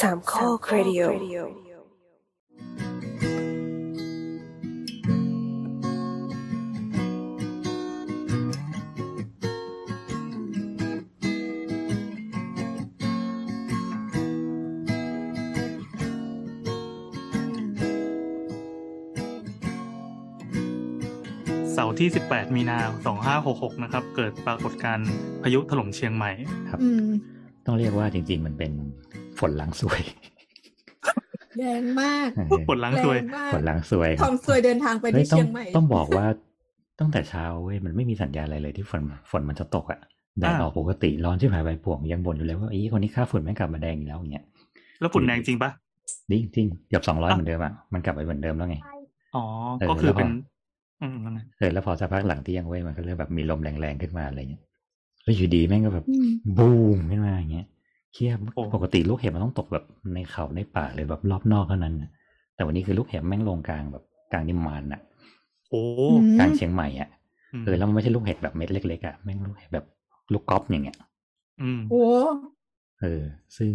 สามข้อครดิโอเสาร์ที่ 18 มีนา 2566 นะครับ เกิดปรากฏการณ์พายุถล่มเชียงใหม่ครับอืมต้องเรียกว่าจริง ๆ มันเป็น ฝนล้างซวยแรงมากฝนล้างซวยแรงมากฝนล้างซวยทอมซวยเดินทางไปเฮ้ที่ยต้องเชียงใหม่ต้องบอกว่าตั้งแต่เช้าเว้ยมันไม่มีสัญญาณอะไรเลยที่ฝนฝนมันจะตกอะ่ะแดดอ่าออกปกติร้อนที่หายใบป่วงยังบ่นอยู่เลยว่าไอ้คนนี้ค่าฝุ่นแม่งกลับมาแดงอีกแล้วอย่างเงี้ยแล้วฝุ่นแดงจริงปะจริงจริงๆเกือบสองร้อยอะเหมือนเดิมอะ่ะมันกลับไปเหมือนเดิมแล้วไงอ๋อเออก็คือแล้วพอเป็นอืมนั่นไงเออแล้วพอสักพักหลังเที่ยงเว้ยมันก็เริ่มแบบมีลมแรงๆขึ้นมาอะไรเงี้ยแล้วอยู่ดีแม่งก็แบบอืมบูมขึ้นมาอย่างเงี้ย เคียบปกติลูกเห็บมันต้องตกแบบในเขาในป่าเลยแบบรอบนอกเท่านั้นน่ะแต่วันนี้คือลูกเห็บแม่งลงกลางแบบกลางนิมมานอะโอ้อืมกลางเชียงใหม่อะมเออแล้วมันไม่ใช่ลูกเห็บแบบเม็ดเล็กๆอะแม่งลูกเห็บแบบลูกกอล์ฟอย่างเงี้ยอืมโอ้เออ ซึ่ง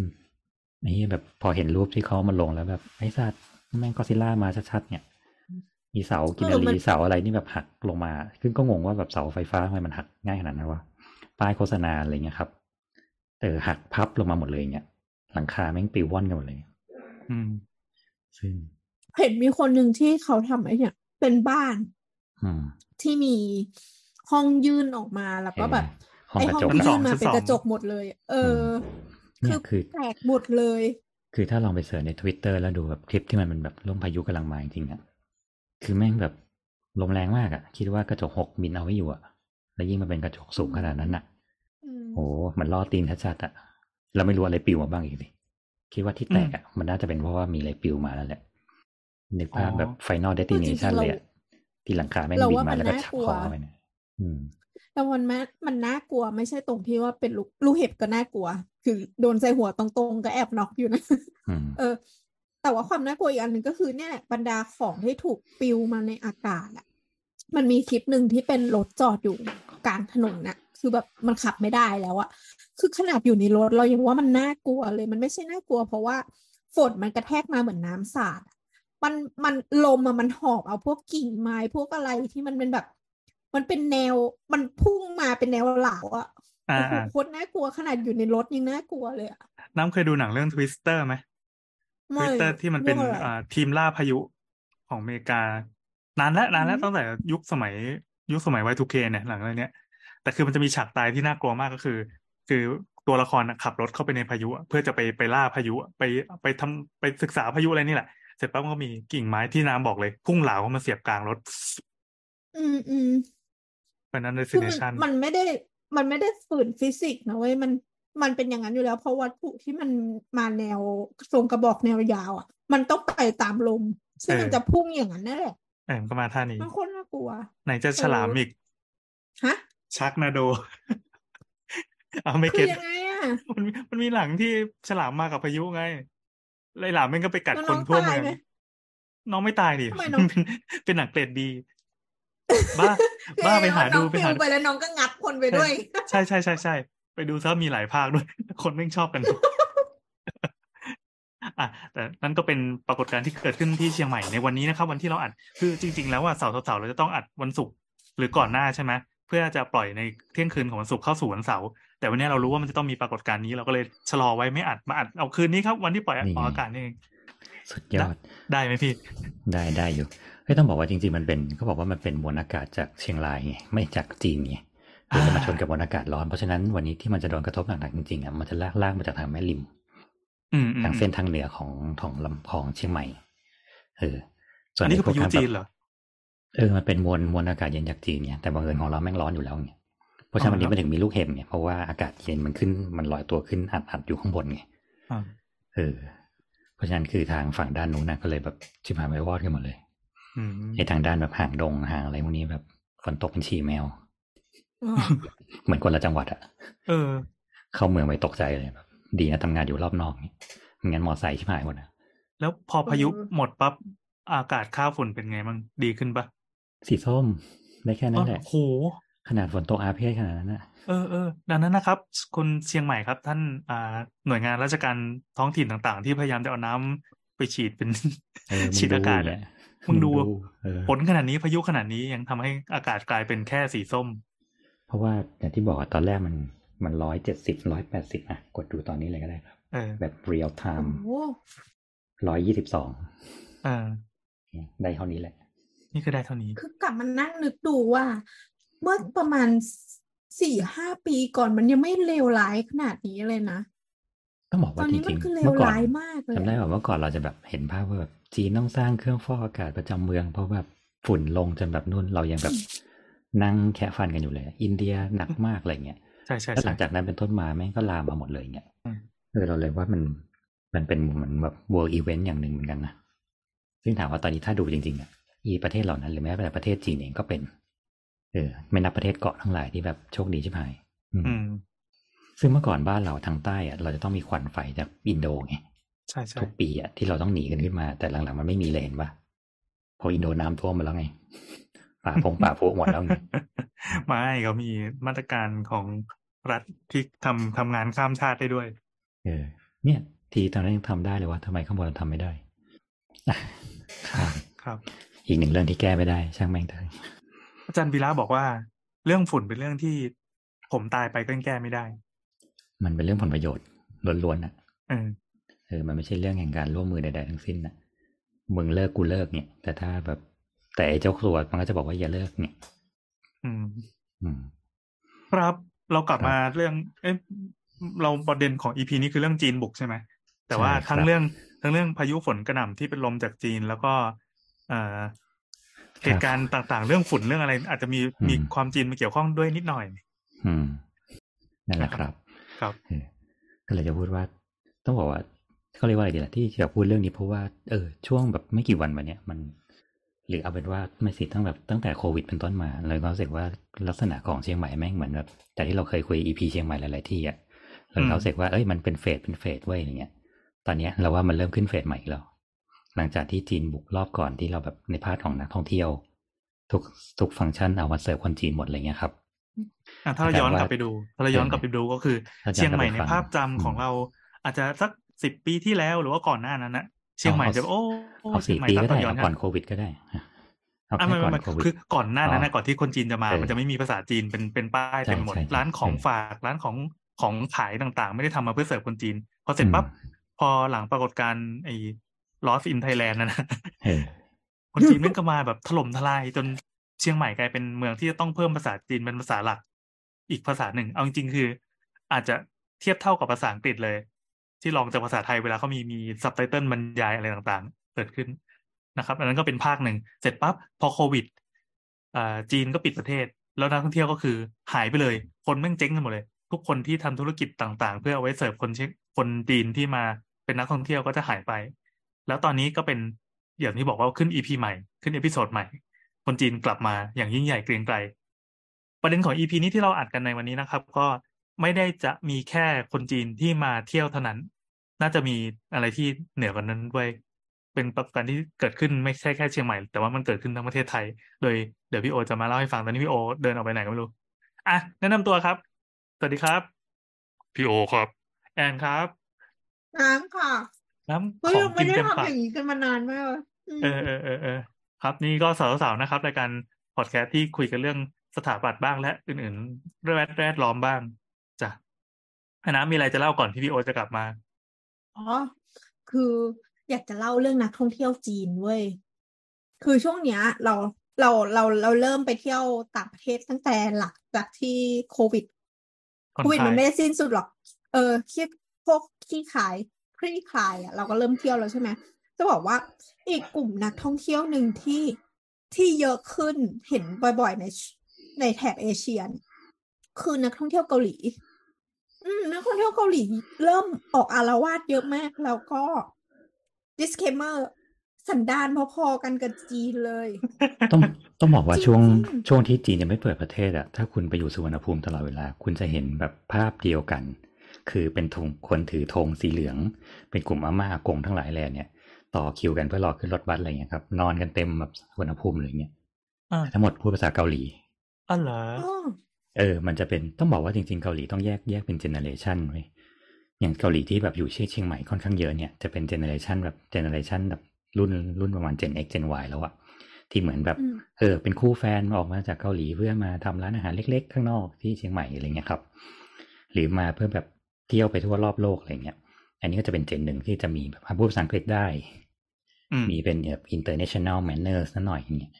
ไอ้เหี้ยแบบพอเห็นรูปที่เขามาลงแล้วแบบไอ้สัตว์แม่งก็ซิล่ามาชัดๆเนี่ยมีเสากินนารีเสาอะไรนี่แบบหักลงมา ซึ่งก็งงว่าแบบเสาไฟฟ้าทำไมมันหักง่ายขนาดนั้นวะป้ายโฆษณาอะไรเงี้ยครับ เออหักพับลงมาหมดเลยเงี้ยหลังคาแม่งปลิวว่อนกันหมดเลย อืม ซึ่งเห็นมีคนหนึ่งที่เขาทำไอ้เนี่ย เป็นบ้านอืมที่มีห้องยื่นออกมาแล้วก็แบบห้องไอ้กระห้องจกที่ชั้นสอยื่งนมาชั้นเป็นสองกระจกหมดเลย เออเนี่ยคือแตกหมดเลย คือถ้าลองไป search ในทวิตเตอร์แล้วดูแบบคลิปที่มันเป็นแบบลมพายุกำลังมาจริงๆอะคือแม่งแบบลมแรงมากอะคิดว่ากระจกหกมิลเอาไว้อยู่อะแล้วยิ่งมาเป็นกระจกสูงขนาดนั้นอะอืม โอ้มันล่อตีนชัดๆอะเราไม่รู้อะไรปลิวมาบ้างอีกดิคิดว่าที่แตกอะมันน่าจะเป็นเพราะว่ามีอะไรปลิวมาแล้วแหละนึกภาพแบบ Final Destination เลยอะที่หลังคาแม่งเราบินว่ามามันแล้วก็น่าฉับกลัวคอไปเนี่ยอืมแต่มันแม้มันน่ากลัวไม่ใช่ตรงที่ว่าเป็นลูกลูกเห็บก็น่ากลัว คือโดนใส่หัวตรงๆก็แอบน็อกอยู่นะอืมเออ แต่ว่าความน่ากลัวอีกอันหนึ่งก็คือเนี่ยแหละบรรดาของที่ถูกปลิวมาในอากาศอะ มันมีคลิปหนึ่งที่เป็นรถจอดอยู่กลางถนนน่ะ คือแบบมันขับไม่ได้แล้วอะคือขนาดอยู่ในรถเรายังว่ามันน่ากลัวเลย มันไม่ใช่น่ากลัว เพราะว่าฝนมันกระแทกมาเหมือนน้ำสาดอะมันมันลมอะมันหอบเอาพวกกิ่งไม้พวกอะไรที่มันเป็นแบบ มันเป็นแนวมันพุ่งมาเป็นแนวเหลาอะอ่าโอ้โหอ่าโคตรน่ากลัวขนาดอยู่ในรถยังน่ากลัวเลยอะน้ำเคยดูหนังเรื่อง Twister ไหมไม่ Twister ที่มันเป็นเรื่องอะไรอ่าทีมล่าพายุของอเมริกา นานแล้วนานแล้วอืมตั้งแต่ยุคสมัย ยุคสมัย Y2K เนี่ยหลังอะไรเนี้ยแต่คือมันจะมีฉากตายที่น่ากลัวมากก็คือ คือตัวละครน่ะขับรถเข้าไปในพายุอะเพื่อจะไปไปล่าพายุอะไปไปทำไปศึกษาพายุอะไรนี่แหละ เสร็จปั๊บมันก็มีกิ่งไม้ที่น้ำบอกเลย พุ่งเหลาเข้ามาเสียบกลางรถ อืมอืมเป็นนั้นคือมัน destination มันไม่ได้มันไม่ได้ฝืนฟิสิกส์นะเว้ยมันมันเป็นอย่างนั้นอยู่แล้ว เพราะวัตถุที่มันมาแนวทรงกระบอกแนวยาวอะ มันต้องไปตามลมซึ่งเออมันจะพุ่งอย่างนั้นนั่นแหละ เออมันก็มาท่านี้มันโคตรน่ากลัว ไหนจะฉลามอีก ฮะ ชักนาโด เอาไม่คืเก็อตยังไงอะมันมีมันมีหลังที่ฉลามมากับพายุไงแล้วไอ้หลามมันก็ไปกัดแล้วคน้อนงทั่วตายเมืองไหมน้องไม่ตายดิทำไมน้องเป็นเป็นหนังเกรดดีบ้าบ้าไปหาดูน้องไปปลิหาวไปแล้วน้องก็งับคนไปด้วย ใช่ใช่ใช่ใช่ไปดูซะมีหลายภาคด้วย คนไม่งชอบกัน อะแต่นั่นก็เป็นปรากฏการณ์ที่เกิดขึ้นที่เชียงใหม่ในวันนี้นะครับ วันที่เราอัดคือจริง ๆ แล้วว่าเสาร์เสาร์เราจะต้องอัดวันศุกร์หรือก่อนหน้าใช่ไหมเพื่อจะปล่อยในเที่ยงคืนของวันศุกร์เข้าสู่วันเสาร์แต่วันนี้เรารู้ว่ามันจะต้องมีปรากฏการณ์นี้เราก็เลยชะลอไว้ไม่อัดมาอัดเอาคืนนี้ครับ วันที่ปล่อยอนี่อกอากาศนี่เองสุดยอดได้ไหมพี่ ได้ได้อยู่เฮ้ยต้องบอกว่าจริงๆมันเป็นเขาบอกว่ามันเป็นมวลอากาศจากเชียงรายไงไม่จากจีนไงเดี๋ยวจะมาชนกับมวลอากาศร้อนเพราะฉะนั้นวันนี้ที่มันจะโดนกระทบหนักๆจริงๆอะมันจะลากลากมาจากทางแม่ริมอืมอืม ทางเส้นทางเหนือของของลำของเชียงใหม่เออส่วอันนนี้คือไพวพากยุทางจีนเหรอเออมันเป็นมวลมวลอากาศเย็นจากจีนไงแต่บังเอิญของเราแม่งร้อนอยู่แล้วไงเพราะฉะนั้นวันนี้มันถึงมีลูกเห็บไงเพราะว่าอากาศเย็นมันขึ้นมันลอยตัวขึ้นอัดอัดอยู่ข้างบนไงอ่าเออ เพราะฉะนั้นคือทางฝั่งด้านนู้นนะก็เลยแบบชิบหายไปวอดกันหมดเลยอืมไอ้ทางด้านแบบห่างดงห่างอะไรพวกนี้แบบฝนตกเป็นฉี่แมวอ๋อเหมือนคนละจังหวัดอะเออ เข้าเมืองไปตกใจเลยแบบ ดีนะทำงานอยู่รอบนอกนี่ไม่งั้นมอไซค์ชิบหายหมดนะแล้วพอพายุหมดปั๊บอากาศค่าฝุ่นเป็นไงบ้างดีขึ้นปะสีส้มได้แค่นั้นแหละอ๋อโหขนาดฝนตกอาเพศขนาดนั้นนะเออเออดังนั้นนะครับคนเชียงใหม่ครับ ท่านอ่าหน่วยงานราชการท้องถิ่นต่าง ๆ ที่พยายามจะเอาน้ำไปฉีดเป็นเออมึงฉีดอากาศดูอะเนี่ยมึงดูเออฝนขนาดนี้พายุขนาดนี้ยังทำให้อากาศกลายเป็นแค่สีส้ม เพราะว่าอย่างที่บอกอะตอนแรกมัน มันร้อยเจ็ดสิบร้อยแปดสิบอะ กดดูตอนนี้เลยก็ได้ครับเออแบบเรียลไทโอ้ม์โหร้อยยี่สิบสองเออได้เท่านี้แหละ นี่คือได้เท่านี้ คือกลับมานั่งนึกดูว่า เมื่อประมาณสี่ห้าปีก่อนมันยังไม่เลวร้ายขนาดนี้เลยนะต้องบอกตอว่านจนี้มัรินงคือๆเลเมื่วอก่อนร้ายมากเลยจำได้แบบเมื่อก่อนเราจะแบบเห็นภาพว่าแบบจีนต้องสร้างเครื่องฟอกอากาศประจำเมือง เพราะแบบฝุ่นลงจนแบบนู่นเรายังแบบนั่งแคะฟันกันอยู่เลย อินเดียหนักมากอะไรเงี้ย ใช่ใช่แล้วหใช่ลังจากนั้นเป็นต้นมาแม่งก็ลามมาหมดเลยเงี้ยอืมเออเราเลยว่ามันมันเป็นเหมือนแบบ world event อย่างหนึ่งเหมือนกันนะซึ่งถามว่าตอนนี้ถ้าดูจริงๆอะอีประเทศเหล่านั้นหรือแม้แต่ประเทศจีนเองก็เป็น เออ ไม่นับประเทศเกาะทั้งหลายที่แบบโชคดีชิบหายอืมอืมซึ่งเมื่อก่อนบ้านเราทางใต้อะเราจะต้องมีควันไฟจากอินโดไงใช่ใช่ทุกปีอะที่เราต้องหนีกันขึ้นมา แต่หลังๆมันไม่มีเลยเห็นปะพออินโดน้ำท่วมมาแล้วไง ป่าพงป่าพุหมดแล้วไงไม่เขามีมาตรการของรัฐที่ทำทำงานข้ามชาติได้ด้วย เออ เนี่ย ทีตอนนั้นยังทำได้เลยว่าทำไมข้างบนเราทำไม่ได้อะครับครับ อีกหนึ่งเรื่องที่แก้ไม่ได้ ช่างแม่งเถอะอาจารย์วีระบอกว่า เรื่องฝุ่นเป็นเรื่องที่ผมตายไปก็ยังแก้ไม่ได้ มันเป็นเรื่องผลประโยชน์ล้วนๆอะเออเออ มันไม่ใช่เรื่องแห่งการร่วมมือใดๆทั้งสิ้นนะมึงเลิกกูเลิกเนี่ย แต่ถ้าแบบ แต่ไอ้เจ้าตัวมันก็จะบอกว่าอย่าเลิกเนี่ยอืม อืม ครับเรากลับครับมาเรื่อง เอ๊ะเราประเด็นของอีพีนี้คือเรื่องจีนบุกใช่ไหมแต่ว่าใช่ครับทั้งเรื่องทั้งเรื่องพายุฝนกระหน่ำที่เป็นลมจากจีน แล้วก็เอ่อเหตุการณ์ต่างๆ เรื่องฝุ่นเรื่องอะไร อาจจะมีมีความจีนมาเกี่ยวข้องด้วยนิดหน่อย อืมนั่นแหละครับ ครับเออก็เลยจะพูดว่า ต้องบอกว่าเขาเรียกว่าอะไรดีล่ะที่อยากพูดเรื่องนี้เพราะว่าเออช่วงแบบไม่กี่วันมาเนี้ยมัน หรือเอาเป็นว่าไม่สิตั้งแบบตั้งแต่โควิดเป็นต้นมาเลยก็รู้สึกว่าลักษณะของเชียงใหม่แม่งเหมือนแบบแต่ที่เราเคยคุย EP เชียงใหม่หลายๆที่อะเราอืมรู้สึกว่าเอ้ยมันเป็น phase เป็น phase เว้ยอย่างเงี้ย ตอนเนี้ยเราว่ามันเริ่มขึ้น phase ใหม่อีกแล้ว หลังจากที่จีนบุกรอบก่อนที่เราแบบใน part ของนักท่องเที่ยว ทุกทุกฟังก์ชันเอามาเสิร์ฟคนจีนหมดอะไรเงี้ยครับอะถ้าเราย้อนกลับไปดูถ้าเราย้อนกลับไปดูก็คือถ้าย้อนเชียงใหม่กลับในไปฟังภาพจำของอืมเราอาจจะสักสิบปีที่แล้วหรือว่าก่อนหน้านั้นนะเชียงใหม่เอาจะโอ้โอ้เอาเชียสี่งใหม่ปีตัดก็ต่ได้อย้อนเอาก่อนโควิดก็ได้เอาอะแค่ไม่ก่อนไม่โควิดคือก่อนหน้านั้นอ๋นะอก่อนที่คนจีนจะมาเออมันจะไม่มีภาษาจีนเป็นเป็นป้ายใช่เต็มหมดใช่ใช่ร้านของเออฝากร้านของของขายต่างๆ ไม่ได้ทำมาเพื่อเสิร์ฟคนจีน พอเสร็จปั๊บพอหลังปรากฏการณ์ไอ้ Lost in Thailand นะนะเออคนจีนแม่งก็มาแบบถล่มทลายจนเชียงใหม่กลายเป็นเมืองที่จะต้องเพิ่มภาษาจีนเป็นภาษาหลัก อีกภาษาหนึ่ง เอาจริงๆคือ อาจจะเทียบเท่ากับภาษาอังกฤษเลย ที่ลองจากภาษาไทยเวลาเขามีมีซับไตเติลบรรยายอะไรต่างๆ เกิดขึ้นนะครับ อันนั้นก็เป็นภาคหนึ่ง เสร็จปั๊บพอโควิดจีนก็ปิดประเทศ แล้วนักท่องเที่ยวก็คือหายไปเลย คนแม่งเจ๊งกันหมดเลย ทุกคนที่ทำธุรกิจต่างๆ เพื่อเอาไว้เสิร์ฟคนเช็คคนจีนที่มาเป็นนักท่องเที่ยวก็จะหายไป แล้วตอนนี้ก็เป็นอย่างที่บอกว่าขึ้น EP ใหม่ ขึ้น episode ใหม่ คนจีนกลับมาอย่างยิ่งใหญ่เกรียงไกรประเด็นของ EP นี้ที่เราอัดกันในวันนี้นะครับ ก็ ไม่ได้จะมีแค่คนจีนที่มาเที่ยวเท่านั้น น่าจะมีอะไรที่เหนือกว่านั้นด้วย เป็นปรากฏการณ์ที่เกิดขึ้นไม่ใช่แค่เชียงใหม่ แต่ว่ามันเกิดขึ้นทั้งประเทศไทย โดยเดี๋ยวพี่โอจะมาเล่าให้ฟังตอนนี้พี่โอเดินออกไปไหนก็ไม่รู้ อะแนะนำตัวครับ สวัสดีครับ พี่โอครับ แอนครับ น้ำค่ะ น้ำเฮ้ยขอเรางไม่กินได้เต็มทำปาอกย่างนี้กันมานานมากเลยมเออเออเออเออครับนี่ก็สาวๆนะครับรายการพอดแคสต์ที่คุยกันเรื่องสถาปัตย์บ้างและอื่นๆแวดแวดล้อมบ้าง จ้ะอันนะมีอะไรจะเล่าก่อนที่พี่โอจะกลับมาอ๋อคืออยากจะเล่าเรื่องนักท่องเที่ยวจีนเว้ยคือช่วงเนี้ย เราเราเราเราเริ่มไปเที่ยวต่างประเทศตั้งแต่หลังจากที่โควิดผ่อนโควิดคลายมันไม่ได้สิ้นสุดหรอก เออที่พวกที่ขายคลี่คลายอะเราก็เริ่มเที่ยวแล้วใช่ไหมจะบอกว่าอีกกลุ่มนักท่องเที่ยวหนึ่งที่ที่เยอะขึ้นเห็นบ่อยๆในในแถบเอเชียเนี่ยคือนักท่องเที่ยวเกาหลีอืม นักท่องเที่ยวเกาหลี เริ่มออกอารวาสเยอะมาก แล้วก็ disclaimer สันดานพอๆกันกับจีนเลย ต้องต้องบอกว่าช่วงจริงๆช่วงที่จีนยังไม่เปิดประเทศอะถ้าคุณไปอยู่สุวรรณภูมิตลอดเวลา คุณจะเห็นแบบภาพเดียวกัน คือเป็นธงคนถือธงสีเหลือง เป็นกลุ่มอาม่าอากงทั้งหลายแหล่เนี่ย ต่อคิวกันเพื่อรอขึ้นรถบัสอะไรเงี้ยครับนอนกันเต็มแบบสุวรรณภูมิเลยเงี้ยอ่าทั้งหมดพูดภาษาเกาหลีอ๋อเหรออ๋อ เออ มันจะเป็นต้องบอกว่าจริงๆเกาหลีต้องแยกแยกเป็น generation เว้ยอย่างเกาหลีที่แบบอยู่เชียงเชียงใหม่ค่อนข้างเยอะเนี่ยจะเป็น generation แบบ generation แบบรุ่นรุ่นประมาณ Gen X Gen Y แล้วอะที่เหมือนแบบอืมเออ เป็นคู่แฟนออกมาจากเกาหลีเพื่อมาทำร้านอาหารเล็ก ๆ ข้างนอกที่เชียงใหม่อะไรเงี้ยครับ หรือมาเพื่อแบบเที่ยวไปทั่วรอบโลกอะไรเงี้ย อันนี้ก็จะเป็นเจนหนึ่งที่จะมีแบบพูดภาษาอังกฤษได้อืมมีเป็นแบบ international manners นั่นหน่อยอย่างเงี้ย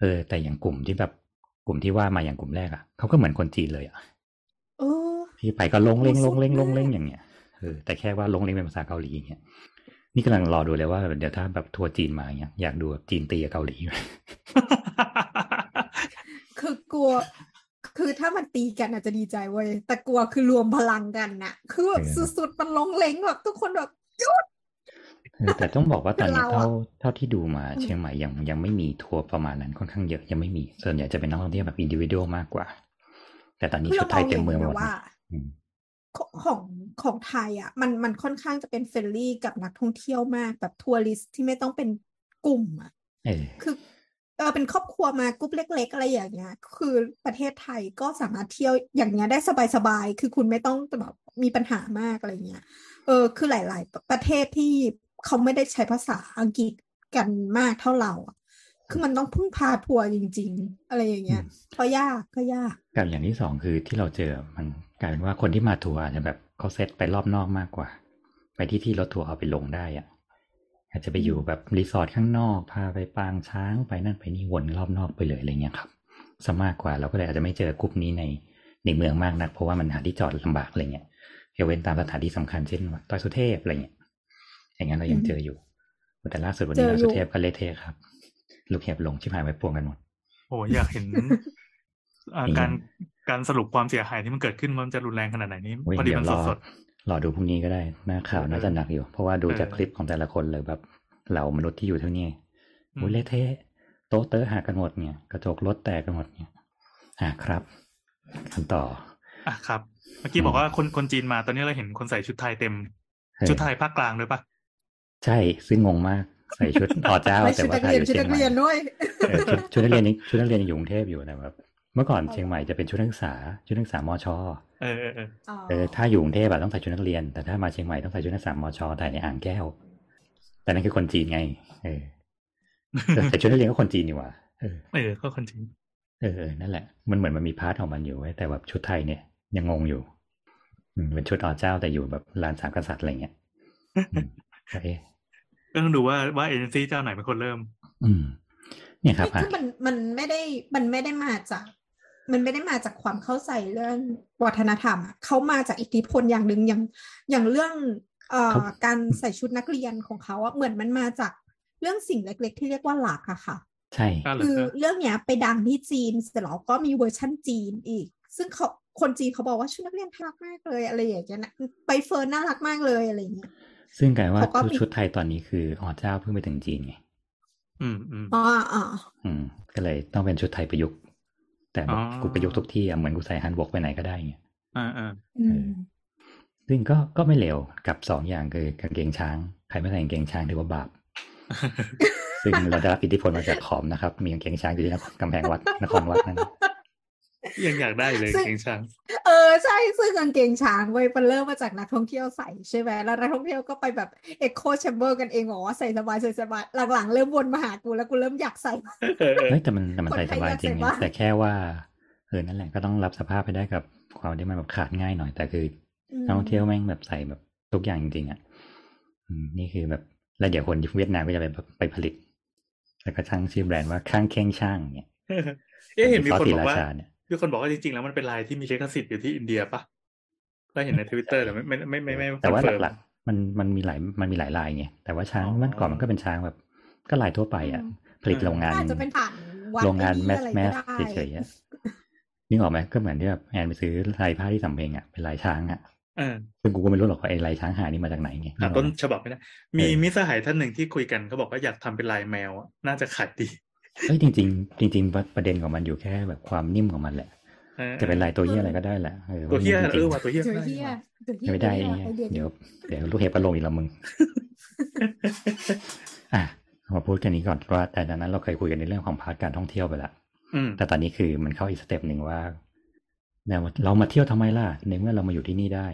เออ แต่อย่างกลุ่มที่แบบ กลุ่มที่ว่ามาอย่างกลุ่มแรกอะเขาก็เหมือนคนจีนเลยอะเออที่ไปก็ลงเล้งโอ้ลงเล้งสุลดงมากเล้งอย่างเงี้ยเออแต่แค่ว่าลงเล้งเป็นภาษาเกาหลีอย่างเงี้ยนี่กำลังรอดูเลยว่าเดี๋ยวถ้าแบบทัวร์จีนมาอย่างเงี้ยอยากดูแบบจีนตีกับเกาหลีคือกลัว คือถ้ามันตีกันอาจจะดีใจเว้ยแต่กลัวคือรวมพลังกันน่ะคือแบบเออสุดๆมันลงเล้งแบบทุกคนแบบหยุดเออ แต่ต้องบอกว่าตอนนี้เป็นเราเท่าอะเท่าที่ดูมาอืมเชียงใหม่ยังยังไม่มีทัวร์ประมาณนั้นค่อนข้างเยอะยังไม่มี ส่วนใหญ่จะเป็นนักท่องเที่ยวแบบอินดิวิ u a l มากกว่า แต่ตอนนี้คือชุดไทยเต็มเมืองหมราดแบบว่านะอืมของของของไทยอะ มันมันค่อนข้างจะเป็น friendly กับนักท่องเที่ยวมากแบบ tourist ที่ไม่ต้องเป็นกลุ่มอะเออคือเออเป็นครอบครัวมากรุ๊ปเล็ก ๆ อะไรอย่างเงี้ย คือประเทศไทยก็สามารถเที่ยวอย่างเงี้ยได้สบายๆ คือคุณไม่ต้องแบบมีปัญหามากอะไรเงี้ย เออ คือหลาย ๆ ประเทศที่ เขาไม่ได้ใช้ภาษาอังกฤษกันมากเท่าเราอะคือมันต้องพึ่งพาทัวร์จริง ๆ อะไรอย่างเงี้ยอืมก็ยากก็ยากกับอย่างที่สองคือที่เราเจอมันกลายเป็นว่าคนที่มาทัวร์อาจจะแบบเขาเซตไปรอบนอกมากกว่า ไปที่ที่รถทัวร์เอาไปลงได้อะอาจจะไปอยู่แบบรีสอร์ทข้างนอก พาไปปางช้างไปนั่นไปนี่วนรอบนอกไปเลยอะไรเงี้ยครับซะมากกว่าเราก็เลยอาจจะไม่เจอกลุ่มนี้ในในเมืองมากนัก เพราะว่ามันหาที่จอดลำบากอะไรเงี้ยยกเว้นตามสถานที่สำคัญเช่นว่าดอยสุเทพอะไรเงี้ย อย่างนั้นเรายังอืมเจออยู่แต่ล่าสุดวันเจนี้อดอยอยู่สุเทพก็เละเทะครับ ลูกเห็บลงชิบหายไปพวงกันหมดโอ้อยากเห็นอ่านี่การการสรุปความเสียหายที่มันเกิดขึ้นมันจะรุนแรงขนาดไหนนี้เว้ยพอดีเดี๋ยมัวนรอสดรอดูพรุ่งนี้ก็ได้หน้าข่าวเออน่าจะหนักอยู่ เพราะว่าดูจากเออคลิปของแต่ละคนเลยแบบเหล่ามนุษย์ที่อยู่เท่านี้อืมโอ้ยเละเทะโต๊ะเตอะหักกันหมดเนี่ย กระจกรถแตกกันหมดเนี่ยอะครับกันต่อๆอะครับ เมื่อกี้บอกว่าคนคนจีนมาตอนนี้เราเห็นคนใส่ชุดไทยเต็มเออชุดไทยภาคกลางด้วยปะ ใช่ซึ่งงงมากใส่ชุดออเจ้าไม่แต่ชุดว่านักถ่ายเรีอยนยู่ชุดเชียนังกใหม่เรียนด้วยเออชุดชุดนักเรียนยังชุดนักเรียนยังอยู่กรุงเทพอยู่แต่แบบเมื่อก่อนเชียงใหม่จะเป็นชุดนักศึกษาชุดนักศึกษามชเออเออเอออ๋อเออถ้าอยู่กรุงเทพอะต้องใส่ชุดนักเรียน แต่ถ้ามาเชียงใหม่ต้องใส่ชุดนักศึกษามชถ่ายในอ่างแก้ว แต่นั่นคือคนจีนไง เออแต่แต่ชุดนักเรียนก็คนจีนนี่หว่าเออเออก็คนจีนเออเออนั่นแหละ มันเหมือนมันมี part ของมันอยู่เว้ยแต่แบบชุดไทยเนี่ยยังงงอยู่อืมเป็นชุดออเจ้าแต่อยู่แบบลานสามกษัตริย์อะไรเงี้ยอืมก็เอ๊ะ ก็ต้องดูว่าว่าเอเจนซี่เจ้าไหนเป็นคนเริ่ม อืม เนี่ยครับไม่อะคือมันมันไม่ได้มันไม่ได้มาจาก มันไม่ได้มาจากความเข้าใจเรื่องวัฒนธรรมอะเขามาจากอิทธิพลอย่างหนึ่งอย่างอย่างเรื่องเอ่อการใส่ชุดนักเรียนของเขาอะเหมือนมันมาจากเรื่องสิ่งเล็ก ๆ ที่เรียกว่ารักอะค่ะ ใช่ก็เหรคืออเรื่องเนี้ยไปดังที่จีนเสร็จแล้วก็มีเวอร์ชั่นจีนอีก ซึ่งเขาคนจีนเขาบอกว่าชุดนักเรียนน่ารักมากเลยอะไรอย่างเงี้ยนะไปเฟิร์นน่ารักมากเลยอะไรอย่างเงี้ย ซึ่งกลายว่าเขาก็ชุดมีชุดไทยตอนนี้คือออเจ้าเพิ่งไปถึงจีนไง อืมอืมอ๋ออ๋ออืม ก็เลยต้องเป็นชุดไทยประยุกต์ แต่แบบอ๋อกูประยุกต์ทุกที่อะเหมือนกูใส่ฮันบกไปไหนก็ได้ไงอ่าอ่าอืมซึ่งก็ก็ไม่เลวกับสองอย่างคือกางเกงช้างใครไม่ใส่กางเกงช้างถือว่าบาปซึ่งเราได้รับอิทธิพลมาจากขอมนะครับ มีกางเกงช้างอยู่ที่นครกำแพงวัดนครวัดนั่น ยังอยากได้เลยเกงช้าง เออใช่ซึ่งกางเกงช้างเว้ยมันเริ่มมาจากนักท่องเที่ยวใส่ใช่ไหมแล้วนักท่องเที่ยวก็ไปแบบเอ็กโคแชมเบอร์กันเองบอกว่าใส่สบายใส่สบายหลังๆเริ่มวนมาหากูแล้วกูเริ่มอยากใส่เออเออเฮ้ยแต่มันแต่มันคนใส่ไทสยบายอยากจริงใส่ไงบ้างแต่แค่ว่าเออนั่นแหละก็ต้องรับสภาพไปได้กับความที่มันแบบขาดง่ายหน่อยแต่คืออืมนักท่องเที่ยวแม่งแบบใส่แบบทุกอย่างจริงๆอะอืมนี่คือแบบแล้วเดี๋ยวคนเวียดนามก็จะไปไปผลิต แล้วก็ตั้งชื่อแบรนด์ว่าข้างเค้งช่างเนี่ยเอ๊ะเห็นมีซอสคนศรีบอกราว่า ชาเนี่ยมีคนบอกว่าจริงๆแล้วมันเป็นลายที่มีลิขสิทธิ์อยู่ที่อินเดียปะก็เห็นในทวิตเตอร์แต่ไม่ไม่ไม่ไม่ไม่ไม่แต่ว่าคอนเฟิร์มหลักๆมันมันมีหลายมันมีหลายลายไงแต่ว่าช้างอ๋อมันก่อนมันก็เป็นช้างแบบ ก็ลายทั่วไปอะ ผลิตเออโรงงานอาจจะเป็นฐานวัดโรงงานไอ้แมนี่สอะไรแมก็สได้เฉยๆอะนึกออกไหมก็เหมือนที่แบบแอนไปซื้อลายผ้าที่สำเพ็งอะเป็นลายช้างอะเออซึ่งกูก็ไม่รู้หรอกว่าไอ้ลายช้างหานี่มาจากไหนไงหาต้นฉบับไม่ได้มีเออมิตรสหายท่านหนึ่งที่คุยกันเขาบอกว่าอยากทำเป็นลายแมวอะน่าจะขายดี เอ้ยจริง ๆ จริงๆประเด็นของมันอยู่แค่แบบความนิ่มของมันแหละออจะเป็นลายตัวเหี้ยอะไรก็ได้แหละเออตัวเฮียมันเอนิ่อมว่ะตัวเฮียเจอได้เฮียว่ะเจอเฮีจริงๆไม่ได้เจอไอ้เฮียเหี้ยไอเดียเดี๋ยวเดี๋ยวลูกเห็บก็ลงอีกแล้วมึง อะมาพูดกันนี้ก่อนว่าแต่ดังนั้นเราเคยคุยกันในเรื่องของพาร์ทการท่องเที่ยวไปละอืมแต่ตอนนี้คือมันเข้าอีกสเต็ปหนึ่งว่าเนี่ยเรามาเที่ยวทำไมล่ะในเมื่อเรามาอยู่ที่นี่ได้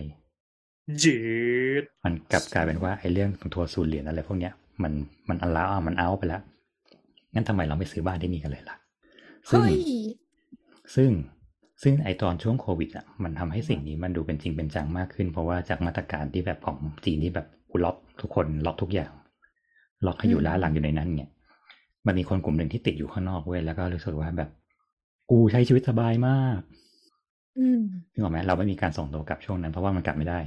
เจ็ดมันกลับกลายเป็นว่าไอ้เรื่องของทัวร์ศูนย์เหรียญอะไรพวกเนี้ยมันมันอันล้ามันเอาไปแล้ว งั้นทำไมเราไม่ซื้อบ้านที่นี่กันเลยล่ะ ซึ่งเฮ้ยซึ่งซึ่งไอตอนช่วงโควิดอะมันทำให้สิ่งนี้มันดูเป็นจริงเป็นจังมากขึ้น เพราะว่าจากมาตรการที่แบบของจีนที่แบบกูล็อกทุกคนล็อกทุกอย่าง ล็อกให้อยู่อืมล้านหลังอยู่ในนั้นเนี่ยมันมีคนกลุ่มหนึ่งที่ติดอยู่ข้างนอกเว้ยแล้วก็รู้สึกว่าแบบ กูใช้ชีวิตสบายมากอืมนึกออกไหมเราไม่มีการส่งตัวกลับช่วงนั้นเพราะว่ามันกลับไม่ได้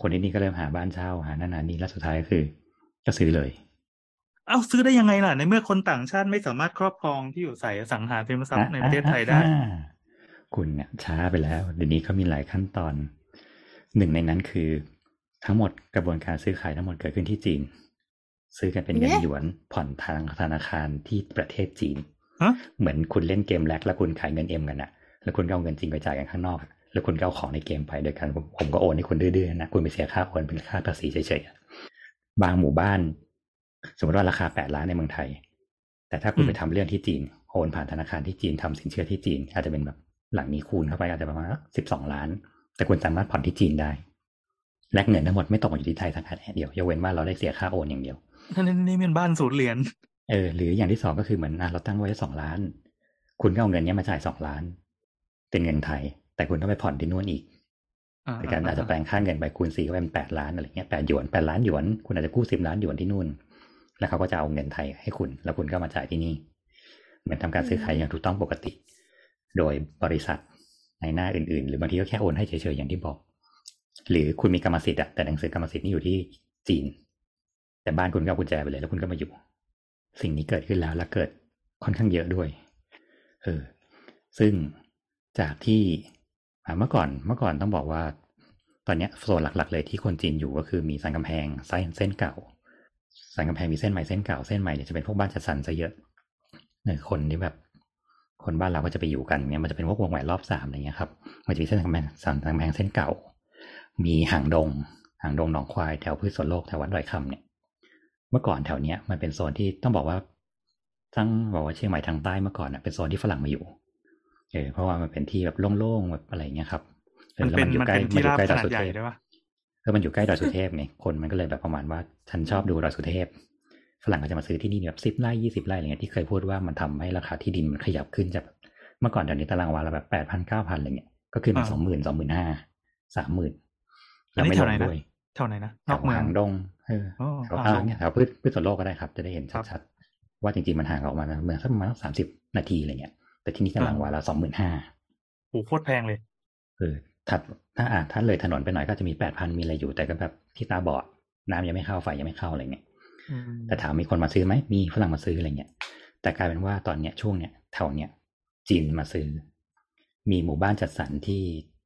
คนที่นี่ก็เริ่มหาบ้านเช่าหานั่นหานี่แล้วสุดท้ายก็คือ ก็ซื้อเลย เอ้าซื้อได้ยังไงล่ะ ในเมื่อคนต่างชาติไม่สามารถครอบครองที่อยู่ใส่อสังหาริมทรัพย์ในประเทศไทยได้อ่าอ่าอ่าคุณเนี่ยช้าไปแล้วเดี๋ยวนี้เขามีหลายขั้นตอน หนึ่งในนั้นคือทั้งหมดกระบวนการซื้อขายทั้งหมดเกิดขึ้นที่จีน ซื้อกันเป็นเงินเอ๊ะหยวนผ่อนทางธนาคารที่ประเทศจีนฮะเหมือนคุณเล่นเกมแลกแล้วคุณขายเงินเอ็มกันอะแล้วคุณก็เอาเงินจริงไปจ่ายกันข้างนอกอะแล้วคุณก็เอาของในเกมไปโดยการผมผมก็โอนให้คุณดื้อๆนะคุณไปเสียค่าโอนเป็นค่าภาษีเฉยๆอะบางหมู่บ้าน สมมติว่าราคาแปดล้านในเมืองไทย แต่ถ้าคุณอืมไปทำเรื่องที่จีนโอนผ่านธนาคารที่จีนทำสินเชื่อที่จีน อาจจะเป็นแบบหลังนี้คูณเข้าไปอาจจะประมาณสิบสองล้าน แต่คุณสามารถผ่อนที่จีนได้แลกเงินทั้งหมดไม่ตกมาอยู่ที่ไทยสักแค่เดียวยกเว้นว่าเราได้เสียค่าโอนอย่างเดียวนั่นนี่เป็นบ้านศูนย์เหรียญเออหรืออย่างที่สองก็คือเหมือนอะเราตั้งไว้สองล้าน คุณก็เอาเงินเนี้ยมาจ่ายสองล้าน เป็นเงินไทย แต่คุณต้องไปผ่อนที่นู่นอีกในการอาจจะแปลงค่าเงินไปคูณสี่ก็เป็นแปดล้านอะไรเงี้ยแปดหยวนแปดล้านหยวน คุณอาจจะกู้สิบล้านหยวนที่นู่น แล้วเขาก็จะเอาเงินไทยให้คุณ แล้วคุณก็มาจ่ายที่นี่ เหมือนทำการซื้อขายอย่างถูกต้องปกติ โดยบริษัทในหน้าอื่นๆ หรือบางทีก็แค่โอนให้เฉยๆอย่างที่บอก หรือคุณมีกรรมสิทธิ์อะแต่หนังสือกรรมสิทธิ์นี่อยู่ที่จีน แต่บ้านคุณก็เอากุญแจไปเลย แล้วคุณก็มาอยู่ สิ่งนี้เกิดขึ้นแล้วและเกิดค่อนข้างเยอะด้วย เออ ซึ่งจากที่อ่าเมื่อก่อนเมื่อก่อนต้องบอกว่า ตอนเนี้ยโซนหลักๆ เลยที่คนจีนอยู่ก็คือมีสันกำแพงเส้นเส้นเก่า สันกำแพงมีเส้นใหม่เส้นเก่าเส้นใหม่เนี่ยจะเป็นพวกบ้านจัดสรรซะเยอะเนี่ยคนที่แบบ คนบ้านเราก็จะไปอยู่กันเนี่ยมันจะเป็นพวกวงแหวนรอบสามอะไรเงี้ยครับมันจะมีเส้นกำแพงสันกำแพงเส้นเก่า มีหางดงหางดงหนองควายแถวพืชสวนโลกแถววัดดอยคำเนี่ย เมื่อก่อนแถวเนี้ยมันเป็นโซนที่ต้องบอกว่าทั้งบอกว่าเชียงใหม่ทางใต้เมื่อก่อนอะเป็นโซนที่ฝรั่งมาอยู่เออเพราะว่ามันเป็นที่แบบโล่งๆแบบอะไรเงี้ยครับมันเป็นอยู่มันใกล้เป็นที่ราบขใกล้ดอยนาดสุใหญ่ด้วยปะ เออมันอยู่ใกล้ดอยสุเทพไงคนมันก็เลยแบบประมาณว่าฉันชอบดูดอยสุเทพฝรั่งก็จะมาซื้อที่นี่แบบสิบไร่ยี่สิบไร่อะไรเงี้ยที่เคยพูดว่ามันทำให้ราคาที่ดินมันขยับขึ้นจากเมื่อก่อนแถวนี้ตารางวาละแบบแปดพันเก้าพันอะไรเงี้ยก็ขึ้นมาสองหมื่นสองหมื่นห้าสามหมื่นอันแล้วนี้ไม่แถลวงไหนนะด้วยแถวไหนนะแถนอวกเมืองหางดงเอออ๋อแถวหางอ่าดงเนี่ยแถวพืชพืชสวนโลกก็ได้ครับ จะได้เห็นครับชัดๆว่าจริงๆมันห่างออกมาเมืองสักประมาณสามสิบนาทีอะไรเงี้ยแต่ที่นี่ตารางวาละสองหมื่นห้าโอ้โหโคตรแพงเลยเออถัด ถ้าอ่าถ้าเลยถนนไปหน่อยก็จะมีแปดพันมีอะไรอยู่ แต่ก็แบบที่ตาบอดน้ำยังไม่เข้าไฟยังไม่เข้าอะไรเงี้ยอืมแต่ถามมีคนมาซื้อไหมมีฝรั่งมาซื้ออะไรเงี้ยแต่กลายเป็นว่าตอนเนี้ยช่วงเนี้ยแถวเนี้ยจีนมาซื้อ มีหมู่บ้านจัดสรรที่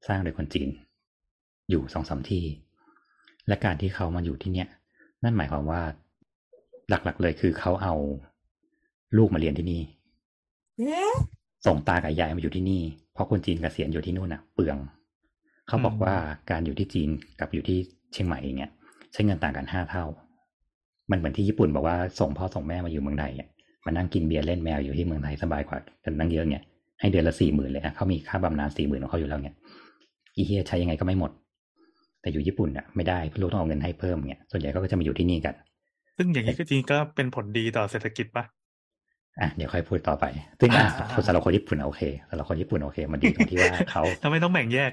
สร้างโดยคนจีน อยู่สองสามที่ และการที่เขามาอยู่ที่เนี้ยนั่นหมายความว่า หลักๆเลยคือเขาเอาลูกมาเรียนที่นี่เอ๊ะส่งตากับยายมาอยู่ที่นี่ เพราะคนจีนเกษียณอยู่ที่นู่นน่ะ เปลือง เขาบอกว่าการอยู่ที่จีนกับอยู่ที่เชียงใหม่อย่างเงี้ยใช้เงินต่างกันห้าเท่า มันเหมือนที่ญี่ปุ่นบอกว่าส่งพ่อส่งแม่มาอยู่เมืองไทยอะมานั่งกินเบียร์เล่นแมวอยู่ที่เมืองไทยสบายกว่ากันนั่งเยอะเนี่ยให้เดือนละสี่หมื่นเลยอะเขามีค่าบำนาญสี่หมื่นของเขาอยู่แล้วเนี่ยอีเฮียใช้ยังไงก็ไม่หมด แต่อยู่ญี่ปุ่นอะไม่ได้ลูกต้องเอาเงินให้เพิ่มเนี่ยส่วนใหญ่เขาก็จะมาอยู่ที่นี่กัน ซึ่งอย่างนี้ก็จริงก็เป็นผลดีต่อเศรษฐกิจปะอะเดี๋ยวค่อยพูดต่อไป ซึ่งอะอ่าคนสำหรับคนญี่ปุ่นโอเคสำหรับคนญี่ปุ่นโอเค มันดีตรงที่ว่าเขาทำไมต้องแบ่งแยก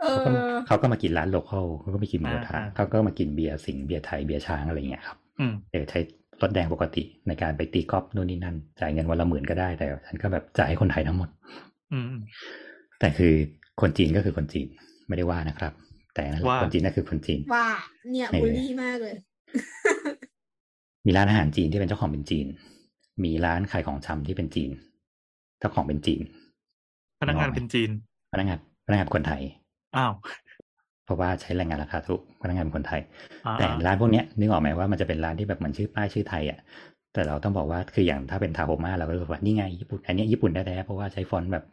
เอเขาก็อเขาก็มากินร้านโลคอลเขาก็มากินหมูกระทะอ่าเขาก็มากินเบียร์สิงห์เบียร์ไทยเบียร์ช้างอะไรเงี้ยครับอืมเออใช้รถแดงปกติในการไปตีกอล์ฟนู่นนี่นั่น จ่ายเงินวันละหมื่นก็ได้แต่ฉันก็แบบจ่ายให้คนไทยทั้งหมด อืมแต่คือคนจีนก็คือคนจีนไม่ได้ว่านะครับ แต่นั่นแหละว่าคนจีนก็คือคนจีนว่าเนี่ยเออบูลลี่มากเลย มีร้านอาหารจีนที่เป็นเจ้าของเป็นจีน มีร้านขายของชำที่เป็นจีน เจ้าของเป็นจีน พนักงานเป็นจีน พนักงานพนักงานคนไทย อ้าวเพราะว่าใช้แรงงานราคาถูกพนักงานเป็นคนไทยอ่าแต่ร้านพวกเนี้ยนึกออกไหมว่ามันจะเป็นร้านที่แบบเหมือนชื่อป้ายชื่อไทยอะแต่เราต้องบอกว่าคืออย่างถ้าเป็นทาโฮมาเราก็รู้สึกว่านี่ไงญี่ปุ่นอันเนี้ยญี่ปุ่นแท้ๆเพราะว่าใช้ฟอนต์แบบ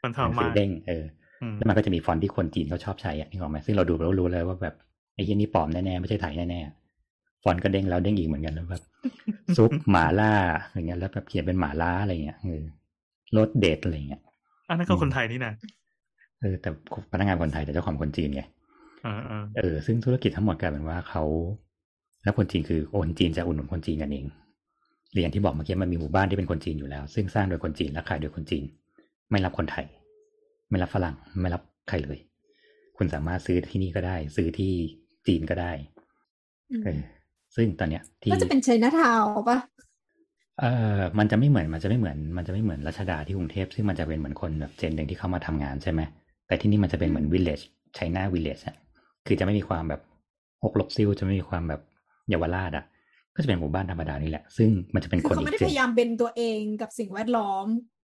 คนหนังทำสืมาอเด้งเอออืมแล้วมันก็จะมีฟอนต์ที่คนจีนเขาชอบใช้อะนึกออกไหมซึ่งเราดูเรารู้เลยว่าแบบไอ้ที่นี่ปลอมแน่ๆไม่ใช่ไทยแน่ๆฟอนต์ก็เด้งแล้วเด้งอีกเหมือนกันแล้วแบบซุปหมาล่าอย่างเงี้ยแล้วแบบเขียนเป็นหมาล่าอะไรเงี้ยเออรถเดทอะไรเงี้ยอันนั้นก็คนไทยนี่นะ เออแต่พนักงานคนไทยแต่เจ้าของคนจีนไงเออเออเออ ซึ่งธุรกิจทั้งหมดกลายเป็นว่าเขาแล้วคนจีนคือคนจีนจะอุดหนุนคนจีนกันเองเรียนที่บอกเมื่อกี้มันมีหมู่บ้านที่เป็นคนจีนอยู่แล้ว ซึ่งสร้างโดยคนจีนและขายโดยคนจีน ไม่รับคนไทย ไม่รับฝรั่ง ไม่รับใครเลย คุณสามารถซื้อที่นี่ก็ได้ ซื้อที่จีนก็ได้เออซึ่งตอนเนี้ยที่ก็จะเป็นไชน่าทาวน์ปะเออมันจะไม่เหมือนมันจะไม่เหมือน มันจะไม่เหมือนรัชดาที่กรุงเทพซึ่งมันจะเป็นเหมือนคนแบบเจนหนึ่งที่เข้ามาทำงานใช่ไหม แต่ที่นี่มันจะเป็นเหมือนวิลเลจไชน่าวิลเลจอะคือจะไม่มีความแบบหกลกซิลจะไม่มีความแบบเยาวราชอะก็จะเป็นหมู่บ้านธรรมดานี่แหละ ซึ่งมันจะเป็นคือคนเขาอีไม่กได้เจพนยายามเป็นตัวเองกับสิ่งแวดล้อม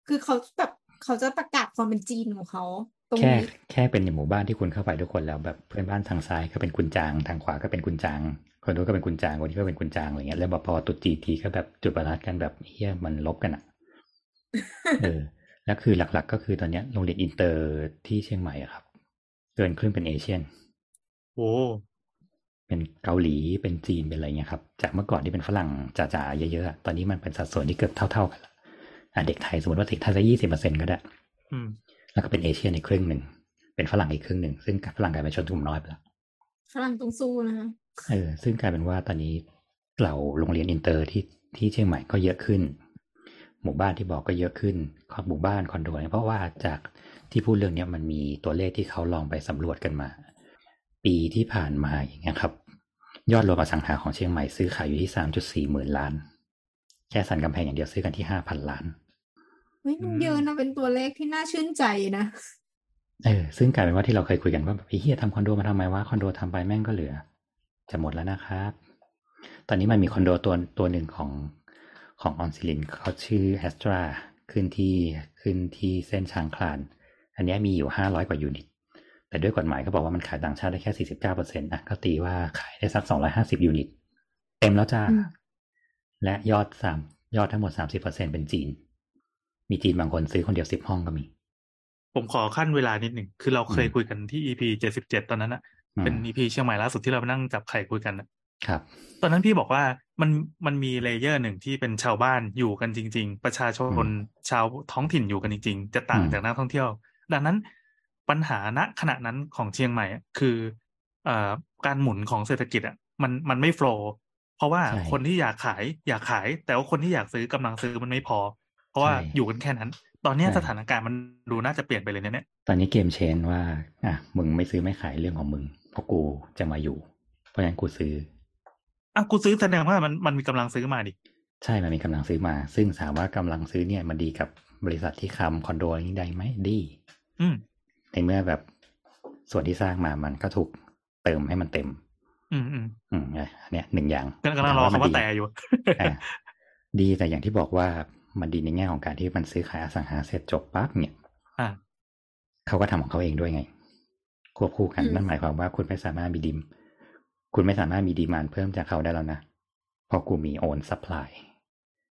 คือเขาแบบเขาจะประกาศความเป็นจีนของเขาตรงแค่นี้แค่เป็นในหมู่บ้านที่คุณเข้าไปทุกคนแล้วแบบเพื่อนบ้านทางซ้ายก็เป็นกุนจางทางขวาก็เป็นกุนจางคนนู้นก็เป็นกุนจางคนนี้ก็เป็นกุนจางอะไรเงี้ยแล้วแบบพอตุดจีนทีก็แบบจุดประทัดกันแบบเฮียมันลบกันอะเออ แล้วคือหลักๆ ก็คือตอนเนี้ยโรงเรียนอินเตอร์ที่เชียงใหม่อะครับ เกินครึ่งเป็น Asian โอ้เป็นเกาหลีเป็นจีนเป็นอะไรเงี้ยครับจากเมื่อก่อนที่เป็นฝรั่งจ๋าๆเยอะๆอะตอนนี้มันเป็นสัดส่วนที่เกือบเท่าๆกันละอะเด็กไทยสมมติว่าเด็กไทยสักยี่สิบเปอร์เซ็นต์ก็ได้อืมแล้วก็เป็นเอเชียในครึ่งหนึ่งเป็นฝรั่งอีกครึ่งหนึ่งซึ่งฝรั่งกลายเป็นชนกลุ่มน้อยไปแล้วฝรั่งต้องสู้นะคะเออซึ่งกลายเป็นว่าตอนนี้เหล่าโรงเรียนอินเตอร์ที่ที่เชียงใหม่ก็เยอะขึ้น หมู่บ้านที่บอกก็เยอะขึ้นคอนหมู่บ้านคอนโดเนี่ยเพราะว่าจากที่พูดเรื่องเนี้ยมันมีตัวเลขที่เขาลองไปสำรวจกันมา ปีที่ผ่านมาอย่างเงี้ยครับ ยอดรวมอสังหาของเชียงใหม่ซื้อขายอยู่ที่สามจุดสี่หมื่นล้าน แค่สันกำแพงอย่างเดียวซื้อกันที่ห้าพันล้านไม่มันเยอะนะเป็นตัวเลขที่น่าชื่นใจนะเออซึ่งกลายเป็นว่าที่เราเคยคุยกันว่าแบบไอ้เฮียทำคอนโดมาทำไมวะคอนโดทำไปแม่งก็เหลือ จะหมดแล้วนะครับ ตอนนี้มันมีคอนโดตัวตัวหนึ่งของ ของอรสิรินเขาชื่อแอสตราขึ้นที่ขึ้นที่เส้นช้างคลาน อันเนี้ยมีอยู่ห้าร้อยกว่ายูนิต แต่ด้วยกฎหมายเขาบอกว่ามันขายต่างชาติได้แค่สี่สิบเก้าเปอร์เซ็นต์นะก็ตีว่าขายได้สักสองร้อยห้าสิบยูนิต เต็มแล้วจ้าอืมและยอดสามยอดทั้งหมดสามสิบเปอร์เซ็นต์เป็นจีน มีจีนบางคนซื้อคนเดียวสิบห้องก็มี ผมขอคั่นเวลานิดหนึ่ง คือเราเคยอืมคุยกันที่ EP เจ็ดสิบเจ็ดตอนนั้นอะอืมเป็น EP เชียงใหม่ล่าสุดที่เราไปนั่งจับไข่คุยกันอะ ครับ ตอนนั้นพี่บอกว่ามันมันมี layer หนึ่งที่เป็นชาวบ้านอยู่กันจริง ๆ ประชาชนชาวท้องถิ่นอยู่กันจริง ๆ จะต่างอืมจากนักท่องเที่ยว ดังนั้นปัญหาณขณะนั้นของเชียงใหม่อะคือเอ่อการหมุนของเศรษฐกิจอะมันมันไม่ flow เพราะว่าใช่คนที่อยากขายอยากขาย แต่ว่าคนที่อยากซื้อกำลังซื้อมันไม่พอ เพราะว่าใช่อยู่กันแค่นั้น ตอนเนี้ยใช่สถานการณ์มันดูน่าจะเปลี่ยนไปเลยนะเนี่ยตอนนี้เกมเชนว่า อะมึงไม่ซื้อไม่ขายเรื่องของมึงเพราะกูจะมาอยู่ เพราะฉะนั้นกูซื้อ อะกูซื้อแสดงว่ามันมันมีกำลังซื้อมาดิ ใช่ มันมีกำลังซื้อมา ซึ่งถามว่ากำลังซื้อเนี่ยมันดีกับบริษัทที่คำคอนโดอะไรนี้ได้ไหมดี อืมในเมื่อแบบส่วนที่สร้างมามันก็ถูกเติมให้มันเต็ม อืมอืมอืมอะเนี่ยหนึ่งอย่างกำลังรอถมคำว่าดีแต่อยู่อะดีแต่อย่างที่บอกว่ามันดีในแง่ของการที่มันซื้อขายอสังหาเสร็จจบปั๊บเนี่ยอ่าเขาก็ทำของเขาเองด้วยไง ควบคู่กันอืมนั่นหมายความว่าคุณไม่สามารถมีดิม คุณไม่สามารถมี demand เพิ่มจากเขาได้แล้วนะเพราะกูมี own supply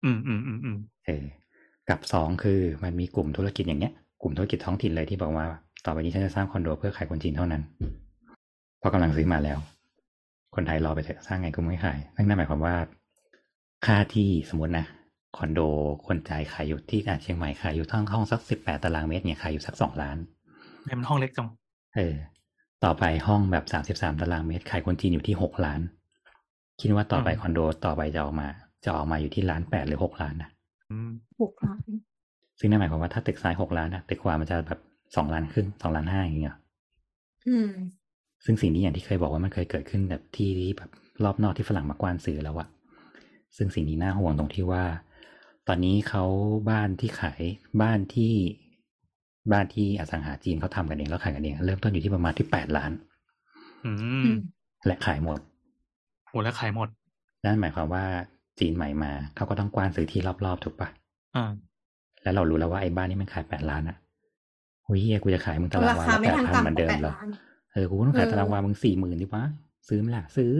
อืมอืมอืมอืมเออกับสองคือมันมีกลุ่มธุรกิจอย่างเงี้ย กลุ่มธุรกิจท้องถิ่นเลยที่บอกว่า ต่อไปนี้ฉันจะสร้างคอนโดเพื่อขายคนจีนเท่านั้น เพราะกำลังซื้อมาแล้ว คนไทยรอไปเถอะสร้างไงก็ไม่ขายนั่นหมายความว่า ค่าที่สมมตินะคอนโดคนจ่ายขายอยู่ที่อะเชียงใหม่ขายอยู่ทั้งห้องสักสิบแปดตารางเมตรเนี่ยขายอยู่สักสองล้านเนี่ยมันห้องเล็กจังเออ ต่อไปห้องแบบสามสิบสามตารางเมตรขายคนจีนอยู่ที่หกล้าน คิดว่าต่อไปอืมคอนโดต่อไปจะออกมา จะออกมาอยู่ที่ล้านแปดหรือหกล้านนะอืมหกล้าน ซึ่งนั่นหมายความว่าถ้าตึกซ้ายหกล้านนะตึกขวามันจะแบบสองล้านครึ่งสองล้านห้าอย่างเงี้ยอืม ซึ่งสิ่งนี้อย่างที่เคยบอกว่ามันเคยเกิดขึ้นแบบที่ที่แบบรอบนอกที่ฝรั่งมากว้านซื้อแล้วอะซึ่งสิ่งนี้น่าห่วงตรงที่ว่า ตอนนี้เขาบ้านที่ขายบ้านที่ บ้านที่อสังหาจีนเขาทำกันเองแล้วขายกันเอง เริ่มต้นอยู่ที่ประมาณที่แปดล้านอือืมมและขายหมดโหแล้วขายหมด นั่นหมายความว่าจีนใหม่มา เขาก็ต้องกว้านซื้อที่รอบๆถูกปะอ่าแล้วเรารู้แล้วว่าไอ้บ้านนี้มันขายแปดล้านอะโอ้ยเฮียกูจะขายมึงตารางราวาคาละไม่แปดทันพันเหมือนต่ำกเดิว่ามแปดเหรอล้านเออกูก็ต้องขายเออตารางวามึงสี่หมื่นดิวะซื้อไหมล่ะซื้อ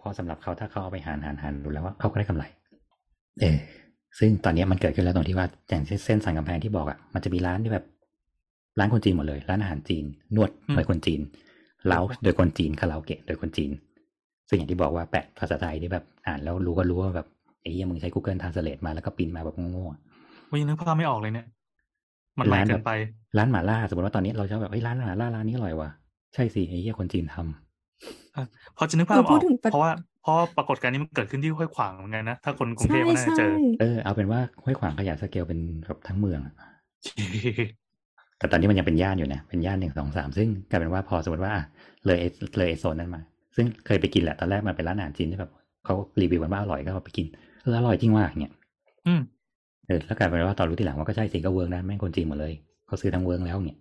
พอสำหรับเขาถ้าเขาเอาไปหารหารหารดูแล้วว่าเขาก็ได้กำไร เออ ซึ่งตอนนี้มันเกิดขึ้นแล้วตรงที่ว่าอย่างเช่นเส้นสันกำแพงที่บอกอะ่ะมันจะมีร้านที่แบบ ร้านคนจีนหมดเลย ร้านอาหารจีน นวดอืมโดยคนจีนเล้าโดยคนจีนคาราโอเกะโดยคนจีน ซึ่งอย่างที่บอกว่าแปะภาษาไทยที่แบบอ่านแล้วรู้ก็รู้ว่าแบบไอ้เหี้ยมึงใช้ Google Translate มาแล้วก็ปริ้นมาแบบโง่ๆอะว่ายังนึกภาพไม่ออกเลยเนี่ย มันใหม่ร้านเกิแบนบไป ร้านหมาล่า สมมติว่าตอนนี้เราจะแบบเอ้ยร้านหมาล่าร้านนี้อร่อยว่ะใช่สิไอ้เหี้ยคนจีนทำ พอจะนึกภาพเราอพูอดกถึงปะเพราะว่าเพราะปรากฏการณ์นี้มันเกิดขึ้นที่ห้วยขวางเหมือนกันนะ ถ้าคนกรุงเทใช่พก็น่าจะใช่เจอเออเอาเป็นว่าห้วยขวางขยายสเกลเป็นแบบทั้งเมืองอะเชแต่ตอนนี้มันยังเป็นย่านอยู่นะ เป็นย่านหนึ่งสองสามซึ่งกลายเป็นว่าพอสมมติว่าอะเลยไอ้เลยไอ้โซนนั้นมา ซึ่งเคยไปกินแหละตอนแรกมันเป็นร้านอาหารจีนที่แบบเขารีวิวกันว่าอร่อยก็เอาไปกินเอออร่อยจริงว่ะเนี่ยอืมเออแล้วกลายเป็นว่าตอนรู้ทีหลังว่าก็ใช่สิก็ work นะแม่งคนจีนหมดเลยเขาซื้อทั้ง work แล้วเนี่ย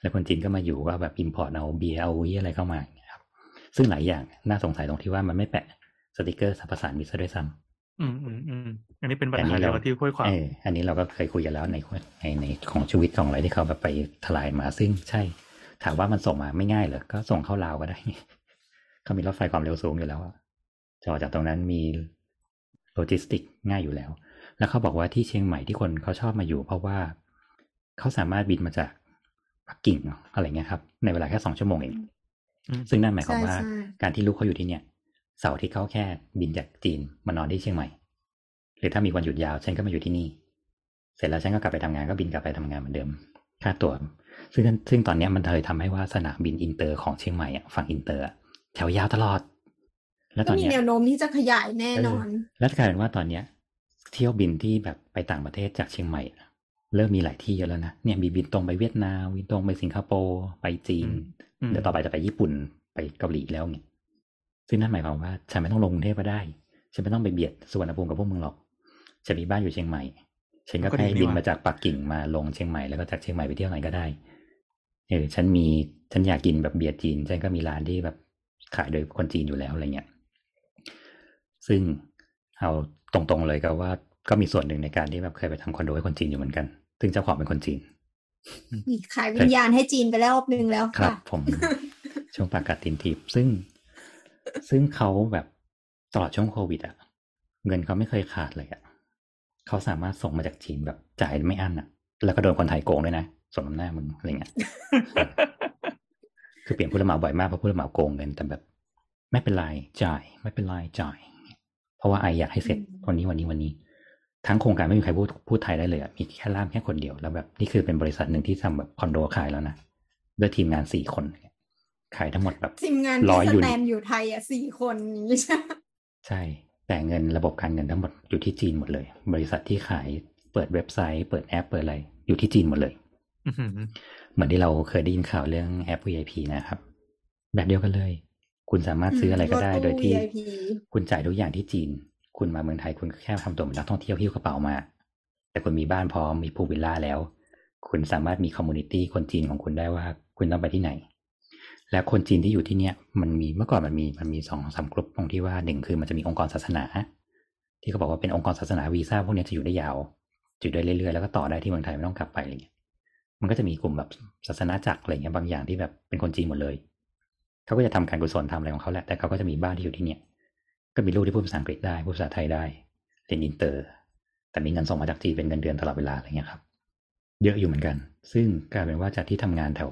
แล้วคนจีนก็มาอยู่ว่าแบบ import เอาเบียร์เอาเหี้ยอะไรเข้ามาอย่างเงี้ยครับ ซึ่งหลายอย่างน่าสงสัยตรงที่ว่ามันไม่แปะสติกเกอร์สรรพสานมิตรซะด้วยซ้ำอืมอืมอืมอันนี้เป็นปัญอันหานี้เดียวเรากับที่ห้วยขวางเอออันนี้เราก็เคยคุยกันแล้วในในในของชีวิตของอะไรที่เขาแบบไปทลายมาซึ่งใช่ ถามว่ามันส่งมาไม่ง่ายเหรอก็ส่งเข้าลาวก็ได้เขามีรถไฟความเร็วสูงอยู่แล้วอะจะออกจากตรงนั้นมีโลจิสติกง่ายอยู่แล้ว แล้วเขาบอกว่าที่เชียงใหม่ที่คนเขาชอบมาอยู่ เพราะว่าเขาสามารถบินมาจากปักกิ่งอะไรเงี้ยครับ ในเวลาแค่สองชั่วโมงเองอืม ซึ่งนั่นหมายความใช่ว่าใช่การที่ลูกเขาอยู่ที่เนี่ยเสาร์อาที่เขาแค่บินจากจีนมานอนที่เชียงใหม่ หรือถ้ามีวันหยุดยาวฉันก็มาอยู่ที่นี่ เสร็จแล้วฉันก็กลับไปทำงานก็บินกลับไปทำงานเหมือนเดิม ค่าตั๋วซึ่งซึ่งตอนเนี้ยมันเลยทำให้ว่าสนามบินอินเตอร์ของเชียงใหม่อะฝั่งอินเตอร์อะแถวยาวตลอด แล้วตก็อนมีเนี้ยแนวโน้มที่จะขยายแน่นอนเออแล้วกลายเป็นว่าตอนเนี้ย เที่ยวบินที่แบบไปต่างประเทศจากเชียงใหม่อะเริ่มมีหลายที่เยอะแล้วนะเนี่ยมีบินตรงไปเวียดนามบินตรงไปสิงคโปร์ไปจีนอืม เดี๋ยวต่อไปจะไปญี่ปุ่นไปเกาหลีแล้วเนี่ยซึ่งนั่นหมายความว่า ฉันไม่ต้องลงกรุงเทพก็ได้ ฉันไม่ต้องไปเบียดสุวรรณภูมิกับพวกมึงหรอก ฉันมีบ้านอยู่เชียงใหม่ ฉันก็แค่บินมาจากปักกิ่งมาลงเชียงใหม่แล้วก็จากเชียงใหม่ไปเที่ยวไหนก็ได้ เออ ฉันมี ฉันอยากกินแบบเบียร์จีน ฉันก็มีร้านที่แบบขายโดยคนจีนอยู่แล้วอะไรเงี้ย ซึ่งเอาตรงๆเลยก็ว่าก็มีส่วนหนึ่งในการที่แบบเคยไปทำคอนโดให้คนจีนอยู่เหมือนกัน ซึ่งเจ้าของเป็นคนจีน ขายวิญญาณให้จีนไปแล้วรอบนึงแล้วครับค่ะผมช่วงปากกัดตินทิพย์ซึ่ง ซึ่งเขาแบบตลอดช่วงโควิดอะเงินเขาไม่เคยขาดเลยอะเขาสามารถส่งมาจากจีนแบบจ่ายไม่อั้นอะแล้วก็โดนคนไทยโกงด้วยนะสมน้ำหน้ามึงอะไรเงี้ยคือเปลี่ยนผู้รับเหมาบ่อยมากเพราะผู้รับเหมาโกงเงินแต่แบบ ไม่เป็นไรจ่าย ไม่เป็นไรจ่าย เพราะว่าไออยากให้เสร็จอืมวันนี้วันนี้วันนี้ ทั้งโครงการไม่มีใครพูดพูดไทยได้เลยอะมีแค่ล่ามแค่คนเดียวแล้วแบบนี่คือเป็นบริษัทหนึ่งที่ทำแบบคอนโดขายแล้วนะด้วยทีมงานสี่คนขายทั้งหมดแบบทีมงานร้อยที่สยูแตนิตนอยู่ไทยอะสี่คนอย่างนี้ใช่ไหมใช่ แต่เงินระบบการเงินทั้งหมดอยู่ที่จีนหมดเลย บริษัทที่ขายเปิดเว็บไซต์ เปิดแอปเปิดอะไรอยู่ที่จีนหมดเลยอื้อหือเหมือนที่เราเคยได้ยินข่าวเรื่องแอป VIP นะครับ แบบเดียวกันเลย คุณสามารถซื้ออะไรก็ได้รถตู้โดยที่ VIP คุณจ่ายทุกอย่างที่จีน คุณมาเมืองไทยคุณแค่ทำตัวเป็นนักท่องเที่ยวหิ้วกระเป๋ามา แต่คุณมีบ้านพร้อมมีพูลวิลล่าแล้ว คุณสามารถมี community คนจีนของคุณได้ว่า คุณต้องไปที่ไหน และคนจีนที่อยู่ที่เนี่ยมันมีเมื่อก่อนมันมีมันมีสองสามกลุ่มตรงที่ว่าหนึ่งคือมันจะมีองค์กรศาสนา ที่เขาบอกว่าเป็นองค์กรศาสนาวีซ่าพวกนี้จะอยู่ได้ยาวอยู่ได้เรื่อยๆแล้วก็ต่อได้ที่เมืองไทยไม่ต้องกลับไปอะไรเงี้ยมันก็จะมีกลุ่มแบบศาสนาจักรอะไรเงี้ยบางอย่างที่แบบเป็นคนจีนหมดเลย เขาก็จะทำการกุศลทำอะไรของเขาแหละ แต่เขาก็จะมีบ้านที่อยู่ที่เนี่ย ก็มีลูกที่พูดภาษาอังกฤษได้พูดภาษาไทยได้เรียนอินเตอร์ แต่มีเงินส่งมาจากจีนเป็นเงินเดือนตลอดเวลาอะไรเงี้ยครับ เยอะอยู่เหมือนกัน ซึ่งกลายเป็นว่าจากที่ทำงานแถว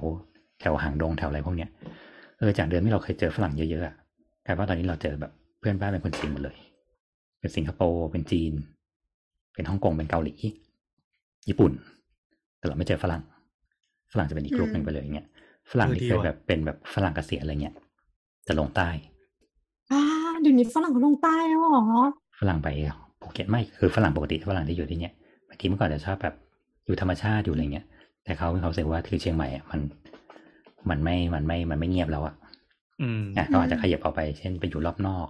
แถวหางดงแถวอะไรพวกเนี้ยเออจากเดิมที่เราเคยเจอฝรั่งเยอะๆอะกลายว่าตอนนี้เราเจอแบบเพื่อนบ้านเป็นคนจีนหมดเลย เป็นสิงคโปร์เป็นจีน เป็นฮ่องกงเป็นเกาหลี ญี่ปุ่น แต่เราไม่เจอฝรั่ง ฝรั่งจะเป็นอีกกลุ่มหนึ่งไปเลยเงี้ยฝรั่งที่เคยแบบเป็นแบบฝรั่งเกษียณอะไรเงี้ยจะลงใต้ เดี๋ยวนี้ฝรั่งเขาลงใต้แล้วเหรอฝรั่งไปภูเก็ตไม่คือฝรั่งปกติฝรั่งที่อยู่ที่เนี่ยบางทีเมื่อก่อนจะชอบแบบอยู่ธรรมชาติอยู่อะไรเงี้ย แต่เขามีความรู้สึกว่าคือเชียงใหม่อะมัน มันไม่มันไม่มันไม่เงียบแล้วอะอืมอะเขาอาจจะขยับออกไป เช่นไปอยู่รอบนอก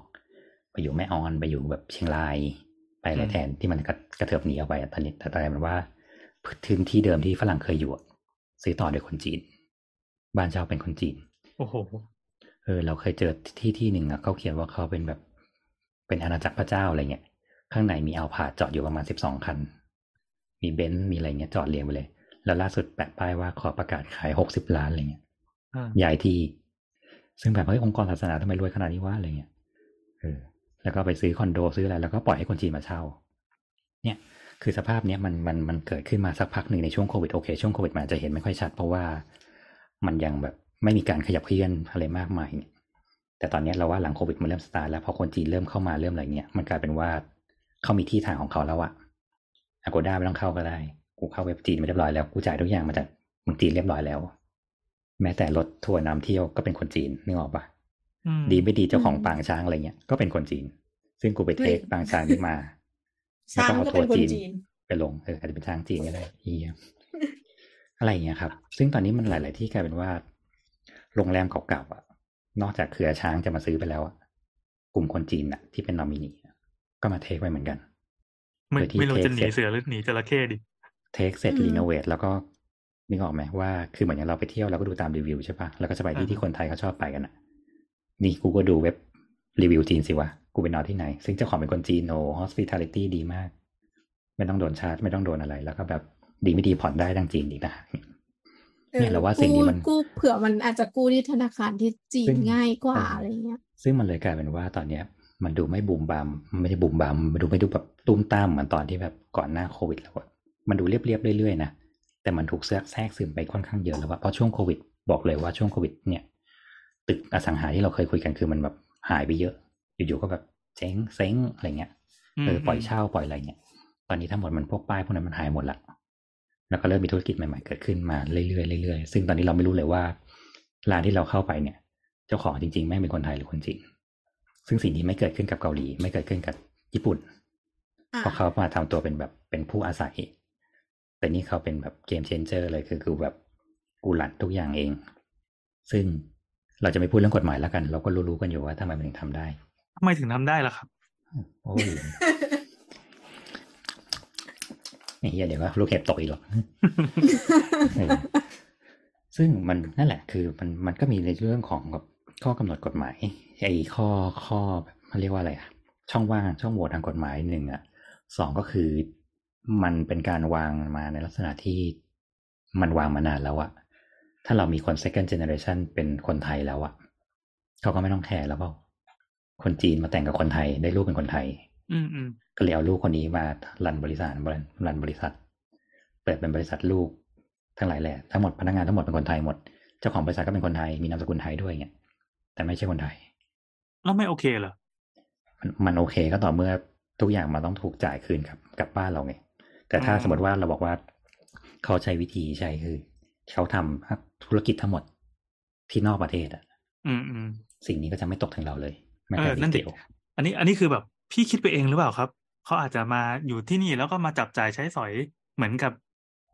ไปอยู่แม่ออนไปอยู่แบบเชียงราย ไปอะไรอืมแทนที่มันกระกระเถิบหนีออกไปอะตอนนี้แต่ตอนนี้มันว่าพื้นที่เดิมที่ฝรั่งเคยอยู่อะซื้อต่อโดยคนจีน บ้านเช่าเป็นคนจีน โอ้โห เออ เราเคยเจอที่ที่หนึ่งอะเขาเขียนว่าเขาเป็นแบบเป็นอาณาจักรพระเจ้าอะไรเงี้ย ข้างในมี Alphard จอดอยู่ประมาณสิบสองคัน มีเบนซ์มีอะไรเงี้ยจอดเรียงไปเลย แล้วล่าสุดแปะป้ายว่าขอประกาศขายหกสิบล้านอะไรเงี้ยอ่าย้ายที่ ซึ่งแบบเฮ้ยองค์กรศาสนาทำไมรวยขนาดนี้วะอะไรเงี้ยเออ แล้วก็ไปซื้อคอนโดซื้ออะไรแล้วก็ปล่อยให้คนจีนมาเช่า เนี่ย คือสภาพเนี้ยมันมันมันเกิดขึ้นมาสักพักหนึ่งในช่วงโควิดโอเคช่วงโควิดมันอาจจะเห็นไม่ค่อยชัด เพราะว่ามันยังแบบ ไม่มีการขยับเคลื่อนอะไรมากมายเนี่ยแต่ตอนเนี้ยเราว่าหลังโควิดมันเริ่มสตาร์ทแล้วพอคนจีนเริ่มเข้ามาเริ่มอะไรเงี้ยมันกลายเป็นว่าเขามีที่ทางของเขาแล้วอะ Agoda ไม่ต้องเข้าก็ได้กูเข้าเว็บจีนมาเรียบร้อยแล้วกูจ่ายทุกอย่างมาจากเมืองจีนเรียบร้อยแล้ว แม้แต่รถทัวร์นำเที่ยวก็เป็นคนจีนนึกออกปะอืมดีไม่ดีเจ้าของปางช้างอะไรเงี้ยก็เป็นคนจีน ซึ่งกูไป take เฮ้ยปางช้างนี้มาช้างก็เป็นคนจีนไปลงเอออาจจะเป็นช้างจีนก็ได้เฮียอะไรอย่างเงี้ยครับ ซึ่งตอนนี้มันหลาย ๆ ที่กลายเป็นว่า โรงแรมเก่าๆอะ นอกจากเครือช้างจะมาซื้อไปแล้วอะกลุ่มคนจีนอะ ที่เป็นนอมินีอะก็มา take ไว้เหมือนกันไม่โดยที่ไม่รู้จะหนีเทคเสร็จเสือหรือหนีจระเข้ดิ take เสร็จอืม renovate แล้วก็นึกออกไหมว่าคือเหมือนอย่างเราไปเที่ยวเราก็ดูตามรีวิวใช่ปะแล้วก็จะไปที่อ่าที่คนไทยเขาชอบไปกันอะ นี่กูก็ดูเว็บรีวิวจีนสิวะ กูไปนอนที่ไหน ซึ่งเจ้าของเป็นคนจีนโอ้ hospitality ดีมาก ไม่ต้องโดนชาร์จ ไม่ต้องโดนอะไร แล้วก็แบบดีไม่ดีผ่อนได้ทั้งจีนอีกนะ เนี่ยเราว่าสิ่งนี้มันกู้กู้เผื่อมันอาจจะกู้ที่ธนาคารที่จีซึ่นงง่ายกว่าเออออะไรเงี้ย ซึ่งมันเลยกลายเป็นว่าตอนเนี้ย มันดูไม่บูมบามมันไม่ได้บูมบามมันดูไม่ดูแบบตุ้มตามเหมือนตอนที่แบบก่อนหน้าโควิดแล้วอะมันดูเรียบๆเรื่อยๆนะแต่มันถูกแทรกแทรกซึมไปค่อนข้างเยอะแล้วว่าเพราะช่วงโควิดบอกเลยว่าช่วงโควิด เนี่ย ตึกอสังหาที่เราเคยคุยกันคือมันแบบหายไปเยอะ อยู่ๆก็แบบเจ๊งเซ้งอะไรเงี้ยเออปล่อยเช่าปล่อยอะไรเงี้ยตอนนี้ทั้งหมดมันพวกป้ายพวกนั้นมันหายหมดละ แล้วก็เริ่มมีธุรกิจใหม่ๆเกิดขึ้นมาเรื่อยๆเรื่อยๆซึ่งตอนนี้เราไม่รู้เลยว่าร้านที่เราเข้าไปเนี่ย เจ้าของจริงๆแม่งเป็นคนไทยหรือคนจีนซึ่งสิ่งนี้ไม่เกิดขึ้นกับเกาหลี ไม่เกิดขึ้นกับญี่ปุ่นอ่าเพราะเขามาทำตัวเป็นแบบเป็นผู้อาศัย แต่นี่เขาเป็นแบบเกมเชนเจอร์เลยคือคือแบบกูหลัดทุกอย่างเอง ซึ่งเราจะไม่พูดเรื่องกฎหมายแล้วกัน เราก็รู้ๆกันอยู่ว่าทำไมมันถึงทำได้ทำไมถึงทำได้ล่ะครับ โอ้ยนี่ เหี้ยเดี๋ยวก็ลูกเห็บตกอีกหรอกเออซึ่งมันนั่นแหละ คือมันมันก็มีในเรื่องของแบบข้อกำหนดกฎหมายไอ้ข้อข้อแบบมันเรียกว่าอะไรอะช่องว่างช่องโหว่ทางกฎหมายหนึ่งอะสองก็คือมันเป็นการวางมาในลักษณะที่มันวางมานานแล้วอะถ้าเรามีคน second generation เป็นคนไทยแล้วอะเขาก็ไม่ต้องแคร์แล้วเปล่าคนจีนมาแต่งกับคนไทยได้ลูกเป็นคนไทย อืมอืม ก็เลยเอาลูกคนนี้มารันบริษัทรันบริษัท เปิดเป็นบริษัทลูกทั้งหลายแหละทั้งหมดพนักงานทั้งหมดเป็นคนไทยหมด เจ้าของบริษัทก็เป็นคนไทยมีนามสกุลไทยด้วยเงี้ยแต่ไม่ใช่คนไทย แล้วไม่โอเคเหรอมันมันโอเคก็ต่อเมื่อทุกอย่างมันต้องถูกจ่ายคืนกับกับบ้านเราไงแต่ถ้าอ๋อสมมติว่าเราบอกว่าเขาใช้วิธีใช้คือเขาทำธุรกิจทั้งหมดที่นอกประเทศอะอืมอืมสิ่งนี้ก็จะไม่ตกถึงเราเลยแม้เอแต่อนินั่ดนดิเดียวอันนี้อันนี้คือแบบพี่คิดไปเองหรือเปล่าครับ เขาอาจจะมาอยู่ที่นี่แล้วก็มาจับจ่ายใช้สอยเหมือนกับ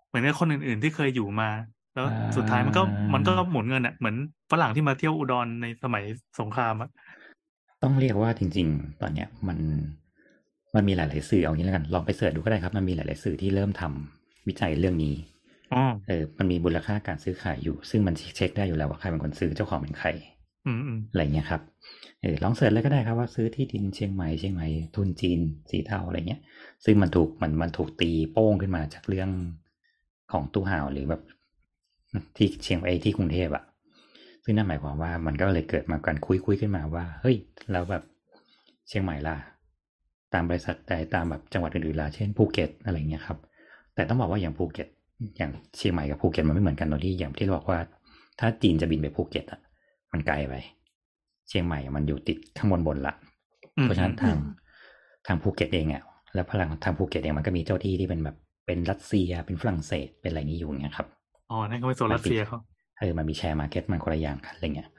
เหมือนกับคนอื่น ๆ ที่เคยอยู่มา แล้วสุดท้ายมันก็มันก็หมุนเงินอะเหมือนฝรั่งที่มาเที่ยวอุดรในสมัยสงครามอะต้องเรียกว่าจริง ๆ ตอนเนี้ยมันมันมีหลาย ๆ สื่อเอางี้แล้วกันลองไป search ดูก็ได้ครับ มันมีหลาย ๆ สื่อที่เริ่มทำวิจัยเรื่องนี้อ๋อเออมันมีมูลค่าการซื้อขายอยู่ ซึ่งมันเช็คได้อยู่แล้วว่าใครเป็นคนซื้อเจ้าของเป็นใคร อะไรเงี้ยครับเออลอง search เลยก็ได้ครับว่าซื้อที่ดินเชียงใหม่เชียงใหม่ทุนจีนสีเทาอะไรเงี้ย ซึ่งมันถูกมันมันถูกตีโป้งขึ้นมาจากเรื่องของตู้ห่าวหรือแบบที่เชียงไอ้ที่กรุงเทพอะซึ่งนั่นหมายความว่ามันก็เลยเกิดมาการคุยคุยขึ้นมาว่า เฮ้ยแล้วแบบเชียงใหม่ล่ะตามบริษัทใดตามแบบจังหวัดอื่นๆล่ะเช่นภูเก็ตอะไรเงี้ยครับ แต่ต้องบอกว่าอย่างภูเก็ต อย่างเชียงใหม่กับภูเก็ตมันไม่เหมือนกันตรงที่อย่างที่เราบอกว่า ถ้าจีนจะบินไปภูเก็ตอะ มันไกลไป เชียงใหม่มันอยู่ติดข้างบนบนละอืมเพราะฉะนั้นอืมทางทางภูเก็ตเองอะแล้วพลังทางภูเก็ตเองมันก็มีเจ้าที่ที่เป็นแบบเป็นรัสเซียเป็นฝรั่งเศสเป็นอะไรนี้อยู่อย่างเงี้ยครับอ๋อนั่นก็เป็นโซนรัสเซียเขาเออมันมี share market มันคนละอย่างกันอะไรเงี้ย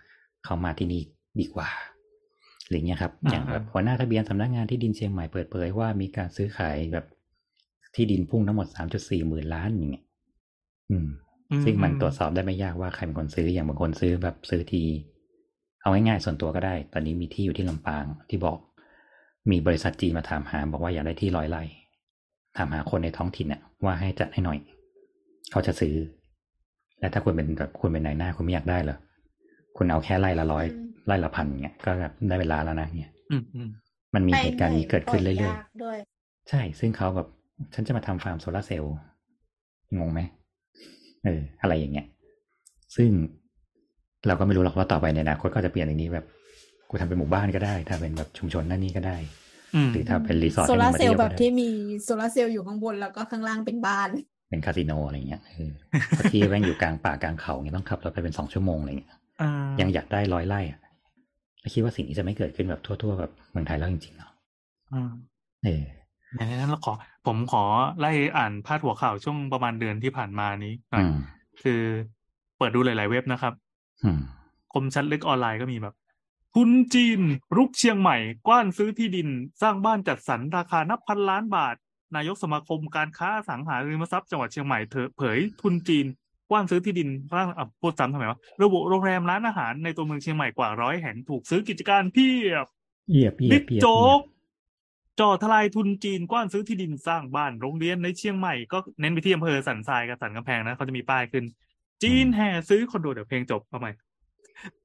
เขามาที่นี่ดีกว่าหรือเงี้ยครับ อย่างแบบหัวหน้าทะเบียนสำนักงานที่ดินเชียงใหม่เปิดเผยว่ามีการซื้อขายแบบที่ดินพุ่งทั้งหมดสามจุดสี่หมื่นล้านอย่างเงี้ยอืมอื ซึ่งมันอืตรวจสอบได้ไม่ยากว่าใครเป็นคนซื้ออย่างบางคนซื้อแบบซื้อที เอาง่ายๆส่วนตัวก็ได้ ตอนนี้มีที่อยู่ที่ลำปางที่บอก มีบริษัทจีนมาถามหา บอกว่าอยากได้ที่ร้อยไร่ถามหาคนในท้องถิ่นน่ะว่าให้จัดให้หน่อย เขาจะซื้อ และถ้าคุณเป็นแบบคุณเป็นนายหน้าคุณไม่อยากได้เหรอคุณเอาแค่ไร่ละร้อยอืมไร่ละพันเงี้ยก็แบบได้เวลาแล้วนะเนี่ยอืมอืมมันมีเหตุการณ์นี้เกิดขึ้นเรื่อยากด้วยๆใช่ซึ่งเขาแบบ ฉันจะมาทำฟาร์มโซลาร์เซลล์งงไหม เอออะไรอย่างเงี้ย ซึ่งเราก็ไม่รู้หรอกว่าต่อไปในอนาคตก็จะเปลี่ยนอย่างนี้แบบกูทำเป็นหมู่บ้านก็ได้ ถ้าเป็นแบบชุมชนนั่นนี่ก็ได้อืมหรือถ้าเป็นรีสอร์ทโซลาร์ให้เซลมันล์มาแบบเที่ยวก็ได้ที่มีโซลาร์เซลล์อยู่ข้างบนแล้วก็ข้างล่างเป็นบ้าน เป็นคาสิโนอะไรเงี้ยเออเพราะที่แม่งอยู่กลางป่ากลางเขาเงี้ยต้องขับรถไปเป็นสองชั่วโมงอะไรเงี้ยอ่ายังอยากได้ร้อยไร่อะแล้วคิดว่าสิ่งนี้จะไม่เกิดขึ้นแบบทั่ว ๆ แบบเมืองไทยแล้วจริงๆเนาะอ่าเออ อย่างนั้นเราขอ ผมขอไล่อ่านพาดหัวข่าวช่วงประมาณเดือนที่ผ่านมานี้หน่อยอืมคือเปิดดูหลาย ๆ เว็บนะครับอืมคมชัดลึกออนไลน์ก็มีแบบทุนจีน รุกเชียงใหม่ กว้านซื้อที่ดิน สร้างบ้านจัดสรรราคานับพันล้านบาท นายกสมาคมการค้าอสังหาริมทรัพย์จังหวัดเชียงใหม่เถเผย ทุนจีน กว้านซื้อที่ดินร่างอะพูดซ้ำทำไมวะระบุโรงแรมร้านอาหารในตัวเมืองเชียงใหม่กว่าร้อยแห่งถูกซื้อกิจการเพียบเอียบเอียบิ๊บกเอียบโจ๊เอียกบ จ่อทลายทุนจีนกว้านซื้อที่ดินสร้างบ้านโรงเรียนในเชียงใหม่ก็เน้นไปที่อำเภอสันทรายกับสันกำแพงนะเขาจะมีป้ายขึ้น จีนแห่ซื้อคอนโดเดี๋ยวเพลงจบเอาใหม่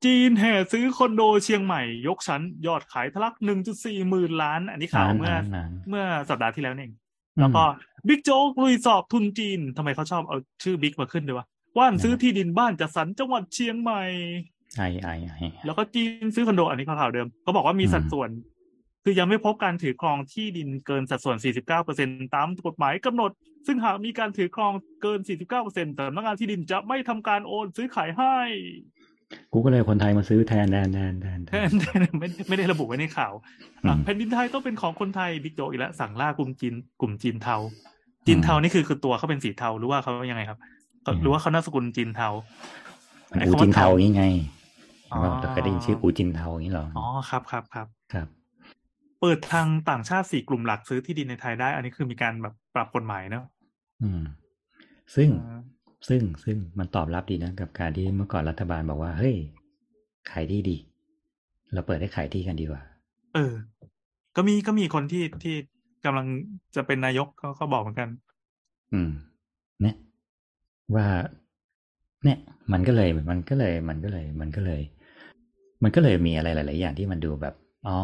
จีนแห่ซื้อคอนโดเชียงใหม่ ยกชั้น ยอดขายทะลัก1.4หมื่นล้าน อันนี้ข่าวเมื่อนานนานเมื่อสัปดาห์ที่แล้วนี่เองแล้วก็บิ๊กโจ๊กลุยสอบทุนจีนทำไมเขาชอบเอาชื่อบิ๊กมาขึ้นด้วยวะกว้านซื้อที่ดินบ้านจัดสรรจังหวัดเชียงใหม่ไอไอไอแล้วก็จีนซื้อคอนโดอันนี้ข่าวเดิมเขาบอกว่ามีอืมสัดส่วน คือยังไม่พบการถือครองที่ดินเกินสัดส่วน 49%ตามกฎหมายกำหนด ซึ่งหากมีการถือครองเกิน 49%สำนักงานที่ดินจะไม่ทำการโอนซื้อขายให้ กูก็เลยคนไทยมาซื้อแทนแทนแทนแทนแทแทนนแทนไม่ไม่ได้ระบุไว้ในข่าวอะอืมแผ่นดินไทยต้องเป็นของคนไทยบิ๊กโจกอีกแล้วสั่งล่ากลุ่มจีนกลุ่มจีนเทา จีนเทานี่คือคือตัวเขาเป็นสีเทาหรือว่าเขายังไงครับเขาอืมหรือว่าเขานามสกุลจีนเทามันไอ้อูคำว่าจินเทาเทาอย่างงี้ไงอ๋อเราเคยได้ยินชื่ออูจินเทาอย่างนี้เหรออ๋อครับครับครับครับ เปิดทางต่างชาติสี่กลุ่มหลักซื้อที่ดินในไทยได้ อันนี้คือมีการแบบปรับกฎหมายเนอะอืม ซึ่งอ่าซึ่งซึ่งมันตอบรับดีนะ กับการที่เมื่อก่อนรัฐบาลบอกว่า เฮ้ย ขายที่ดี เราเปิดให้ขายที่กันดีกว่า เออ ก็มีก็มีคนที่ที่กำลังจะเป็นนายกเขาเขาบอกเหมือนกัน อืม เนี่ย ว่า เนี่ย มันก็เลยมันก็เลย มันก็เลย มันก็เลย มันก็เลยมีอะไรหลาย ๆ อย่างที่มันดูแบบ อ๋อ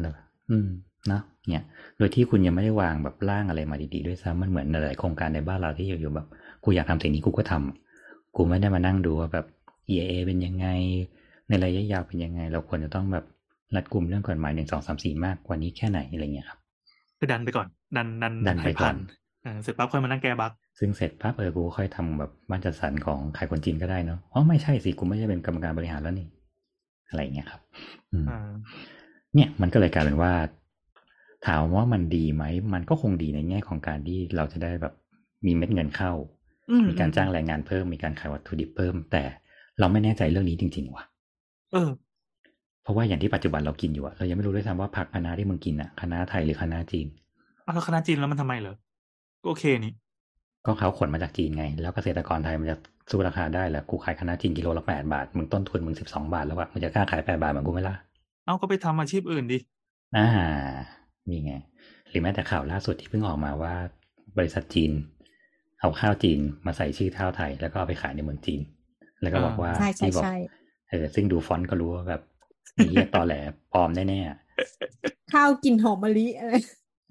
แล้วอืมเนอะเนี่ย โดยที่คุณยังไม่ได้วางแบบร่างอะไรมาดีๆด้วยซ้ำมันเหมือนหลายๆโครงการในบ้านเราที่อยู่ๆแบบกูอยากทำสิ่งนี้กูก็ทำกูไม่ได้มานั่งดูว่าแบบ EAA เป็นยังไง ในระยะยาวเป็นยังไง เราควรจะต้องแบบรัดกลุ่มเรื่องกฎหมายหนึ่งสองสามสี่มากกว่านี้แค่ไหนอะไรเงี้ยครับคือดันไปก่อน ดันดันดันไปให้ผ่านก่อนเออเสร็จปั๊บค่อยมานั่งแก้บั๊กซึ่งเสร็จปั๊บเออกูค่อยทำแบบบ้านจัดสรรของขายคนจีนก็ได้เนาะอ๋อไม่ใช่สิกูไม่ใช่เป็นกรรมการบริหารแล้วนี่อะไรเงี้ยครับอืมอ่า เนี่ยมันก็เลยกลายเป็นว่า ถามว่ามันดีไหม มันก็คงดีในแง่ของการที่เราจะได้แบบมีเม็ดเงินเข้าอืมีการจ้างแรงงานเพิ่ม มีการขายวัตถุดิบเพิ่ม แต่เราไม่แน่ใจเรื่องนี้จริง ๆ ว่ะเออเพราะว่าอย่างที่ปัจจุบันเรากินอยู่อะเรายังไม่รู้ด้วยซ้ำว่าผักคะน้าที่มึงกินอะคะน้าไทยหรือคะน้าจีนเอาแล้วคณะจีนแล้วมันทำไมเหรอก็โอเคนี่ก็เขาขนมาจากจีนไง แล้วเกษตรกรไทยมันจะสู้ราคาได้เหรอกูขายคะน้าจีนกิโลละแปดบาท มึงต้นทุนมึงสิบสองบาทแล้วอะมึงจะกล้าขายแปดบาทเหมือนกูไหมล่ะ เอาก็ไปทำอาชีพอื่นดิ อ่านี่ไง หรือแม้แต่ข่าวล่าสุดที่เพิ่งออกมาว่า บริษัทจีน เอาข้าวจีนมาใส่ชื่อข้าวไทย แล้วก็เอาไปขายในเมืองจีน แล้วก็บอกว่าใช่ใช่ที่บอกใช่เออซึ่งดูฟอนต์ก็รู้ว่าแบบไอ้เหี้ยตอแหลปลอมแน่ๆอะข้าวกลินหอมมะลิอะไร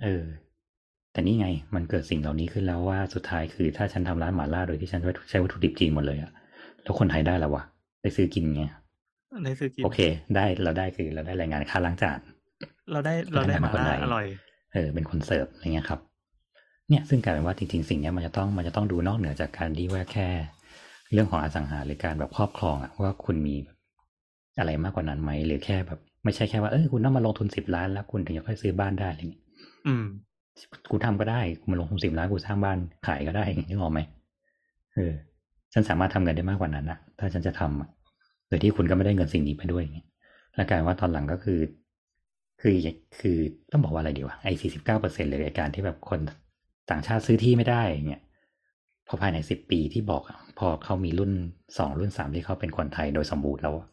เออ แต่นี่ไง มันเกิดสิ่งเหล่านี้ขึ้นแล้วว่าสุดท้ายคือถ้าฉันทำร้านหมาล่าโดยที่ฉันใช้วัตถุดิบจีนหมดเลยอะแล้วคนไทยได้แล้ววะได้ซื้อกินไง ในซื้อกินโอเค ได้เราได้คือเราได้แรงงานค่าล้างจานเราได้เราได้หมาล่าอร่อย เออ เป็นคนเสิร์ฟอะไรเงี้ยครับ เนี่ยซึ่งกลายเป็นว่าจริง ๆ สิ่งเนี้ยมันจะต้องมันจะต้องดูนอกเหนือจากการที่ว่าแค่ เรื่องของอสังหาหรือการแบบครอบครองอะว่าคุณมีอะไรมากกว่านั้นไหมหรือแค่แบบ ไม่ใช่แค่ว่าเออคุณต้องมาลงทุนสิบล้านแล้วคุณถึงจะค่อยซื้อบ้านได้อะไรเงี้ยอืมกูทำก็ได้กูมาลงทุนสิบล้านกูสร้างบ้านขายก็ได้นึกออกไหมเออฉันสามารถทำเงินได้มากกว่านั้นนะถ้าฉันจะทำอะโดยที่คุณก็ไม่ได้เงินสิ่งนี้ไปด้วยอย่างเงี้ยและกลายว่าตอนหลังก็คือ คือคือต้องบอกว่าอะไรดีวะไอ้สี่สิบเก้าเปอร์เซ็นต์เลยในการที่แบบคนต่างชาติซื้อที่ไม่ได้เงี้ยพอภายในสิบปีที่บอกอะพอเขามีรุ่นสองรุ่นสามที่เขาเป็นคนไทยโดยสมบูรณ์แล้วอะ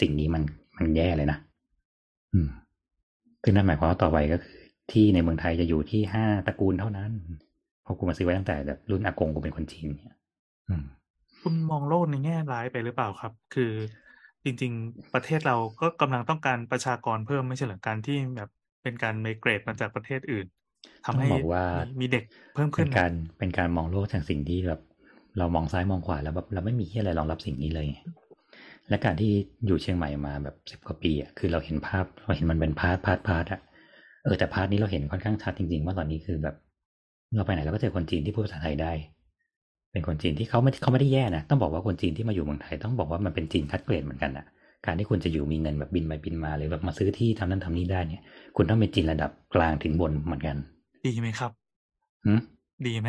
สิ่งนี้มันมันแย่เลยนะอืมคือนั่นหมายความว่าต่อไปก็คือ ที่ในเมืองไทยจะอยู่ที่ห้าตระกูลเท่านั้นเพราะกูมาซื้อไว้ตั้งแต่แบบรุ่นอากงกูเป็นคนจีนเนี่ย อืม คุณมองโลกในแง่ร้ายไปหรือเปล่าครับ คือจริง ๆ ประเทศเราก็กำลังต้องการประชากรเพิ่มไม่ใช่เหรอการที่แบบเป็นการไมเกรดมาจากประเทศอื่นทำให้ต้องบอกว่ามีเด็กเพิ่มเป็ขึ้นนการเป็นการมองโลกจากสิ่งที่แบบเรามองซ้ายมองขวาแล้วแบบเราไม่มีที่อะไรรองรับสิ่งนี้เลย และการที่อยู่เชียงใหม่มาแบบสิบกว่าปีอะคือเราเห็นภาพเราเห็นมันเป็น part part part อะเออแต่ part นี้เราเห็นค่อนข้างชัดจริงๆ ว่าตอนนี้คือแบบ เราไปไหนเราก็เจอคนจีนที่พูดภาษาไทยได้ เป็นคนจีนที่เขาไม่เขาไม่ได้แย่นะต้องบอกว่าคนจีนที่มาอยู่เมืองไทย ต้องบอกว่ามันเป็นจีนคัดเกรดเหมือนกันนะการที่คุณจะอยู่มีเงินแบบบินไปบินมาหรือแบบมาซื้อที่ทำนั่นทำนี่ได้เนี่ย คุณต้องเป็นจีนระดับกลางถึงบนเหมือนกัน ดีไหมครับหืมดีไหม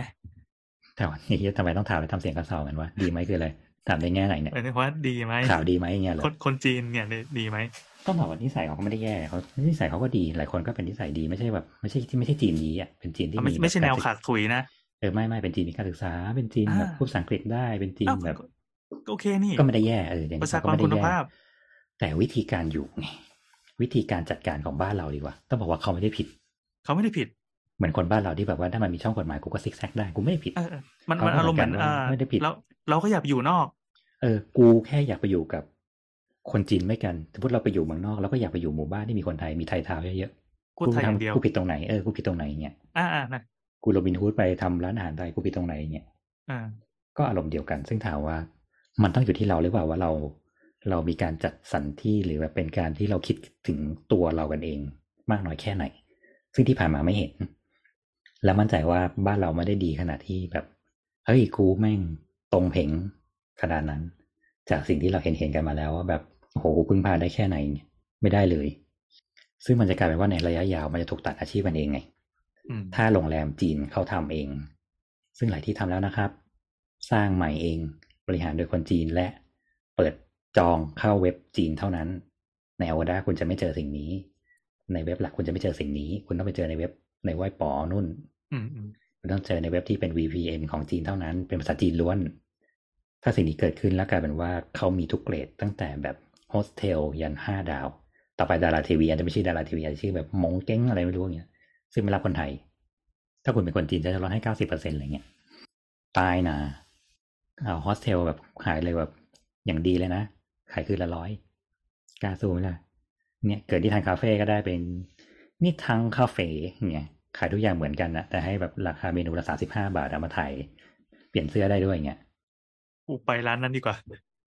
แต่ว่านี่ทำไมต้องถามไปทำเสียงกระเซากันว่าดีไหมคืออะไรถามในแง่ไหนเนี่ยเออเพราะว่าดีไหมข่าวดีไหมอย่างเงี้ยเหรอคนคนจีนเนี่ยดีไหมต้องบอกว่านิสัยเขาก็ไม่ได้แย่เขานิสัยเขาก็ดีหลายคนก็เป็นนิสัยดีไม่ใช่แบบไม่ใช่ที่ไม่ใช่จีนนี้อะเป็นจีนที่ไม่มีไม่ใช่บบแนวการศึกขาดถุยนะ เออไม่ไม่เป็นจีนมีการศึกษาเป็นจีนแบบอ่าพูดภาษาอังกฤษได้เป็นจีนอ้าวแบบก็ก็โอเคนี่ก็ไม่ได้แย่เอออย่างประนี้ชาเขากก็รไม่ได้คุณแย่ภาพ แต่วิธีการอยู่ไงวิธีการจัดการของบ้านเราดีกว่า ต้องบอกว่าเขาไม่ได้ผิด เขาไม่ได้ผิด เหมือนคนบ้านเราที่แบบว่าถ้ามันมีช่องกฎหมายกูก็ซิกแซกได้กูไม่ได้ผิดเออเออมันเขามันก็อารมณ์เหมือนเหมือนกันอ่าว่าไม่ได้ผิดเราเราก็อยากอยู่นอก เออ กูแค่อยากไปอยู่กับ คนจีนไม่กันสมมติเราไปอยู่เมืองนอกเราก็อยากไปอยู่หมู่บ้านที่มีคนไทยมีไทยทาวน์เยอะๆพูดไทยอย่างเดียวกูผิดตรงไหนเออกูผิดตรงไหนเนี่ยอ่าอ่านะ กูโรบินฮูดไปทำร้านอาหารไทยกูผิดตรงไหนเนี่ยอ่าก็อารมณ์เดียวกัน ซึ่งถามว่า มันต้องอยู่ที่เราหรือเปล่าว่าเรา เรามีการจัดสรรที่หรือแบบเป็นการที่เราคิดถึงตัวเรากันเอง มากน้อยแค่ไหน ซึ่งที่ผ่านมาไม่เห็น แล้วมั่นใจว่าบ้านเราไม่ได้ดีขนาดที่แบบเฮ้ยกูแม่งตรงเพงขนาดนั้น จากสิ่งที่เราเห็นเห็นกันมาแล้วว่าแบบโอ้โหกูพึ่งพาได้แค่ไหน ไม่ได้เลย ซึ่งมันจะกลายเป็นว่าในระยะยาวมันจะถูกตัดอาชีพกันเองไงอืม ถ้าโรงแรมจีนเขาทำเอง ซึ่งหลายที่ทำแล้วนะครับ สร้างใหม่เองบริหารโดยคนจีนและเปิดจองเข้าเว็บจีนเท่านั้น ในอวดาคุณจะไม่เจอสิ่งนี้ ในเว็บหลักคุณจะไม่เจอสิ่งนี้ คุณต้องไปเจอในเว็บในไหว้ปอนุ่นคุณต้องเจอในเว็บที่เป็น VPN ของจีนเท่านั้น เป็นภาษาจีนล้วน ถ้าสิ่งนี้เกิดขึ้นแล้วกลายเป็นว่าเขามีทุกเกรดตั้งแต่แบบโฮสเทลยันห้าดาว ต่อไปดาราทีวีอาจจะไม่ใช่ดาราทีวีอาจจะชื่อแบบมงเก้งอะไรไม่รู้อย่างเงี้ย ซึ่งไม่รับคนไทย ถ้าคุณเป็นคนจีนจะลดให้เก้าสิบเปอร์เซ็นต์อะไรเงี้ยตายนะเอาโฮสเทลแบบขายเลยแบบอย่างดีเลยนะขายคืนละร้อยกล้าสู้ไหมล่ะเนี่ยเกิดที่ทางคาเฟ่ก็ได้เป็นนี่ทางคาเฟ่เนี่ยขายทุกอย่างเหมือนกันนะแต่ให้แบบราคาเมนูละสามสิบห้าบาทเอามาถ่ายเปลี่ยนเสื้อได้ด้วยเงี้ยกูไปร้านนั้นดีกว่า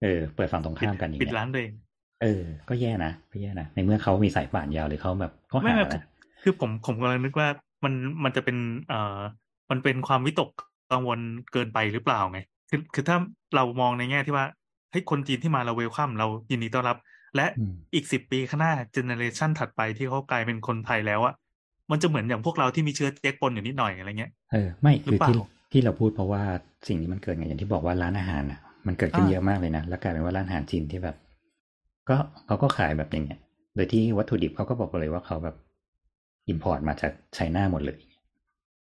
เออ เปิดฝั่งตรงข้ามกันอย่างปิดเงี้ยร้านตัวเอง เออ ก็แย่นะก็แย่นะในเมื่อเขามีสายป่านยาวหรือเขาแบบเขาไม่หาไม่นะ คือผมผมกำลังนึกว่ามันมันจะเป็นเอ่อมันเป็นความวิตกกังวลเกินไปหรือเปล่าไงคือคือถ้าเรามองในแง่ที่ว่าเฮ้ยคนจีนที่มาเราเวลคัมเรายินดีต้อนรับ และอืมอีกสิบปีข้างหน้าเจเนเรชันถัดไปที่เขากลายเป็นคนไทยแล้วอะมันจะเหมือนอย่างพวกเราที่มีเชื้อเจ๊กปนอยู่นิดหน่อยอะไรเงี้ยเออไม่หรือคือเปล่าที่ที่เราพูดเพราะว่าสิ่งนี้มันเกิดไงอย่างที่บอกว่าร้านอาหารอะ มันเกิดขึ้นอ่าเยอะมากเลยนะแล้วกลายเป็นว่าร้านอาหารจีนที่แบบ ก็เขาก็ขายแบบอย่างเงี้ย โดยที่วัตถุดิบเขาก็บอกเลยว่าเขาแบบ import มาจาก China หมดเลย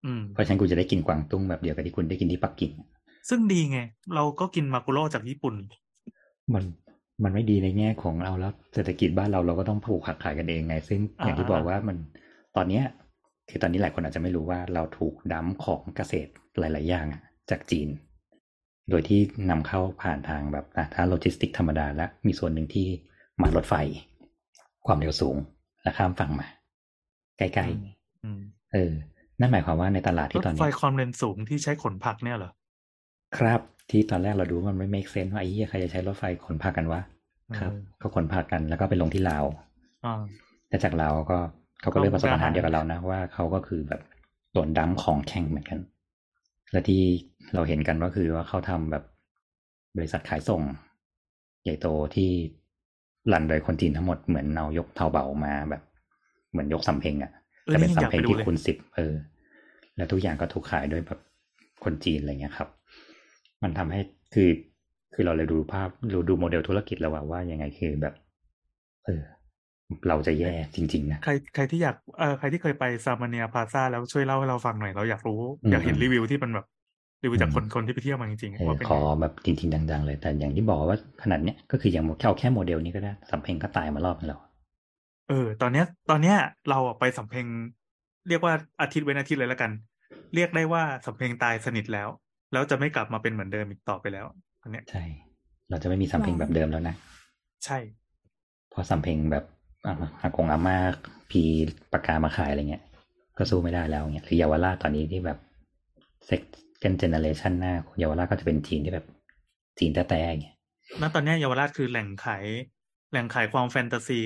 อืมเพราะฉะนั้นกูจะได้กินกวางตุ้งแบบเดียวกับที่คุณได้กินที่ปักกิ่งซึ่งดีไง เราก็กินมากุโร่จากญี่ปุ่น มันมันไม่ดีในแง่ของเอาแล้วเศรษฐกิจบ้านเราเราก็ต้องผูกขาดขายกันเองไง ซึ่งอย่างที่อ่าบอกว่ามันตอนเนี้ยคือตอนนี้หลายคนอาจจะไม่รู้ว่าเราถูก dump ของเกษตรหลาย ๆ อย่างอะจากจีน โดยที่นำเข้าผ่านทางแบบอะถ้าโลจิสติกธรรมดาและมีส่วนหนึ่งที่มารถไฟ ความเร็วสูงและข้ามฝั่งมา ใกล้อืมๆเออ นั่นหมายความว่าในตลาดรที่ถตอนไฟนี้ความเร็วสูงที่ใช้ขนผักเนี่ยเหรอ ครับ ที่ตอนแรกเราดูว่ามันไม่ make sense ว่าไอ้เหี้ยใครจะใช้รถไฟขนผักกันวะ ครับเออก็ขนผักกันแล้วก็ไปลงที่ลาวอ่าแต่จากลาวก็เขาก็ก็เลือกประสบปัญหามุกดาหารเดียวกับเรานะว่าเขาก็คือแบบโดนดั้มของแข่งเหมือนกัน และที่เราเห็นกันก็คือว่าเขาทำแบบบริษัทขายส่ง ใหญ่โตที่รันโดยคนจีนทั้งหมดเหมือนเอายกเทาเบามาแบบ เหมือนยกสำเพ็งอะเออแต่เป็นนี่ยังอยากสำเพ็งไปดูที่เลยคูณสิบเออ แล้วทุกอย่างก็ถูกขายด้วยแบบคนจีนอะไรเงี้ยครับ มันทำให้คือคือเราเลยดูภาพเราดูโมเดลธุรกิจแล้วว่าว่ายังไงคือแบบ เออ เราจะแย่จริง ๆ นะ ใครใครที่อยากเออใครที่เคยไปซามาเนียพาซาแล้วช่วยเล่าให้เราฟังหน่อย เราอยากรู้อืมอยากเห็นรีวิวที่มันแบบรีวิวจากอืมคนคนที่ไปเที่ยวมาจริงเอๆอว่าเป็นขอไงแบบจริงๆดัง ๆ เลย แต่อย่างที่บอกว่าขนาดเนี้ยก็คืออย่างแค่เอาแค่โมเดลนี้ก็ได้สำเพ็งก็ตายมารอบนึงแล้ว เออ ตอนเนี้ย ตอนเนี้ยเราอะไปสำเพ็งเรียกว่าอาทิตย์เว้นอาทิตย์เลยแล้วกัน เรียกได้ว่าสำเพ็งตายสนิทแล้ว แล้วจะไม่กลับมาเป็นเหมือนเดิมอีกต่อไปแล้วอันเนี้ยใช่ เราจะไม่มีสำเพ็งแบบเดิมแล้วนะ ใช่ เพราะสำเพ็งแบบอะอากงอาม่าพีปากกามาขายอะไรเงี้ย ก็สู้ไม่ได้แล้วเงี้ยหรือเยาวราชตอนนี้ที่แบบเซ็กเกนเจเนเรชันหน้าเยาวราชก็จะเป็นจีนที่แบบจีนแต้ๆอย่างเงี้ยณตอนเนี้ยเยาวราชคือแหล่งขายแหล่งขายความแฟนตาซี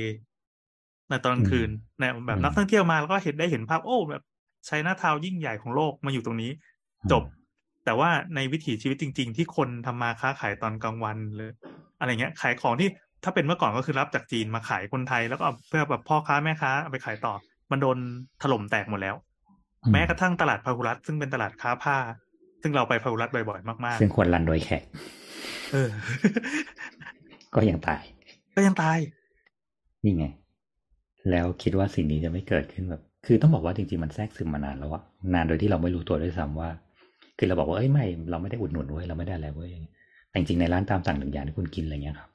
ในตอนกลางคืนในแบบนักท่องเที่ยวมาแล้วก็เห็นได้เห็นภาพโอ้แบบไชน่าทาวน์ยิ่งใหญ่ของโลกมาอยู่ตรงนี้ จบ แต่ว่าในวิถีชีวิตจริง ๆ ที่คนทำมาค้าขายตอนกลางวันหรืออะไรเงี้ย ขายของที่ถ้าเป็นเมื่อก่อนก็คือรับจากจีนมาขายคนไทย แล้วก็เอาเพื่อแบบพ่อค้าแม่ค้าเอาไปขายต่อ มันโดนถล่มแตกหมดแล้วอืมแม้กระทั่งตลาดพาหุรัตซึ่งเป็นตลาดค้าผ้า ซึ่งเราไปพาหุรัตบ่อยๆมากซึ่งควรรันโดยแขกๆเออ ก็ยังตาย ก็ยังตายนี่ไง แล้วคิดว่าสิ่งนี้จะไม่เกิดขึ้นแบบ คือต้องบอกว่าจริงๆมันแทรกซึมมานานแล้วอะนานโดยที่เราไม่รู้ตัวด้วยซ้ำว่า คือเราบอกว่าเอ้ยไม่ เราไม่ได้อุดหนุนเว้ยเราไม่ได้อะไรเว้ยแต่จริงๆในร้านตามสั่งหนึ่งอย่างที่คุณกินอะไรเงี้ยครับ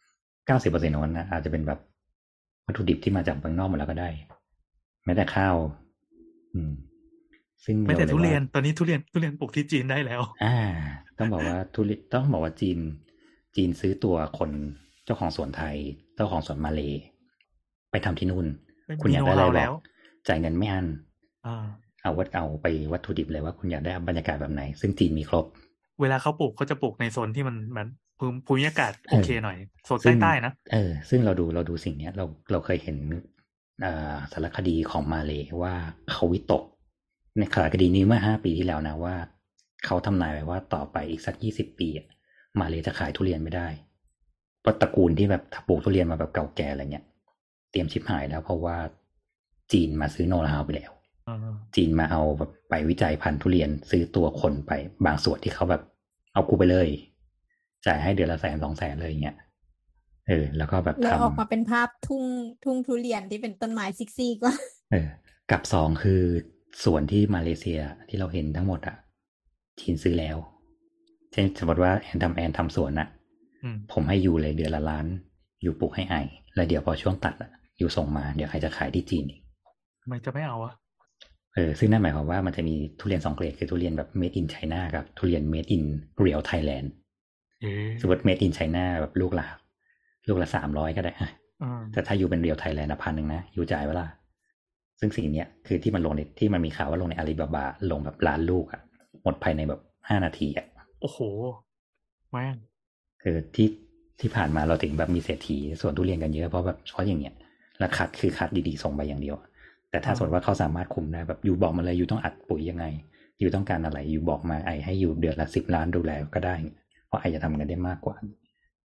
เก้าสิบเปอร์เซ็นต์ของมันนะอาจจะเป็นแบบวัตถุดิบที่มาจากเมืองนอกหมดแล้วก็ได้ แม้แต่ข้าว อืม ซึ่งไม่แต่าทุเรียนว่าตอนนี้ทุเรียนทุเรียนปลูกที่จีนได้แล้ว อ่า ต้องบอกว่าทุเรียนต้องบอกว่าจีน จีนซื้อตัวคนเจ้าของสวนไทย เจ้าของสวนมาเลไปทำที่นู่นไม่ คุณอยากได้อะไรมี know-how บแล้อกวจ่ายเงินไม่อันอ่าเอาวัดเอาไปวัตถุดิบเลยว่าคุณอยากได้บรรยากาศแบบไหน ซึ่งจีนมีครบ เวลาเขาปลูกเขาจะปลูกในโซนที่มันมันภูมิภูมิอากาศโอเคหน่อยโซนซึ่งใต้ๆนะเออ ซึ่งเราดูเราดูสิ่งเนี้ย เราเราเคยเห็นอ่าสารคดีของมาเลยว่าเขาวิตก ในสารคดีนี้เมื่อห้าปีที่แล้วนะว่า เขาทำนายไว้ว่าต่อไปอีกสักยี่สิบปีอะมาเลยจะขายทุเรียนไม่ได้เพราะตระกูลที่แบบปลูกทุเรียนมาแบบเก่าแก่อะไรเงี้ย เตรียมชิบหายแล้วเพราะว่าจีนมาซื้อโนราฮาวไปแล้วอ่าจีนมาเอาแบบไปวิจัยพันธุ์ทุเรียนซื้อตัวคนไปบางส่วนที่เขาแบบ เอากูไปเลย จ่ายให้เดือนละแสนสองแสนเลยอย่างเงี้ยเออ แล้วก็แบบแล้วทำออกมาเป็นภาพทุ่งทุ่งทุเรียนที่เป็นต้นไม้ซิกซี่ก็เออ กับสองคือส่วนที่มาเลเซียที่เราเห็นทั้งหมดอะจีนซื้อแล้ว เช่นสมมติว่าแอนทำแอนทำสวนอะอืมผมให้อยู่เลยเดือนละล้าน อยู่ปลูกให้ไอแล้วเดี๋ยวพอช่วงตัดอะ อยู่ส่งมาเดี๋ยวไอจะขายที่จีนอีกทำไมจะไม่เอาอะเออซึ่งนั่นหมายความว่ามันจะมีทุเรียนสองเกรดคือทุเรียนแบบ made in China กับทุเรียน made in real Thailand เอ๊ะสมมติ made in China แบบลูกละลูกละสามร้อยก็ได้อะอ่าแต่ถ้าอยู่เป็น real Thailand พันหนึ่งนะอยู่จ่ายเวลาซึ่งสิ่งเนี้ยคือที่มันลงในที่มันมีข่าวว่าลงในอาลีบาบาลงแบบล้านลูกอะหมดภายในแบบห้านาทีอะโอ้โหแม่งคือที่ที่ผ่านมาเราถึงแบบมีเศรษฐีส่วนทุเรียนกันเยอะเพราะแบบเพราะอย่างเงี้ย แล้วคัดคือคัดดีๆส่งไปอย่างเดียว แต่ถ้าสมมติว่าเขาสามารถคุมได้แบบอยู่บอกมาเลยอยู่ต้องอัดปุ๋ยยังไง อยู่ต้องการอะไรอยู่บอกมาไอให้อยู่เดือนละสิบล้านดูแลก็ได้ เพราะไอจะทำเงินได้มากกว่า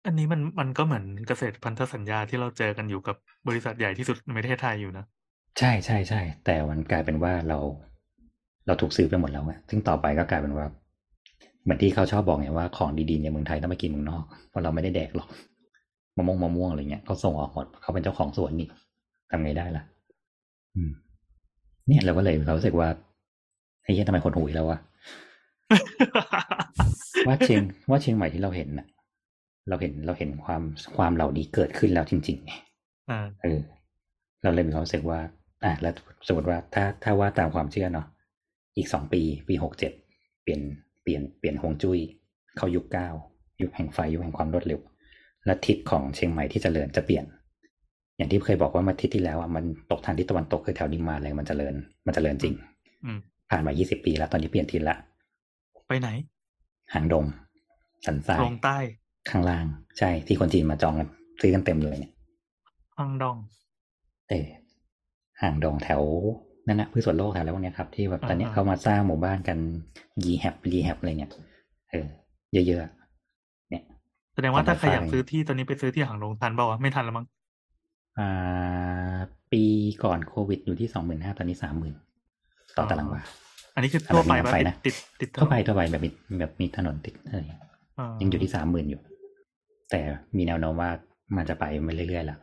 อันนี้มันมันก็เหมือนเกษตรพันธสัญญาที่เราเจอกันอยู่กับบริษัทใหญ่ที่สุดในประเทศไทยอยู่นะใช่ใช่ใช่แต่มันกลายเป็นว่าเรา เราถูกซื้อไปหมดแล้วอะซึ่งต่อไปก็กลายเป็นว่า เหมือนที่เขาชอบบอกไงว่าของดีๆในเมืองไทยต้องไปกินเมืองนอกเพราะเราไม่ได้แดกหรอก มะม่วงมะม่วงอะไรเงี้ยเขาส่งออกหมดเขาเป็นเจ้าของสวนนี่ทำไงได้ล่ะ อืม เนี่ยเราก็เลยเรารู้สึกว่าไอ้เหี้ยทำไมคนหูยแล้ววะว่าเชียงว่าเชียงใหม่ที่เราเห็นน่ะ เราเห็นเราเห็นความความเหล่านี้เกิดขึ้นแล้วจริงๆไงอ่าเออ เราเลยมีความรู้สึกว่า อะแล้วสมมติว่าถ้าถ้าว่าตามความเชื่อเนาะอีกสองปี ปีหกเจ็ดเปลี่ยนเปลี่ยนเปลี่ยนฮวงจุ้ย เข้ายุคเก้ายุคแห่งไฟยุคแห่งความรวดเร็ว และทิศของเชียงใหม่ที่จเจริญจะเปลี่ยน อย่างที่เคยบอกว่ามาทิศที่แล้วอะมันตกทางทิศตะวันตกคือแถวดิมมานเลยมันจเจริญ มันจเจริญจริงอืมผ่านมา 20 ปีแล้วตอนนี้เปลี่ยนทิศละ ไปไหน หางดง สันทรายลงใต้ ข้างล่าง ใช่ ที่คนจีนมาจองกันซื้อกันเต็มเลยเนี่ยฮังดองเออห่างดงแถวนั่นนะพืชสวนโลกแถวแล้วพวกเนี้ยครับ ที่แบบตอนเนี้ยอ่าเขามาสร้างหมู่บ้านกันยีแฮปรีแฮปอะไรเนี่ย เออ เยอะๆเนี่ยแส ดงว่าถ้าใครของอยากไฟซื้อที่ตอนนี้ไปซื้อที่หางดงทันเปล่าวะไม่ทันแล้วมั้งอ่า ปีก่อนโควิดอยู่ที่สองหมื่นห้าตอนนี้สามหมื่นต่อตารางวาอันนี้คือทั่วไปอะไรปะมีติดนะติดติดถนนทั่วไปทั่วไปแบบมีแบบมีถนนติดอะไรอย่างเงี้ยายังอยู่ที่สามหมื่นอยู่ แต่มีแนวโน้มว่ามันจะไปไปเรื่อยๆแล้ว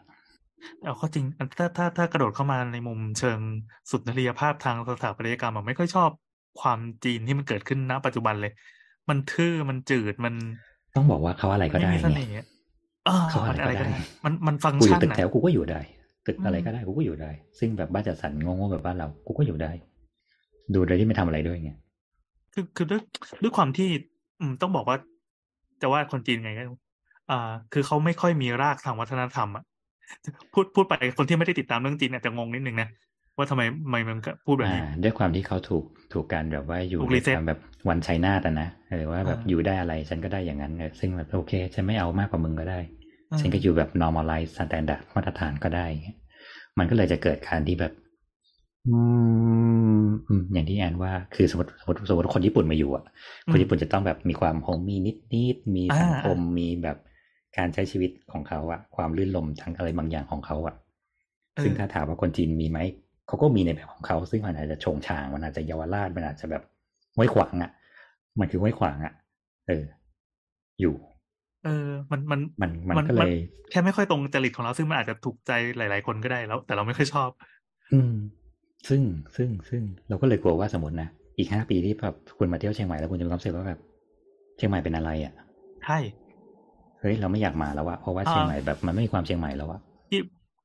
เอาเข้อจริงถ้าถ้าถ้ากระโดดเข้ามาในมุมเชิงสุนทรียภาพทางสถาปัตยกรรมอะไม่ค่อยชอบความจีนที่มันเกิดขึ้นณปัจจุบันเลย มันทื่อมันจืดมัน ต้องบอกว่าเขาอะไรก็ไม่ได้มีเสไงน่ห์อ่าเขามัอะนไรอะไรก็ก็ได้ได้ มันมันฟังก์กูอชัยู่นตึกอะแถวกูก็อยู่ได้ ตึกอืมอะไรก็ได้กูก็อยู่ได้ ซึ่งแบบบ้านจัดสรรโง่ๆแบบบ้านเรากูก็อยู่ได้ ดูโดยที่ไม่ทำอะไรด้วยไงคือคือด้วยด้วยความที่ อืมต้องบอกว่า จะว่าคนจีนไงก็อ่า คือเขาไม่ค่อยมีรากทางวัฒนธรรมอะพูดพูดไปคนที่ไม่ได้ติดตามเรื่องจีนอาจจะงงนิดนึงนะ ว่าทำไมทำไมมันพูดแบบอ่านี้ด้วยความที่เขาถูกถูกการแบบว่าอยู่ถูกในรีเซ็ตความแบบวันชัยนาตนะเออว่าแบบอ่าอยู่ได้อะไรฉันก็ได้อย่างนั้นเออซึ่งแบบโอเค ฉันไม่เอามากกว่ามึงก็ได้อ่าฉันก็อยู่แบบ normalize standard มาตรฐานก็ได้ มันก็เลยจะเกิดการที่แบบอืมอืมอย่างที่แอนว่าคือสมมติสมมติสมมติคนญี่ปุ่นมาอยู่อะ คนญี่ปุ่นจะต้องแบบมีความโฮมมีนิดนิดๆมีสังคมมีแบบการใช้ชีวิตของเขาอะความลื่นลมทั้งอะไรบางอย่างของเขาอะเออซึ่งถ้าถามว่าคนจีนมีไหม เขาก็มีในแบบของเขาซึ่งมันอาจจะชงชางมันอาจจะเยาวราชมันอาจจะแบบไว้ขวางอะ มันคือไว้ขวางอะ เออ อยู่ เออ มันมันมันมันก็เลยแค่ไม่ค่อยตรงจริตของเราซึ่งมันอาจจะถูกใจหลาย ๆ คนก็ได้แล้ว แต่เราไม่ค่อยชอบ อืม ซึ่งซึ่งซึ่งเราก็เลยกลัวว่าสมมตินะอีกห้าปีที่แบบคุณมาเที่ยวเชียงใหม่แล้วคุณจะมีความรู้สึกว่าแบบเชียงใหม่เป็นอะไรอะใช่เฮ้ยเราไม่อยากมาแล้วอะเพราะว่าเชียงใหม่แบบมันไม่มีความเชียงใหม่แล้วอะที่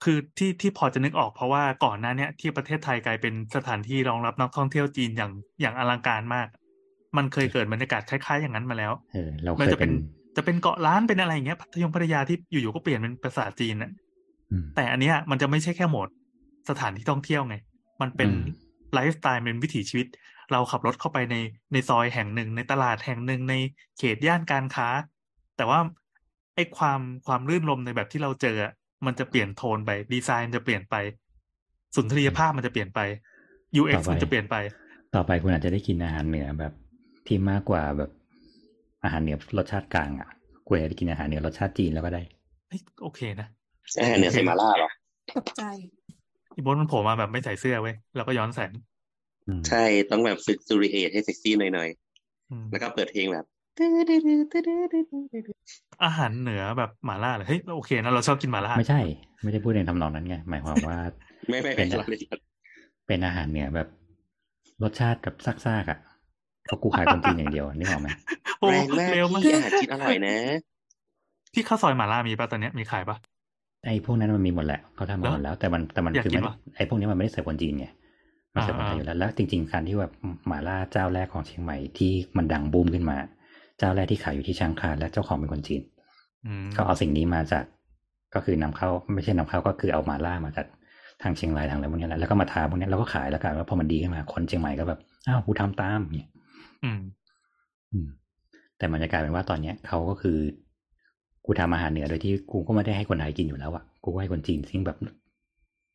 คือที่ที่พอจะนึกออกเพราะว่าก่อนหน้าเนี้ยที่ประเทศไทยกลายเป็นสถานที่รองรับนักท่องเที่ยวจีนอย่างอย่างอลังการมาก มันเคยเกิดบรรยากาศคล้ายๆอย่างนั้นมาแล้วเออเรามันเคยจะเป็เป็นนจะเป็นเกาะล้านเป็นอะไรอย่างเงี้ยพัทยงพัทยาที่อยู่ๆก็เปลี่ยนเป็นภาษาจีนน่ะอืมแต่อันเนี้ยมันจะไม่ใช่แค่โหมดสถานที่ท่องเที่ยวไง มันเป็นอืมไลฟ์สไตล์เป็นวิถีชีวิต เราขับรถเข้าไปในในซอยแห่งหนึ่ง ในตลาดแห่งหนึ่งในเขตย่านการค้า แต่ว่าไอ้ความความรื่นรมในแบบที่เราเจออะ มันจะเปลี่ยนโทนไป ดีไซน์จะเปลี่ยนไป สุนทรียภาพมันจะเปลี่ยนไป UX มันจะเปลี่ยนไป ต่อไปคุณอาจจะได้กินอาหารเหนือแบบที่มากกว่าแบบอาหารเหนือรสชาติกลางอะคุณอาจจะได้กินอาหารเหนือรสชาติจีนแล้วก็ได้เฮ้ยโอเคนะอาหารเหนือใส่มาล่าเหรอตกใจอีโบนมันโผล่มาแบบไม่ใส่เสื้อเว้ยแล้วก็ย้อนแสงอืมใช่ต้องแบบฝึกซูริเอทให้เซ็กซี่หน่อยอืมๆแล้วก็เปิดเพลงแบบ อาหารเหนือแบบหม่าล่าเลยเฮ้ยโอเคนะเราชอบกินหม่าล่าไม่ใช่ ไม่ได้พูดในทำนองนั้นไงหมายความว่า ไม่ไม่เป็ไม่นเราเลยเป็นอาหารเหนือแบบ รสชาติแบบซากๆอะเพราะกูขายคนจีนอย่างเดียวนึกออกไหมโอ้แรงมากเร็วมากพี่อาหารจีนอร่อยนะที่ข้าวซอยหม่าล่ามีปะตอนเนี้ยมีขายปะไอ้พวกนั้นมันมีหมดแหละเขาทำมาหมดแล้วแต่มันแต่มันอยากคือกินไม่ว่ะไอ้พวกนี้มันไม่ได้ใส่คนจีนไงมันใส่คนไทยอ่าอยู่แล้วแล้วจริง ๆการที่แบบหม่าล่าเจ้าแรกของเชียงใหม่ที่มันดังบูมขึ้นมา เจ้าแรกที่ขายอยู่ที่ช้างคลานและเจ้าของเป็นคนจีนอืมก็เอาสิ่งนี้มาจาก ก็คือนำเข้า ไม่ใช่นำเข้าก็คือเอามาล่ามาจากทางเชียงรายทางอะไรพวกนี้แหละแล้วก็มาทาพวกนี้แล้วก็ขายแล้วกันว่าพอมันดีขึ้นมาคนเชียงใหม่ก็แบบอ้าวกูทำตามเนี่ยอืมอืมแต่มันจะกลายเป็นว่าตอนเนี้ยเขาก็คือ กูทำอาหารเหนือโดยที่กูก็ไม่ได้ให้คนไทยกินอยู่แล้วอะกูก็ให้คนจีนซึ่งแบบ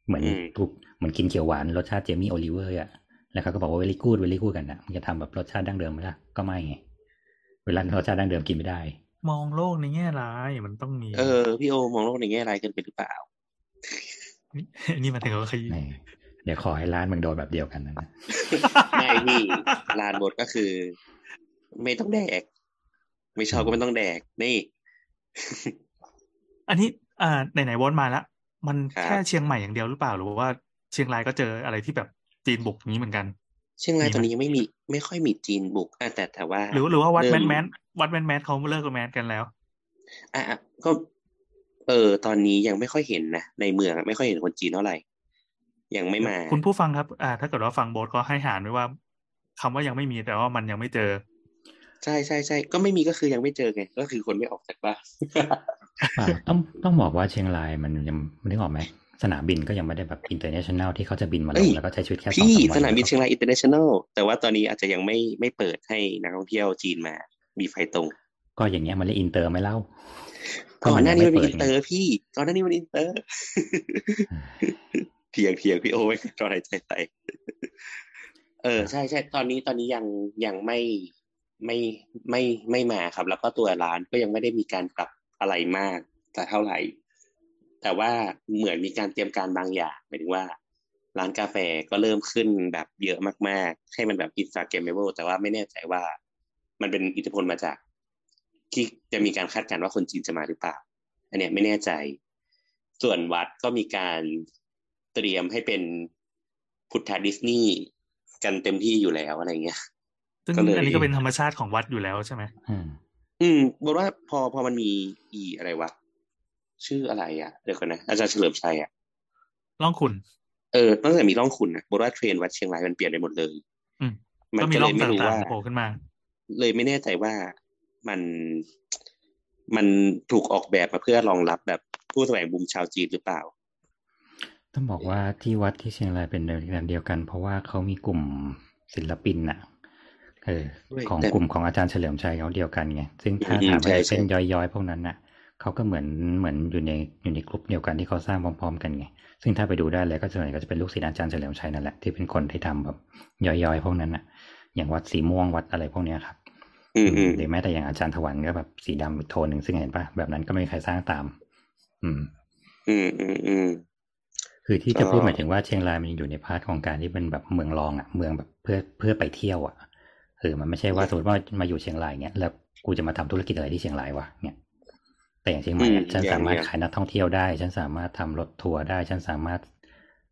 เหมือนอืมกูเหมือนกินเขียวหวานรสชาติ Jamie Oliver อะแล้วเขาก็บอกว่า very good very good กันนะมันจะทำแบบรสชาติดั้งเดิมไหมล่ะก็ไม่ไง เวลารสชาติดั้งเดิมกินไม่ได้ มองโลกในแง่ร้ายมันต้องมี เออพี่โอมองโลกในแง่ร้ายเกินไปหรือเปล่า นี่มันถึงกับขยี้แหมเดี๋ยวขอให้ร้านมึงโดนแบบเดียวกันนะนะไม่พี่ลานบทก็คือ ไม่ต้องแดก ไม่ชอบก็ไม่ต้องแดกนี่ อันนี้อ่าไหนๆวนมาแล้วมันครับแค่เชียงใหม่อย่างเดียวหรือเปล่าหรือว่าเชียงรายก็เจออะไรที่แบบจีนบุกอย่างนี้เหมือนกัน เชียงรายมีไหมตอนนี้ยังไม่มีไม่ค่อยมีจีนบุกอะแต่แต่ว่า หรือหรือว่าวัดแมเริ่นแมนวัดแมนแมนเขาเลิกกับแมนกันแล้วอะอะก็ เออ ตอนนี้ยังไม่ค่อยเห็นนะในเมืองอะไม่ค่อยเห็นคนจีนเท่าไหร่ยังไม่มา คุณผู้ฟังครับ อ่า ถ้าเกิดว่าฟังโบสก็ให้หารไว้ว่าคำว่ายังไม่มีแต่ว่ามันยังไม่เจอ ใช่ใช่ใช่ก็ไม่มีก็คือยังไม่เจอไงก็คือคนไม่ออกจากบ้านเปล่าต้องต้องบอกว่าเชียงรายมันยังนึกออกไหม สนามบินก็ยังไม่ได้แบบอินเตอร์เนชั่นแนลที่เขาจะบินมาลเอ้งยแล้วก็ใช้ชีวิตแค่สองพี่สามวันสนามบินเชียงรายอินเตอร์เนชั่นแนลแต่ว่าตอนนี้อาจจะยังไม่ไม่เปิดให้นักท่องเที่ยวจีนมา มีไฟตรง ก็อย่างเงี้ยมันเรียกอินเตอร์ไหม่เล่าก่อนหน้านี้มันเป็นยัอิงนไเตอร์พี่ก่อนหน้านี้มันอินเตอร์เถียงเถียงพี่โอ้ยตอนหายใจใส่เออใช่ใช่ตอนนี้ตอนนี้ยังยังไม่ไม่ไม่ไม่มาครับ แล้วก็ตัวร้านก็ยังไม่ได้มีการปรับอะไรมากแต่เท่าไหร่ แต่ว่าเหมือนมีการเตรียมการบางอย่างหมายถึงว่า ร้านกาแฟก็เริ่มขึ้นแบบเยอะมากๆ ให้มันแบบ instagrammable แต่ว่าไม่แน่ใจว่า มันเป็นอิทธิพลมาจาก ที่จะมีการคาดการณ์ว่าคนจีนจะมาหรือเปล่า อันเนี้ยไม่แน่ใจ ส่วนวัดก็มีการเตรียมให้เป็นพุทธดิสนีย์กันเต็มที่อยู่แล้วอะไรเงี้ยซึ่งก็เลยอันนี้ก็เป็นธรรมชาติของวัดอยู่แล้วใช่ไหมอืมอืมบอกว่าพอพอมันมีอีอะไรวะ ชื่ออะไรอะเดี๋ยวก่อนนะอาจารย์เฉลิมชัยอะล่องขุนเออตั้งแต่มีร่องขุนนะบอกว่าเทรนวัดเชียงรายมันเปลี่ยนไปหมดเลยอืมมันก็มีก็ร่เลองยไม่รู้ต่างว่าๆโผล่ขึ้นมา เลยไม่แน่ใจว่ามันมันถูกออกแบบมาเพื่อรองรับแบบผู้แสวงบุญชาวจีนหรือเปล่า ต้องบอกว่าที่วัดที่เชียงรายเป็นแบบเดียวกัน เพราะว่าเขามีกลุ่มศิลปินน่ะเออด้วยของแต่กลุ่มของอาจารย์เฉลิมชัยเขาเดียวกันไงซึ่งถ้าอืมถามใช่ว่าใช่เส้นย้อยๆพวกนั้นน่ะ เขาก็เหมือนเหมือนอยู่ในอยู่ในกลุ่มเดียวกันที่เขาสร้างพร้อม ๆ กันไง ซึ่งถ้าไปดูได้เลยก็ส่วนใหญ่ก็จะเป็นลูกศิษย์อาจารย์เฉลิมชัยนั่นแหละที่เป็นคนที่ทำแบบย้อยๆพวกนั้นน่ะ อย่างวัดสีม่วงวัดอะไรพวกเนี้ยครับอืมอืมหรือแม้แต่อย่างอาจารย์ถวันก็แบบสีดำอีกโทนหนึ่งซึ่งเห็นปะแบบนั้นก็ไม่มีใครสร้างตาม อืม อืมอืมอืมคือที่จะพูดหมายถึงว่าเชียงรายมันอยู่ใน part ของการที่เป็นแบบเมืองรองอะเมืองแบบเพื่อเพื่อไปเที่ยวอะเออมันไม่ใช่ว่าสมมติว่ามาอยู่เชียงรายเงี้ยแล้วกูจะมาทำธุรกิจอะไรที่เชียงรายวะเนี่ย แต่อย่างเชียงใหม่ฉันสามารถขายนักท่องเที่ยวได้ ฉันสามารถทำรถทัวร์ได้ ฉันสามารถ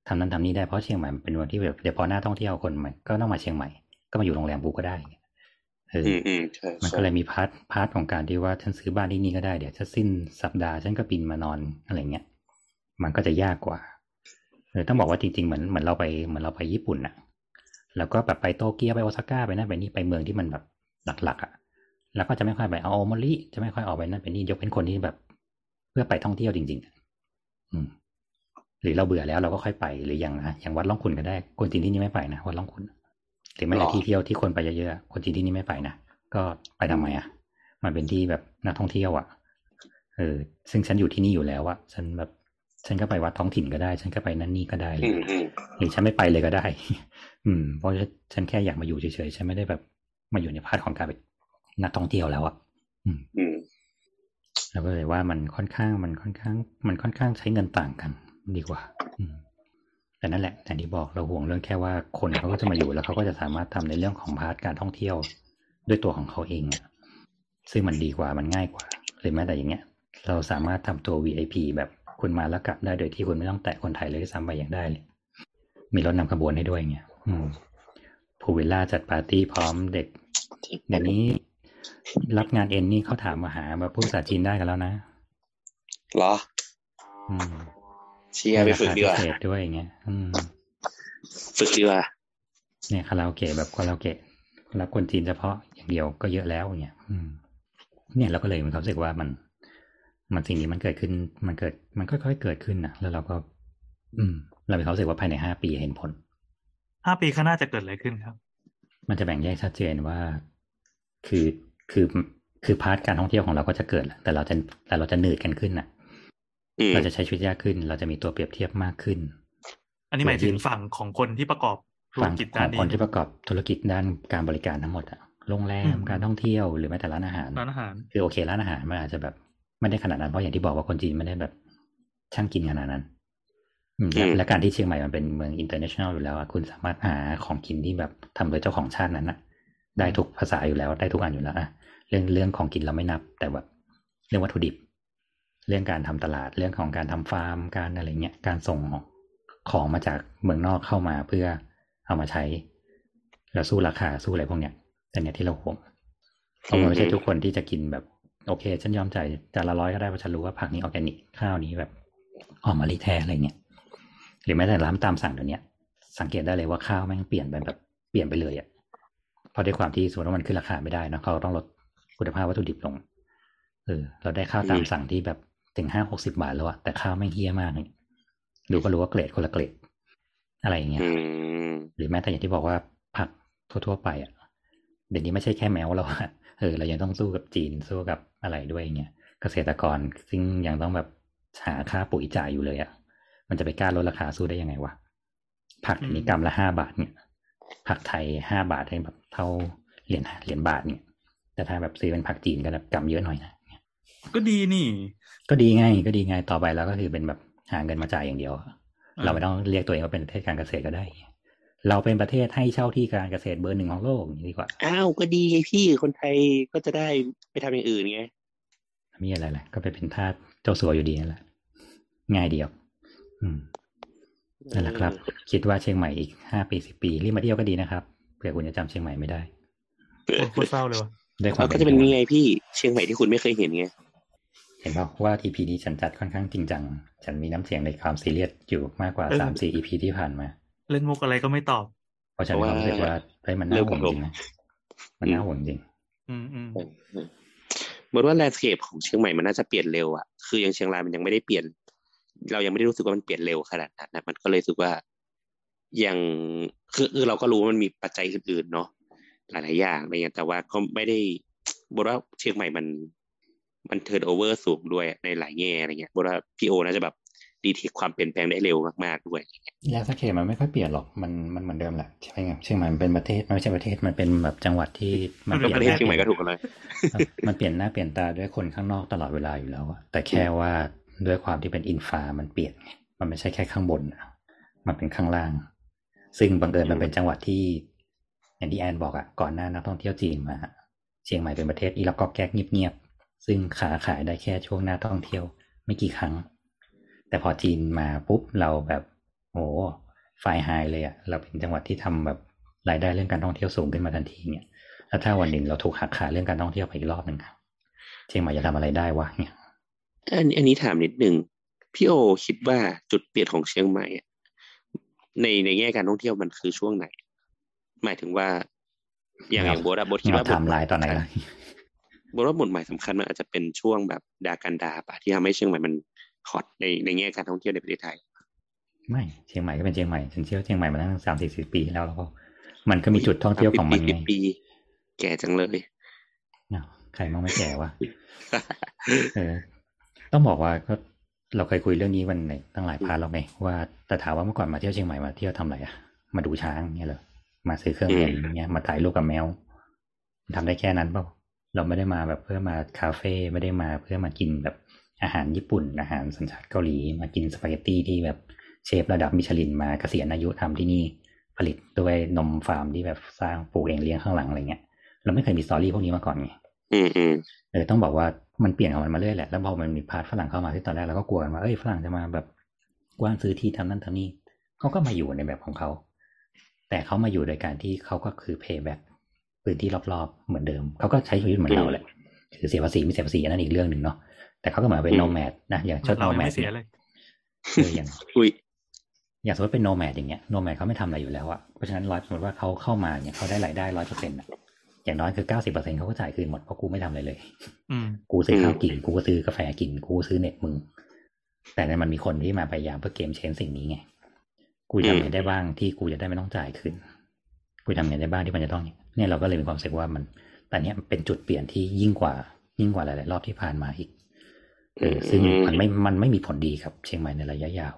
ทำนั้นทำนี้ได้เพราะเชียงใหม่เป็นเมืองที่แบบเดี๋ยวพอหน้าท่องเที่ยวคนใหม่ก็ต้องมาเชียงใหม่ ก็มาอยู่โรงแรมกูก็ได้เออมันก็เลยมี part part ของการที่ว่าฉันซื้อบ้านที่นี่ก็ได้เดี๋ยวฉันสิ้นสัปดาห์ฉันก็บินมานอนอะไรเงี้ยมันก็จะยากกว่าเออต้องบอกว่าจริงๆเหมือนเหมือนเราไปเหมือนเราไปญี่ปุ่นอะแล้วก็แบบไปโตเกียวไปโอซาก้าไปนั่นไปนี่ไปเมืองที่มันแบบหลักๆอะ แล้วก็จะไม่ค่อยไปอาโอโมริจะไม่ค่อยออกไปนั่นไปนี่ยกเว้นคนที่แบบ เพื่อไปท่องเที่ยวจริง ๆ อืม หรือเราเบื่อแล้วเราก็ค่อยไปหรืออย่างนะอย่างวัดร่องขุ่นก็ได้คนจีนที่นี่ไม่ไปนะวัดร่องขุ่นหรือไม่แต่ที่เที่ยวที่คนไปเยอะๆคนจีนที่นี่ไม่ไปนะก็ไปทำไมอะ มันเป็นที่แบบนักท่องเที่ยวอะเออซึ่งฉันอยู่ที่นี่อยู่แล้วอะฉันแบบฉันก็ไปวัดท้องถิ่นก็ได้ ฉันก็ไปนั่นนี่ก็ได้หรือฉันไม่ไปเลยก็ได้ อืม เพราะฉันแค่อยากมาอยู่เฉยๆฉันไม่ได้แบบมาอยู่ใน part ของการเป็ นนักท่องเที่ยวแล้วอะอืมแล้วก็เลยว่ามันค่อนข้างมันค่อนข้าง มันค่อนข้างใช้เงินต่างกัน ดีกว่า อืมแต่นั่นแหละแต่ที่บอกเราห่วงเรื่องแค่ว่าคนเขาก็จะมาอยู่แล้วเขาก็จะสามารถทำในเรื่องของ part การท่องเที่ยวด้วยตัวของเขาเองซึ่งมันดีกว่ามันง่ายกว่าหรือแม้แต่อย่างเงี้ย เราสามารถทำตัว VIP แบบคุณมาแล้วกลับได้โดยที่คุณไม่ต้องแตะคนไทยเลยซ้ำไปอย่างได้เลยมีรถนำขบวนให้ด้วยเงี้ย pool villa จัดปาร์ตี้พร้อมเด็กเดี๋ยวนี้ รับงานเอ็นนี่เขาถามมาหามาพูดภาษาจีนได้กันแล้วนะหรอ อืมเชียร์ไปฝึกดีกว่าด้วยอย่างเงี้ย อืม ฝึกดีกว่าเนี่ยคาราโอเกะแบบคาราโอเกะรับคนจีนเฉพาะอย่างเดียวก็เยอะแล้วอย่างเงี้ยอืม เนี่ยเราก็เลยมีความรู้สึกว่ามัน มันสิ่งนี้มันเกิดขึ้น มันเกิด มันค่อยๆเกิดขึ้นนะแล้วเราก็ อืม เรามีความรู้สึกว่าภายในห้าปีเห็นผลห้าปีข้างหน้าจะเกิดอะไรขึ้นครับ มันจะแบ่งแยกชัดเจนว่า คือ คือคือ part การท่องเที่ยวของเราก็จะเกิด แต่เราจะแต่เราจะเหนื่อยกันขึ้นน่ะ เราจะใช้ชีวิตยากขึ้น เราจะมีตัวเปรียบเทียบมากขึ้น อันนี้หมายถึงฝั่งของคนที่ประกอบธุรกิจด้านนี้คนที่ประกอบธุรกิจด้านการบริการทั้งหมดอะโรงแรมการท่องเที่ยวหรือแม้แต่ร้านอาหารร้านอาหารคือโอเคร้านอาหารมันอาจจะแบบไม่ได้ขนาดนั้นเพราะอย่างที่บอกว่าคนจีนไม่ได้แบบช่างกินขนาดนั้นและการที่เชียงใหม่มันเป็นเมือง international อยู่แล้วคุณสามารถหาของกินที่แบบทำโดยเจ้าของชาตินั้นนะ ได้ทุกภาษาอยู่แล้ว ได้ทุกอันอยู่แล้วอะเรื่องเรื่องของกินเราไม่นับ แต่แบบเรื่องวัตถุดิบ เรื่องการทำตลาดเรื่องของการทำฟาร์ม การอะไรเงี้ยการส่งของมาจากเมืองนอกเข้ามาเพื่อเอามาใช้ แล้วสู้ราคาสู้อะไรพวกเนี้ยแต่เนี้ยที่เราห่วงเพราะไม่ใช่ทุกคนที่จะกินแบบ โอเค ฉันยอมจ่ายจานละร้อยก็ได้เพราะฉันรู้ว่าผักนี้ออร์แกนิกข้าวนี้แบบออกมาลีแท้อะไรเงี้ยหรือแม้แต่ร้านตามสั่งเดี๋ยวนี้สังเกตได้เลยว่าข้าวแม่งเปลี่ยนไปแบบเปลี่ยนไปเลยอะ่ะ เพราะด้วยความที่สมมติว่ามันขึ้นราคาไม่ได้นะเขาต้องลดคุณภาพวัตถุดิบลงเออเราได้ข้าวตามสั่งที่แบบถึงห้าหกสิบาทแล้วอะแต่ข้าวไม่เฮี้ยมากเลยดูก็รู้ว่าเกรดคนละเกรด อะไรอย่างเงี้ยหรือแม้แต่อย่างที่บอกว่าผักทั่วๆไปอะเดี๋ยวนี้ไม่ใช่แค่แมวเราอะเออเรายังต้องสู้กับจีนสู้กับอะไรด้วยเงี้ยเกษตรกรซึ่งยังต้องแบบหาค่าปุ๋ยจ่ายอยู่เลยอะมันจะไปกล้าลดราคาสู้ได้ยังไงวะผักนี้กรัมละห้าบาทเนี่ย ผักไทยห้าบาทให้แบบเท่าเหรียญเหรียญบาทเนี่ย แต่ถ้าแบบซื้อเป็นผักจีนก็แบบกรัมเยอะหน่อยนะก็ดีนี่ ก็ดีไงก็ดีไงต่อไปแล้วก็คือเป็นแบบหาเงินมาจ่ายอย่างเดียว เราไม่ต้องเรียกตัวเองว่าเป็นประเทศการเกษตรก็ได้ เราเป็นประเทศให้เช่าที่การเกษตรเบอร์หนึ่งของโลกดีกว่าอ้าวก็ดีไงพี่คนไทยก็จะได้ไปทำอย่างอื่นไงมีอะไรแหละก็ไปเป็นทาสเจ้าสัวอยู่ดีนั่นแหละง่ายเดียว อืม นั่นแหละครับ คิดว่าเชียงใหม่อีกห้าปีสิบปีรีบมาเที่ยวก็ดีนะครับเผื่อคุณจะจำเชียงใหม่ไม่ได้โคตรเศร้าเลยวะได้ความก็จะเป็นไงพี่เชียงใหม่ที่คุณไม่เคยเห็นไงเห็นป่าว่าทีพีนี้ฉันจัดค่อนข้างจริงจัง ฉันมีน้ำเสียงในความซีเรียสอยู่มากกว่าสามสี่อีพีที่ผ่านมา เล่นมุกอะไรก็ไม่ตอบ เพราะฉันรู้สึกว่าเฮ้ยมันน่าห่วงจริงนะมันน่าห่วงจริง อืมอืมเหมือนว่า landscape ของเชียงใหม่มันน่าจะเปลี่ยนเร็วอะคือยังเชียงรายมันยังไม่ได้เปลี่ยน เรายังไม่ได้รู้สึกว่ามันเปลี่ยนเร็วขนาดนั้นนะมันก็เลยรู้สึกว่ายังคือคือเราก็รู้ว่ามันมีปัจจัยอื่นๆเนาะหลายๆอย่างอะไรเงี้ยแต่ว่าก็ไม่ได้บอกว่าเชียงใหม่มันมัน turnover สูงด้วยในหลายแง่อะไรเงี้ยบอกว่าพีโอน่าจะแบบดีทีความเปลี่ยนแปลงได้เร็วมากๆด้วยยาสเคมันไม่ค่อยเปลี่ยนหรอกมันมันเหมือนเดิมแหละใช่ไหมเชียงใหม่มันเป็นประเทศไม่ใช่ประเทศมันเป็นแบบจังหวัดที่มันเปลี่ยนเชียงใหม่ก็ถูกเลยมันเปลี่ยนหน้าเปลี่ยนตาด้วยคนข้างนอกตลอดเวลาอยู่แล้วแต่แค่ว่า ด้วยความที่เป็นอินฟามันเปลี่ยนมันไม่ใช่แค่ข้างบนนะมันเป็นข้างล่าง ซึ่งบังเอิญมันเป็นจังหวัดที่ อย่างที่แอนบอกอะก่อนหน้านักท่องเที่ยวจีนมาเชียงใหม่เป็นประเทศอีลักก็แก๊กเงียบๆซึ่งขาขายได้แค่ช่วงหน้าท่องเที่ยวไม่กี่ครั้ง แต่พอจีนมาปุ๊บเราแบบโอ้ไฟไฮเลยอะเราเป็นจังหวัดที่ทำแบบรายได้เรื่องการท่องเที่ยวสูงขึ้นมาทันทีเนี่ยแล้วถ้าวันหนึ่งเราถูกหักขาเรื่องการท่องเที่ยวไปอีกรอบหนึ่งอะเชียงใหม่จะทำอะไรได้วะเนี่ย อันอันนี้ถามนิดนึงพี่โอคิดว่าจุดเปลี่ยนของเชียงใหม่อะในในแง่การท่องเที่ยวมันคือช่วงไหน หมายถึงว่า อย่างอย่างโบทอะโบทคิดเราว่าบททำลายตอนไหนล่ะโบทว่าบทหมายสำคัญมันอาจจะเป็นช่วงแบบดากันดาปะที่ทำให้เชียงใหม่มันฮอตในในแง่การท่องเที่ยวในประเทศไทย ไม่เชียงใหม่ก็เป็นเชียงใหม่ฉันเชื่อว่าเชียงใหม่มาตั้งสามสี่สิบปีแล้วแล้วก็มันก็มีจุดท่องเที่ยวของมันปีไงปี แก่จังเลยเนาะใครมั่งไม่แก่วะเออ ต้องบอกว่าก็เราเคยคุยเรื่องนี้วันไหนตั้งหลายพาร์ทแล้วไงว่าแต่ถามว่าเมื่อก่อนมาเที่ยวเชียงใหม่มาเที่ยวทำอะไรอะมาดูช้างเงี้ยเหรอมาซื้อเครื่องเล่นเงี้ยมาถ่ายรูปกับแมวทำได้แค่นั้นเปล่าเราไม่ได้มาแบบเพื่อมาคาเฟ่ไม่ได้มาเพื่อมากินแบบอาหารญี่ปุ่น อาหารสัญชาติเกาหลี มากินสปาเกตตี้ที่แบบเชฟระดับมิชลินมาเกษียณอายุทำที่นี่ผลิตด้วยนมฟาร์มที่แบบสร้างปลูกเองเลี้ยงข้างหลังอะไรเงี้ยเราไม่เคยมี story พวกนี้มาก่อนไงอืมอืมเออต้องบอกว่า มันเปลี่ยนของมันมาเรื่อยแหละ แล้วพอมันมี part ฝรั่งเข้ามาที่ตอนแรกเราก็กลัวกันว่า เอ้ยฝรั่งจะมาแบบกว้านซื้อที่ทำนั่นทำนี่เขาก็มาอยู่ในแบบของเขา แต่เขามาอยู่โดยการที่เขาก็คือ pay back พื้นที่รอบๆเหมือนเดิม เขาก็ใช้ชีวิตเหมือนเราแหละคือเสียภาษีไม่เสียภาษีอันนั่นอีกเรื่องหนึ่งเนาะ แต่เขาก็เหมือนเป็น nomad นะ อย่างเช่นเราโนยัง nomad ไม่เสียเลยเอออย่างอุ้ยอย่างสมมติเป็น nomad อย่างเงี้ย nomad เขาไม่ทำอะไรอยู่แล้วอะเพราะฉะนั้นร้อยสมมติว่าเขาเข้ามาเนี่ยเขาได้รายได้ร้อยเปอร์เซ็นต์อะ อย่างน้อยคือเก้าสิบเปอร์เซ็นต์เขาก็จ่ายคืนหมดเพราะกูไม่ทำอะไรเลยอืมกูซื้อข้าวกินกูก็ซื้อกาแฟกินกูก็ซื้อเน็ตมึง แต่ในมันมีคนที่มาพยายามเพื่อเกมเชนสิ่งนี้ไง กูทำไงได้บ้างที่กูจะได้ไม่ต้องจ่ายคืนกูทำไงได้บ้างที่มันจะต้องเนี่ยเราก็เลยมีความรู้สึกว่ามันแต่เนี้ยมันเป็นจุดเปลี่ยนที่ยิ่งกว่า ยิ่งกว่าหลาย ๆ รอบที่ผ่านมาอีกเออซึ่งมันไม่มันไม่มีผลดีครับ เชียงใหม่ในระยะยาว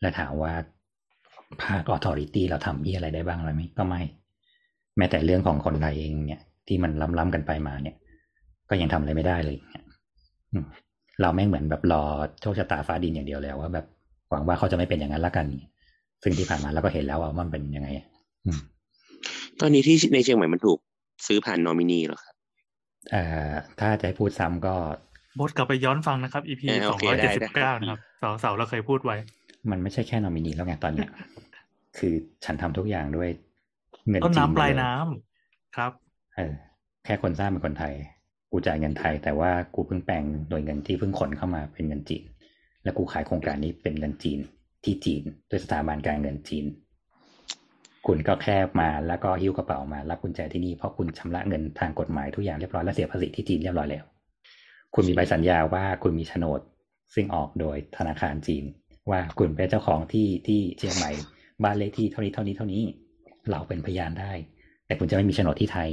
และถามว่าภาคออทอริตี้เราทำยี่อะไรได้บ้างอะไรไหมก็ไม่ แม้แต่เรื่องของคนไทยเองเนี่ย ที่มันล้ำๆกันไปมาเนี่ย ก็ยังทำอะไรไม่ได้เลยเนี่ยอืมเราแม่งเหมือนแบบรอโชคชะตาฟ้าดินอย่างเดียวแล้วว่าแบบหวังว่าเขาจะไม่เป็นอย่างนั้นละกัน ซึ่งที่ผ่านมาเราก็เห็นแล้วว่ามันเป็นยังไงอืมตอนนี้ที่ในเชียงใหม่มันถูกซื้อผ่านนอมินีเหรอครับเอ่อถ้าจะให้พูดซ้ำก็บทกลับไปย้อนฟังนะครับ EP เออสโอองเคร้อยได้เจ็ดสิบได้เก้านะครับเสาเสาเราเคยพูดไว้ มันไม่ใช่แค่นอมินีแล้วไงตอนเนี้ย คือฉันทำทุกอย่างด้วย เงินต้นจีนน้ำปลายหมดเน้ำครับ เออแค่คนสร้างเป็นคนไทย กูจ่ายเงินไทย แต่ว่ากูเพิ่งแปลงโดยเงินที่เพิ่งขนเข้ามาเป็นเงินจีน แล้วกูขายโครงการนี้เป็นเงินจีนที่จีนด้วยสถาบันการเงินจีน คุณก็แค่มาแล้วก็หิ้วกระเป๋ามา รับกุญแจที่นี่เพราะคุณชำระเงินทางกฎหมายทุกอย่างเรียบร้อยและเสียภาษีที่จีนเรียบร้อยแล้ว คุณมีใบสัญญาว่าคุณมีโฉนดซึ่งออกโดยธนาคารจีน ว่าคุณเป็นเจ้าของที่ที่เชียงใหม่บ้านเลขที่เท่านี้เท่านี้เท่านี้ เราเป็นพยานได้ แต่คุณจะไม่มีโฉนดที่ไทย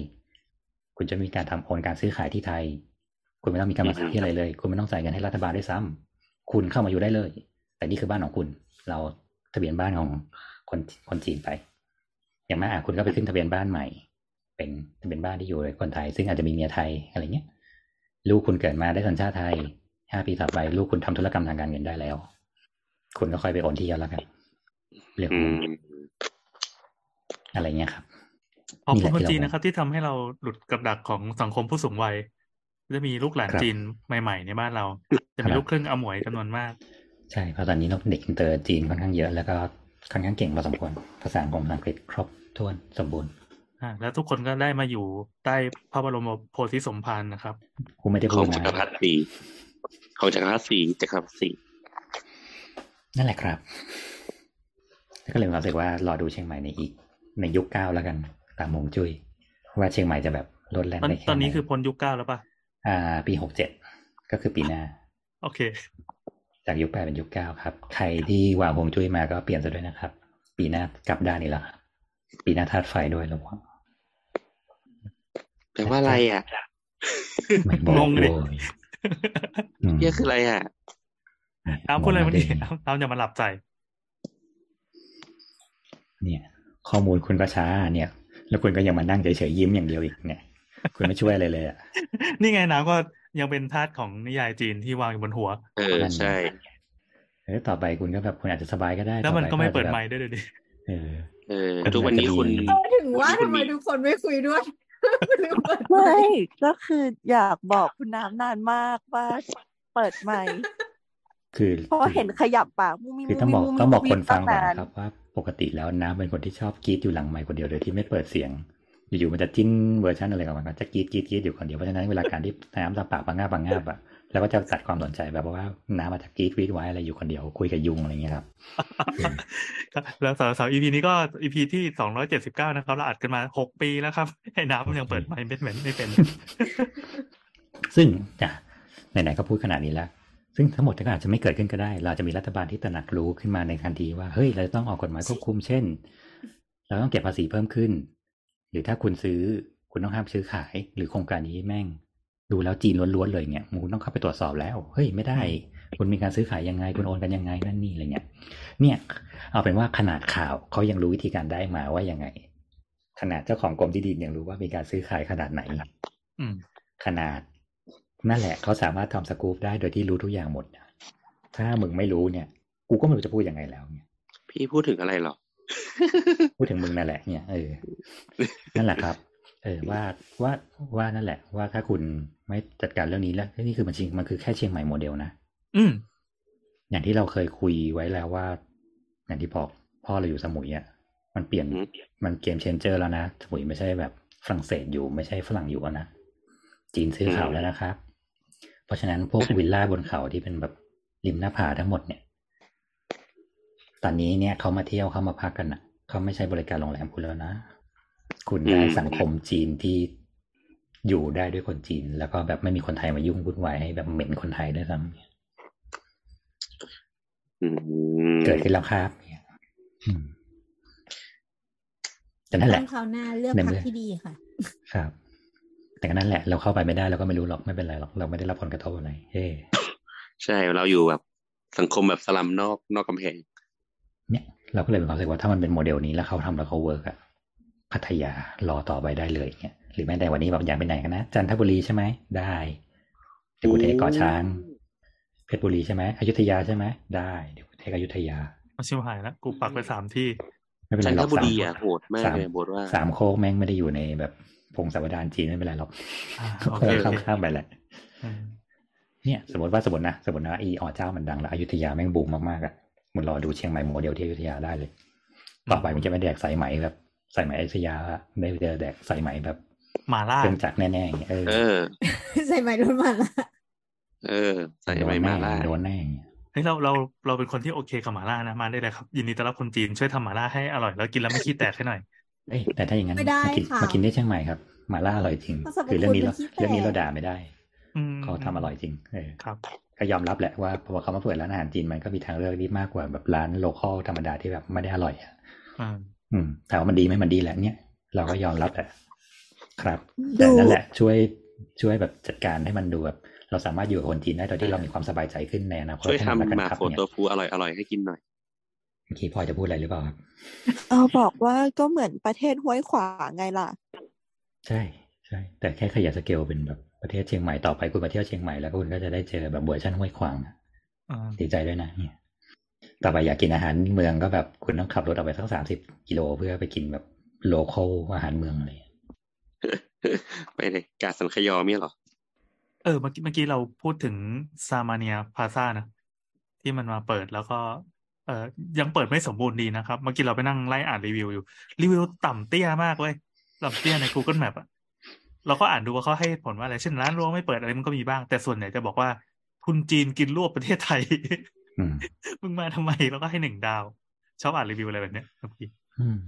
คุณจะมีการทำโอนการซื้อขายที่ไทย คุณไม่ต้องมีกรรมสิทธิ์ที่อะไรเลย คุณไม่ต้องจ่ายเงินให้รัฐบาลด้วยซ้ำคุณเข้ามาอยู่ได้เลย แต่นี่คือบ้านของคุณ เราทะเบียนบ้านของคนคนจีนไป อย่างมากอะคุณก็ไปขึ้นทะเบียนบ้านใหม่ เป็นทะเบียนบ้านที่อยู่กับคนไทย ซึ่งอาจจะมีเมียไทยอะไรเงี้ยลูกคุณเกิดมาได้สัญชาติไทยห้าปีต่อไปลูกคุณทำธุรกรรมทางการเงินได้แล้ว คุณก็ค่อยไปโอนที่เอาแล้วกันเรื่อง อืของมอะไรเงี้ยครับขอบคุณคนนี่แหละที่เราจีนนะครับ ที่ทำให้เราหลุดกับดักของสังคมผู้สูงวัยจะมีลูกหลานครับจีนใหม่ๆในบ้านเรา จะมีครับลูกครึ่งอมวยจำนวนมาก ใช่เพราะตอนนี้นกเด็กอินเตอร์จีนค่อนข้างเยอะแล้วก็ค่อนข้างเก่งพอสมควรภาษาของอังกฤษครบถ้วนสมบูรณ์อ่าแล้วทุกคนก็ได้มาอยู่ใต้พระบรมโพธิสมภารนะครับกูไม่ได้ขพูอดงนะจักรพรรดิสีของจักรพรรดิสีจักรพรรดิสีนั่นแหละครับแล้วก็เลยมีความรู้สึกว่ารอดูเชียงใหม่ในอีก ในยุคเก้าแล้วกัน ตามหมงจุ้ยว่าเชียงใหม่จะแบบลดแรงตอนได้แค่ตอนนี้ไหคือพ้นยุคเก้าแล้วป่ะอ่า ปีหกเจ็ดก็คือปีหน้า โอเค จากยุคแปดเป็นยุคเก้าครับ ใครที่วางฮวงจุ้ยมาก็เปลี่ยนซะด้วยนะครับ ปีหน้ากลับด้านนี้แล้วครับปีหน้าธาตุไฟด้วยระวังแปลว่าอะไรอะไม่บอกงงดิโว้ยอืมเฮียคืออะไรอะเอาพูดอะไรวันนี้มงเอาเอาอย่ามาหลับใจ เนี่ย ข้อมูลคุณก็ช้าเนี่ย แล้วคุณก็ยังมานั่งเฉยๆยิ้มอย่างเดียวอีกเนี่ย คุณไม่ช่วยอะไรเลยอะนี่ไงน้ำก็ยังเป็นธาตุของนิยายจีนที่วางอยู่บนหัว เออใช่เออต่อไปคุณก็แบบคุณอาจจะสบายก็ได้ แล้วมันต่อก็ไม่อาจจะเปิดแบบไมค์ด้วยเดี๋ยวดิเออเออทุกวันนี้คุณอืมเออถึงว่าทำไมทุกคนไม่คุยด้วยลืมเปิดไม่ก็คืออยากบอกคุณน้ำนานมากว่าเปิดไมค์คือเพราะเห็นขยับปากมุ้งมิ้งคือต้องบอกมุ้มิ้ต้องบอกมุ้คนฟังก่อนตั้านะครับว่า ปกติแล้วน้ำเป็นคนที่ชอบกรีดอยู่หลังไมค์คนเดียวโดยที่ไม่เปิดเสียง อยู่ๆมันจะจิ้นเวอร์ชันอะไรของมันก็จะกรีดกรีดกรีดอยู่คนเดียวเพราะฉะนั้นเวลาการที่น้ำตาปากบางงาบบางงาบอะแล้วก็จะตัดความสนใจแบบว่าน้ำอาจจะกรีดกรีดไว้อะไรอยู่คนเดียวคุยกับยุงอะไรอย่างเงี้ยครับแล้วสาวสาว EP นี้ก็ EP ที่สองร้อยเจ็ดสิบเก้านะครับเราอัดกันมาหกปีแล้วครับให้น้ำมันยังเปิดไมค์ไม่เป็นไม่เป็น ซึ่งจะไหนๆก็พูดขนาดนี้แล้ว ซึ่งทั้งหมดก็อาจจะไม่เกิดขึ้นก็ได้ เราจะมีรัฐบาลที่ตระหนักรู้ขึ้นมาในทันทีว่าเฮ้ยเราจะต้องออกกฎหมายควบคุมเช่น เราต้องเก็บภาษีเพิ่มขึ้น หรือถ้าคุณซื้อคุณต้องห้ามซื้อขาย หรือโครงการนี้แม่ง ดูแล้วจีนล้วนๆเลยเนี่ยคุณต้องเข้าไปตรวจสอบแล้วเฮ้ยไม่ได้ คุณมีการซื้อขายยังไง คุณโอนกันยังไงนั่นนี่อะไรเงี้ยเนี่ย เอาเป็นว่าขนาดข่าวเขายังรู้วิธีการได้มาว่ายังไง ขนาดเจ้าของกรมที่ดินยังรู้ว่ามีการซื้อขายขนาดไหนอืมขนาด นั่นแหละเขาสามารถทำสกู๊ปได้โดยที่รู้ทุกอย่างหมดถ้ามึงไม่รู้เนี่ย กูก็ไม่รู้จะพูดยังไงแล้วเนี่ย พี่พูดถึงอะไรหรอ พูดถึงมึงนั่นแหละเนี่ยเออนั่นแหละครับ เออว่าว่าว่านั่นแหละ ว่าถ้าคุณไม่จัดการเรื่องนี้แล้วนี่คือมันจริงมันคือแค่เชียงใหม่โมเดลนะอืมอย่างที่เราเคยคุยไว้แล้วว่า อย่างที่บอกพ่อเราอยู่สมุยอะมันเปลี่ยนอืมมัน game changer แล้วนะสมุยไม่ใช่แบบฝรั่งเศสอยู่ไม่ใช่ฝรั่งอยู่แล้วนะจีนซื้อเขาแล้วนะครับเพ ราะฉะนั้นพวก villa บนเขาที่เป็นแบบริมหน้าผาทั้งหมดเนี่ย ตอนนี้เนี่ยเขามาเที่ยวเขามาพักกันอะเขาไม่ใช้บริการโรงแรมคุณแล้วนะ คุณได้อืมสังคมจีนที่อยู่ได้ด้วยคนจีน แล้วก็แบบไม่มีคนไทยมายุ่งวุ่นวายให้แบบเหม็นคนไทยด้วยซ้ำอืมเกิดขึ้นแล้วครับเนี่ยอืมแต่นั่นแหละต้องคราวหน้าเลือกในพัเมื่กอที่ดีค่ะ ครับ แต่ก็นั่นแหละ เราเข้าไปไม่ได้เราก็ไม่รู้หรอกไม่เป็นไรหรอกเราไม่ได้รับผลกระทบอะไรเฮ้ใช่เราอยู่แบบสังคมแบบสลัมนอกนอกกำแพงเนี่ยเราก็เลยมีความรู้สึกว่าถ้ามันเป็นโมเดลนี้แล้วเขาทำแล้วเขาเวิร์กอะพัทยารอต่อไปได้เลยเนี่ยหรือแม้แต่วันนี้แบบอยากไปไหนกันนะจันทบุรีใช่ไหมได้เดี๋ยวกูเทก่อช้างเพชรบุรีใช่ไหมอยุธยาใช่ไหมได้เดี๋ยวกูเทอยุธยาเอาชิมหายแล้วกูปักไปสามที่ไม่เป็นจัไรนหรทอกบุสามรีอะโหดมากสามเลยบทว่าสามโคกแม่งไม่ได้อยู่ในแบบ พงศาวดารจีนไม่เป็นไรหรอกอ่าโอโอเคโอข้ามเคข้ามไปแหละอืมเนี่ย สมมติว่าสมมตินะสมมตินะอีอ๋อเจ้ามันดังแล้วอยุธยาแม่งบูมมากๆอะมึงรอดูเชียงใหม่โมเดลที่อยุธยาได้เลย ต่อไปมันจะไม่แดกสายไหมแบบสายไหมอยุธยาละไม่เจอแดกสายไหมแบบหมาล่าเครื่องจักรแน่ๆอย่างเงี้ยเออเออใส่ไม้รุ่นมาละเออใส่ไม่มาล่าโดนแน่อย่างเงี้ยเฮ้ยเราเราเราเป็นคนที่โอเคกับหมาล่านะมาได้เลยครับ ยินดีต้อนรับคนจีนช่วยทำหมาล่าให้อร่อยแล้วกินแล้วไม่ขี้แตกให้หน่อย เอ้ยแต่ถ้าอย่างนั้นไม่ได้มากินค่ะมากินได้เชียงใหม่ครับหมาล่าอร่อยจริงเพราะสรรพคือเรื่องนี้คุณเรามันขี้แตกเรื่องนี้เราด่าไม่ได้อืมเขาทำอร่อยจริง เออครับก็ยอมรับแหละว่าพอเขามาเปิดร้านอาหารจีนมันก็มีทางเลือกที่มากกว่าแบบร้านโลคอลธรรมดาที่แบบไม่ได้อร่อยอะอ่าอืมถามว่ามันดีไหมมันดีแหละเนี่ย เราก็ยอมรับแหละครับ แต่นั่นแหละ ช่วยช่วยแบบจัดการให้มันดูแบบเราสามารถอยู่กับคนจีนได้โดยที่เรามีความสบายใจขึ้นในอนาคตช่วยให้มันทำแล้วกันหมาครับโฟเนี่ยโตฟูอร่อยอร่อยให้กินหน่อย เมื่อกี้พลอยจะพูดอะไรหรือเปล่าครับเอาบอกว่าก็เหมือนประเทศห้วยขวางไงล่ะ ใช่ใช่แต่แค่ขยายสเกลเป็นแบบประเทศเชียงใหม่ต่อไปคุณมาเที่ยวเชียงใหม่แล้วคุณก็จะได้เจอแบบเวอร์ชันห้วยขวางอะอ่าดีใจด้วยนะเนี่ยต่อไปอยากกินอาหารเมืองก็แบบคุณต้องขับรถออกไปสักสามสิบกิโลเพื่อไปกินแบบ local อาหารเมืองอะไรอย่างเงี้ยไปเลยกาสันขยอมีเหรอ เออเมื่อกี้เมื่อกี้เราพูดถึงซามาเนียพาซานะ ที่มันมาเปิดแล้วก็ เออยังเปิดไม่สมบูรณ์ดีนะครับ เมื่อกี้เราไปนั่งไล่อ่านรีวิวอยู่ รีวิวต่ำเตี้ยมากเว้ยต่ำเตี้ยใน Google Map อะเราก็อ่านดูว่าเขาให้ผลว่าอะไร เช่นร้านรวงไม่เปิดอะไรมันก็มีบ้าง แต่ส่วนใหญ่จะบอกว่า ทุนจีนกินรวบประเทศไทยอืมมึงมาทำไมแล้วก็ให้หนึ่งดาว ชอบอ่านรีวิวอะไรแบบเนี้ยครับพี่อืม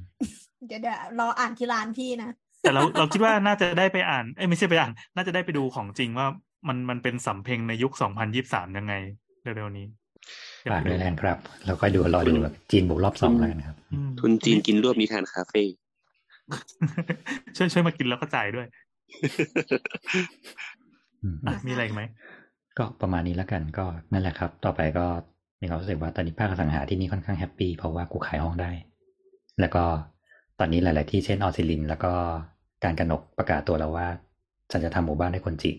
เดี๋ยวเดี๋ยวรออ่านที่ร้านพี่นะ แต่เราเราคิดว่าน่าจะได้ไปอ่านเอ้ยไม่ใช่ไปอ่าน น่าจะได้ไปดูของจริงว่ามันมันเป็นสำเพ็งในยุค2023ยังไงเร็วๆนี้ ฝากด้วยแล้วกันครับ แล้วก็ดูรอดูแบบจีนบุกรอบสองแล้วกันครับอืมทุนจีนกินรวบนิทานคาเฟ่ช่วยช่วยมากินแล้วก็จ่ายด้วยอืมอะมีอะไรอีกไหม ก็ประมาณนี้แล้วกันก็นั่นแหละครับ ต่อไปก็มีความรู้สึกว่าตอนนี้ภาคอสังหาที่นี่ค่อนข้างแฮปปี้เพราะว่ากูขายห้องได้ แล้วก็ตอนนี้หลาย ๆ ที่เช่นออสซิลิน แล้วก็การกระหนกประกาศตัวแล้วว่าฉันจะทำหมู่บ้านให้คนจีน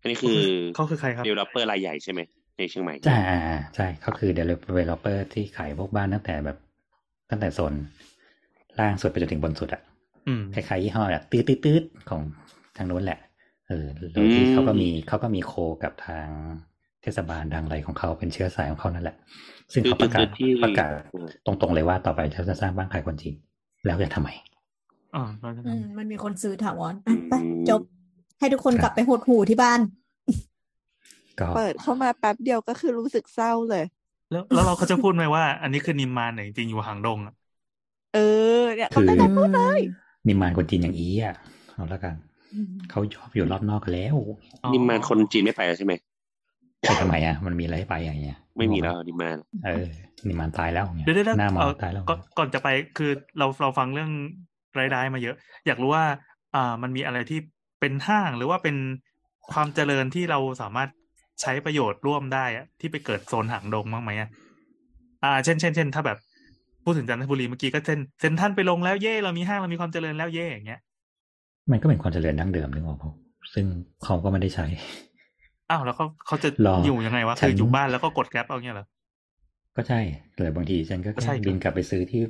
อันนี้คือเขาคือใครครับ developer รายใหญ่ใช่ไหม ในเชียงใหม่ใช่อ่าอ่าใช่เขาคือ developer ที่ขายพวกบ้านตั้งแต่แบบ ตั้งแต่โซนล่างสุดไปจนถึงบนสุดอะอืมคล้ายๆยี่ห้อแบบตืดตืดๆของทางนู้นแหละ เออโดยที่เขาก็มีเขาก็มี co กับทางเทศบาลทางอะไรของเขาเป็นเชื้อสายของเขานั่นแหละ ซึ่งเขาประกาศที่ประกาศตรงๆเลยว่าต่อไปเขาจะสร้างบ้านขายคนจีนแล้วจะทำไมอ่าเราจะอืมทำมันมีคนซื้อถาวรอะไปจบ ให้ทุกคนกลับไปหดหูที่บ้านก็ เปิดเข้ามาแป๊บเดียวก็คือรู้สึกเศร้าเลย แล้วแล้วเราเขาจะพูดไหมว่า อันนี้คือนิมมานเนี่ยจริงๆอยู่หางดงอะเออเนี่ยคือเขาไม่ได้พูดเลยนิมานคนจีนอย่างอีอะเอาละกันเขาชอบอยู่รอบนอกกันแล้วอ๋อนิมมานคนจีนไม่ไปแล้วใช่ไหมไปทำไมอะมันมีอะไรให้ไปอย่างเงี้ย ไม่มีแล้วนิมมาน เออนิมานตายแล้วอย่างเงี้ยเดี๋ยวเดี๋ยวเดี๋ยวหน้ามอเอ่งอตายแล้วก่อนก่อนจะไปคือเราเราฟังเรื่องรายได้มาเยอะ อยากรู้ว่า อ่ามันมีอะไรที่เป็นห้างหรือว่าเป็นความเจริญที่เราสามารถ ใช้ประโยชน์ร่วมได้อะที่ไปเกิดโซนหางดงบ้างไหมอะอ่า เช่นเช่นเช่นถ้าแบบพูดถึงจันทบุรีเมื่อกี้ก็เช่นเซ็นทรันไปลงแล้วเย่เรามีห้างเรามีความเจริญแล้วเย่อย่างเงี้ย มันก็เป็นความเจริญดั้งเดิมนึกออกปะซึ่งเขาก็ไม่ได้ใช้อ้าวแล้วเขาเขาจะรออยู่ยังไงวะฉันคืออยู่บ้านแล้วก็กดแกร็บเอาเงี้ยเหรอก็ใช่แต่บางทีฉันก็ก็ใช่แค่ครับบินกลับไปซื้อที่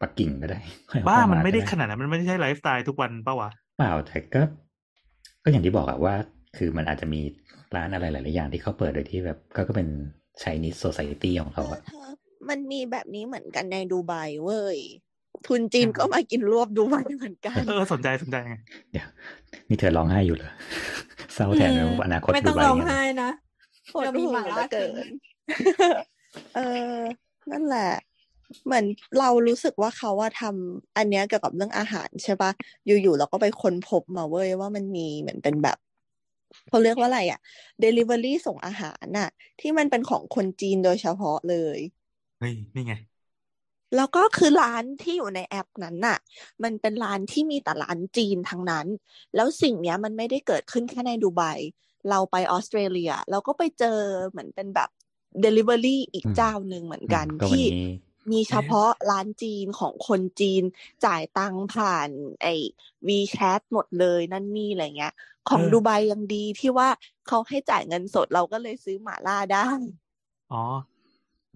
ปักกิ่งก็ได้ค่อยเอบ้าเข้มันไม่ได้ก็ขนาดนั้นมันไม่ได้ใช่ไลฟ์สไตล์ทุกวันปะวะเปล่าแต่ก็ ก็อย่างที่บอกอะว่า คือมันอาจจะมี ร้านอะไรหลายๆอย่างที่เขาเปิดโดยที่แบบก็ก็เป็นช i นิ s โซ c i ตี้ของเขาอะเธอมันมีแบบนี้เหมือนกันในดูไบเว้ย ทุนจีนก็มากินรวบดูไบเหมือนกัน เออสนใจสนใจไงเดี๋ยวนี่เธอร้องไห้อยู่เหรอเศร้าแทนเลยว่าอนาคตไม่ดูต้องไบร้องเนี่ยไห้นะปวดเรามีหัหวมาเหลืล่าอเกิกิน เออ นั่นแหละ เหมือนเรารู้สึกว่าเขาว่าทำอันเนี้ยเกี่ยวกับเรื่องอาหารใช่ปะอยู่ๆเราก็ไปค้นพบมาเว้ยว่ามันมีเหมือนเป็นแบบ เขาเรียกว่าอะไรอะ Delivery ส่งอาหารน่ะ ที่มันเป็นของคนจีนโดยเฉพาะเลย เฮ้ย นี่ไง แล้วก็คือร้านที่อยู่ในแอปนั้นน่ะ มันเป็นร้านที่มีแต่ร้านจีนทั้งนั้น แล้วสิ่งเนี้ยมันไม่ได้เกิดขึ้นแค่ในดูไบ เราไปออสเตรเลีย เราก็ไปเจอเหมือนเป็นแบบ Delivery อีกเจ้าหนึ่งเหมือนกันก็วันที่นี้ มีเฉพาะร้านจีนของคนจีนจ่ายตังค์ผ่าน ไอ้ WeChat หมดเลยนั่นนี่อะไรเงี้ย ของเออดูไบยังดีที่ว่าเขาให้จ่ายเงินสดเราก็เลยซื้อหม่าล่าได้ อ๋อ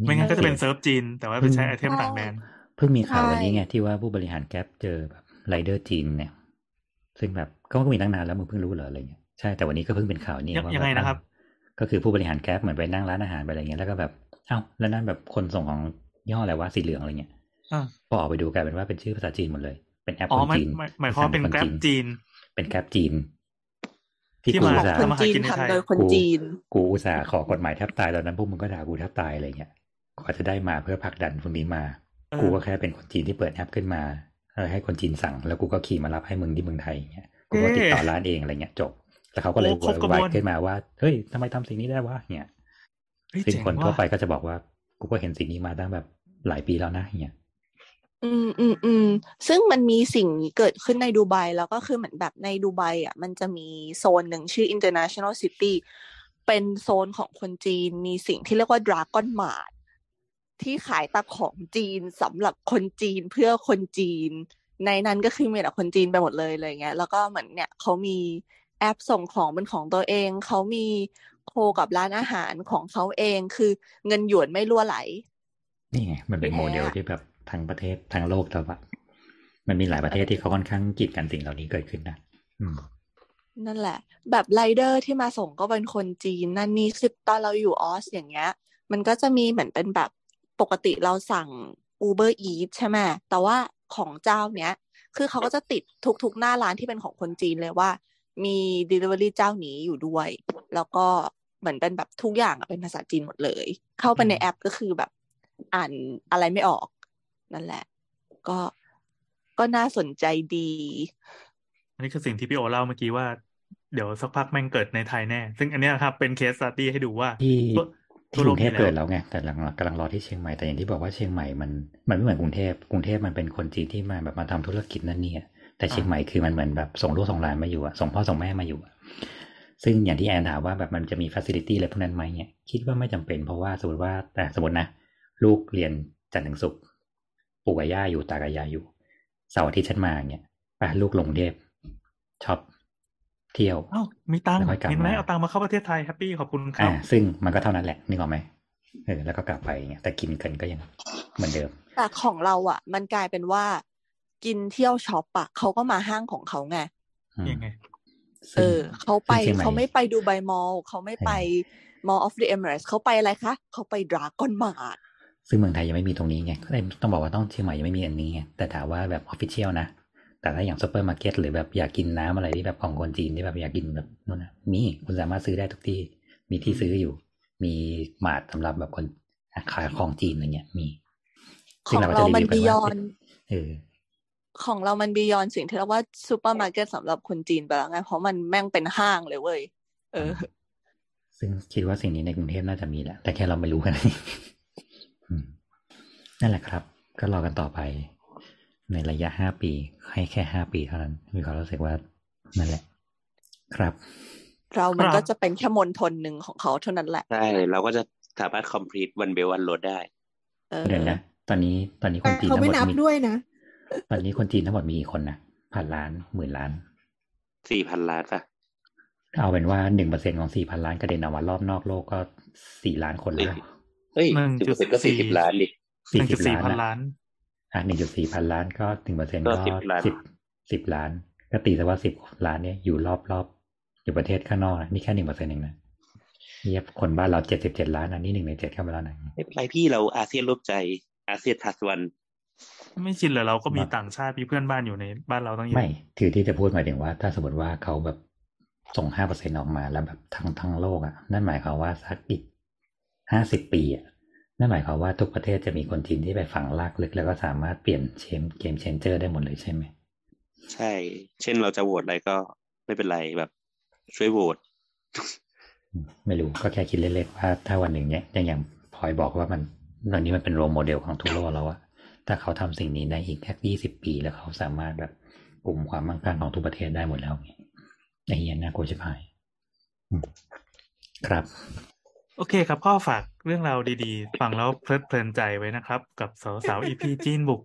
ไม่งั้นก็จะเป็นเซิร์ฟจีน แต่ว่าไปใช้ไอเทมต่างแดนเพิ่งมีข่าววันนี้ใช่ไงที่ว่าผู้บริหาร Grab เจอแบบไรเดอร์จีนเนี่ย ซึ่งแบบก็ก็มีตั้งนานแล้วมึงเพิ่งรู้เหรออะไรเงี้ยใช่แต่วันนี้ก็เพิ่งเป็นข่าวนี่ยังว่ายังไงแบบนะครับอ้าวก็คือผู้บริหาร Grab เหมือนไปนั่งร้านอาหารไปอะไรเงี้ยแล้วก็แบบเอ้าแล้วนั่นแบบคนส่งของ ยี่ห้ออะไรวะสีเหลืองอะไรเงี้ยอ่าพอออกไปดูกลายเป็นว่าเป็นชื่อภาษาจีนหมดเลย เป็นแอปอ๋อคนหมายจีนหมายหมายความว่าเป็นสั่ง Grab จีน เป็น Grab จีน ที่ที่กูมาอุตส่าห์คนทำอาหารจีนกินในไทยทำโดยคนจีน กูอุตส่าห์ขอกฎหมายแทบตายตอนนั้นพวกมึงก็ด่ากูแทบตายอะไรเงี้ยกว่าจะได้มาเพื่อผลักดันพวกนี้มาเออกูก็แค่เป็นคนจีนที่เปิดแอปขึ้นมาเออให้คนจีนสั่ง แล้วกูก็ขี่มารับให้มึงที่เมืองไทยอย่างเงี้ยกูก็ติดต่อร้านเองอะไรเงี้ยจบแล้วเขาก็เลยโอ้ครบกระวาบยวนขึ้นมาว่าเฮ้ยทำไมทำสิ่งนี้ได้วะเงี้ยเฮ้ยซึ่งเจ๋งคนทั่วว่ะไปก็จะบอกว่ากูก็เห็นสิ่งนี้มาตั้งแบบ หลายปีแล้วนะเงี้ยอืมอืมอืมซึ่งมันมีสิ่งนี้เกิดขึ้นในดูไบแล้วก็คือเหมือนแบบในดูไบอะ มันจะมีโซนหนึ่งชื่อ international city เป็นโซนของคนจีนมีสิ่งที่เรียกว่า dragon mart ที่ขายแตะของจีนสำหรับคนจีนเพื่อคนจีน ในนั้นก็คือมีแต่คนจีนไปหมดเลยอะไรเงี้ย แล้วก็เหมือนเนี่ยเขามีแอปส่งของเป็นของตัวเอง เขามีโคกับร้านอาหารของเขาเอง คือเงินหยวนไม่รั่วไหล นี่ไงมันเป็นแย่โมเดลที่แบบทั้งประเทศทั้งโลกแต่ว่ามันมีหลายประเทศที่เขาค่อนข้างกีดกันสิ่งเหล่านี้เกิดขึ้นนะอืมนั่นแหละ แบบไรเดอร์ที่มาส่งก็เป็นคนจีน นั่นนี่คือตอนเราอยู่ออสอย่างเงี้ย มันก็จะมีเหมือนเป็นแบบปกติเราสั่ง Uber Eats ใช่ไหมแต่ว่าของเจ้าเนี้ย คือเขาก็จะติดทุกๆหน้าร้านที่เป็นของคนจีนเลยว่า มี Delivery เจ้านี้อยู่ด้วย แล้วก็เหมือนเป็นแบบทุกอย่างอะเป็นภาษาจีนหมดเลย เข้าไปในแอปก็คือแบบ อ่านอะไรไม่ออก นั่นแหละ ก็ก็น่าสนใจดี อันนี้คือสิ่งที่พี่โอเล่าเมื่อกี้ว่า เดี๋ยวสักพักแม่งเกิดในไทยแน่ ซึ่งอันเนี้ยครับเป็น case study ให้ดูว่าที่ทั่วที่ทั่วโลรุกงเทพมีแล้วเกิดแล้วไงแต่กำลังกำลังรอที่เชียงใหม่แต่อย่างที่บอกว่าเชียงใหม่มันมันไม่เหมือนกรุงเทพกรุงเทพมันเป็นคนจีนที่มาแบบมาทำธุรกิจนั่นเนี่ยแต่เชียงใหม่คือมันเหมือนแบบส่งลูกส่งหลานมาอยู่อะส่งพ่อส่งแม่มาอยู่อะซึ่งอย่างที่แอนถามว่าแบบมันจะมี facility อะไรพวกนั้นไหมเนี่ยคิดว่าไม่จำเป็นเพราะว่าสมมติว่าแต่สมมตินะ ลูกเรียนจันทร์ถึงศุกร์ปู่กับย่าอยู่ตากับยายอยู่เสาร์อาทิตย์ฉันมาเนี่ยไปลูกลงกรุงเทพช็อปเที่ยวเอ้ามีตังค์แล้วค่อยกลับเห็นไหมมาเอาตังค์มาเข้าประเทศไทย happy ขอบคุณครับอ่าซึ่งมันก็เท่านั้นแหละนึกออกไหมเออแล้วก็กลับไปอย่างเงี้ยแต่กินกันก็ยังเหมือนเดิม แต่ของเราอะ มันกลายเป็นว่า กินเที่ยวช็อปอะเขาก็มาห้างของเขาไงอืมยังไงเออเขาไปซึ่งชียงใหเขาไม่ไปดูไบมอลเขาไม่ไป Mall of the Emirates เขาไปอะไรคะเขาไปดราก้อนมาร์ ซึ่งเมืองไทยยังไม่มีตรงนี้ไงก็เลยต้องบอกว่าต้องเชียงใหม่ยังไม่มีอันนี้ไงแต่ถามว่าแบบออฟฟิเชียลนะ แต่ถ้าอย่างซูเปอร์มาร์เก็ตหรือแบบอยากกินน้ำอะไรที่แบบของคนจีนที่แบบอยากกินแบบนู่นนะมีคุณสามารถซื้อได้ทุกที่ มีที่ซื้ออยู่ มีมาร์ทสำหรับแบบคนขายของจีนอะไรเงี้ยมีของเรามันซึ่บีงยก็อจะนรีวิวกันว่าเออของเรามัน beyond สิ่งที่เรียกว่าซูเปอร์มาร์เก็ตสำหรับคนจีนไปแล้วไงเพราะมันแม่งเป็นห้างเลยเว้ยเออ ซึ่งคิดว่าสิ่งนี้ในกรุงเทพน่าจะมีแหละแต่แค่เราไม่รู้กันอืม นั่นแหละครับ ก็รอกันต่อไป ในระยะห้าปี ให้แค่ห้าปีเท่านั้น มีความรู้สึกว่านั่นแหละ ครับ เรามันครับก็จะเป็นแค่มณฑลหนึ่งของเขาเท่านั้นแหละ ใช่ เราก็จะสามารถ complete One Belt One Road ได้เออเดี๋ยวนะตอนนี้ตอนนี้คนจีนเขาทั้งไม่หมดนับมีด้วยนะ ตอนนี้คนจีนทั้งหมดมีกี่คนนะพันล้านหมื่นล้านสี่พันล้านป่ะเอาเป็นว่าหนึ่งเปอร์เซ็นของสี่พันล้านกระเด็นออกมารอบนอกโลกก็สี่ล้านคนแล้วเฮ้ยหนึ่งสิบจุเปอดร์เซ็นต์ก็สี่สิบล้านดิ หนึ่งจุดสี่40พันอะล้าน อะหนึ่งจุดสี่พันล้านก็หนึ่งเปอร์เซ็นก็ก็10ล้านสิบสิบล้าน ก็ตีซะว่าสิบล้านเนี่ยอยู่รอบรอบอยู่ประเทศข้างนอกนะนี่แค่หนึ่งเปอร์เซ็นต์เองนะเทียบคนบ้านเราเจ็ดสิบเจ็ดล้านอันนี้หนึ่งในเจ็ดเข้าไปแล้วนะไม่เป็นไรพี่เราอาเซียนร่วมใจอาเซียนทัสวันไม่ชินเลยเราก็มีมาต่างชาติมีเพื่อนบ้านอยู่ในบ้านเราตั้งเยอะไม่คือที่จะพูดหมายถึงว่า ถ้าสมมติว่าเขาแบบส่งห้าเปอร์เซ็นออกมาแล้วแบบทั้งทั้งโลกอะ นั่นหมายความว่าสักอีกห้าสิบปีอะ นั่นหมายความว่าทุกประเทศจะมีคนจีนที่ไปฝังลากลึกแล้วก็สามารถเปลี่ยนเชมเกมเชนเจอร์ได้หมดเลยใช่ไหม ใช่ เช่นเราจะโหวตอะไรก็ไม่เป็นไรแบบ ช่วยโหวตอืมไม่รู้ก็แค่คิดเล่นๆว่าถ้าวันหนึ่งเนี้ยอย่างอย่างพลอยบอกว่ามันตอนนี้มันเป็น role model ของทั่วโลกแล้วอะถ้าเขาทำสิ่งนี้ได้อีกแค่ยี่สิบปีแล้วเขาสามารถแบบกลุ่มความมั่งคั่งของทุกประเทศได้หมดแล้วเนี่ยไอ้เหี้ยน่ากลัวชิบหายอืมครับ โอเคครับก็ฝาก เรื่องราวดีๆ ฟังแล้วเพลิดเพลินใจไว้นะครับ กับเสาเสา EP จีนบุก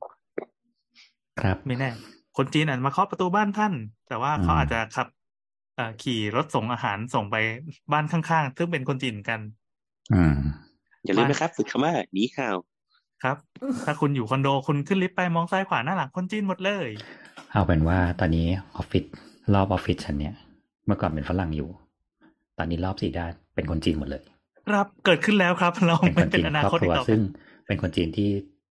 ครับไม่แน่ คนจีนอาจมาเคาะประตูบ้านท่าน แต่ว่าเขาอืมอาจจะขับเอ่อขี่รถส่งอาหารส่งไปบ้านข้างๆ ซึ่งเป็นคนจีนเหมือนกันอืมอย่าลืมนะครับ ฝึกคำว่าหนีข่าว ครับ ถ้าคุณอยู่คอนโดคุณขึ้นลิฟต์ไปมองซ้ายขวาหน้าหลังคนจีนหมดเลย เอาเป็นว่าตอนนี้ออฟฟิศรอบออฟฟิศฉันเนี่ย เมื่อก่อนเป็นฝรั่งอยู่ ตอนนี้รอบสี่ด้านเป็นคนจีนหมดเลย ครับเกิดขึ้นแล้วครับ เราเป็นคไม่นเป็นจีนอนาครอบคตครัอีวกต่อไปซึ่งเป็นคนจีนที่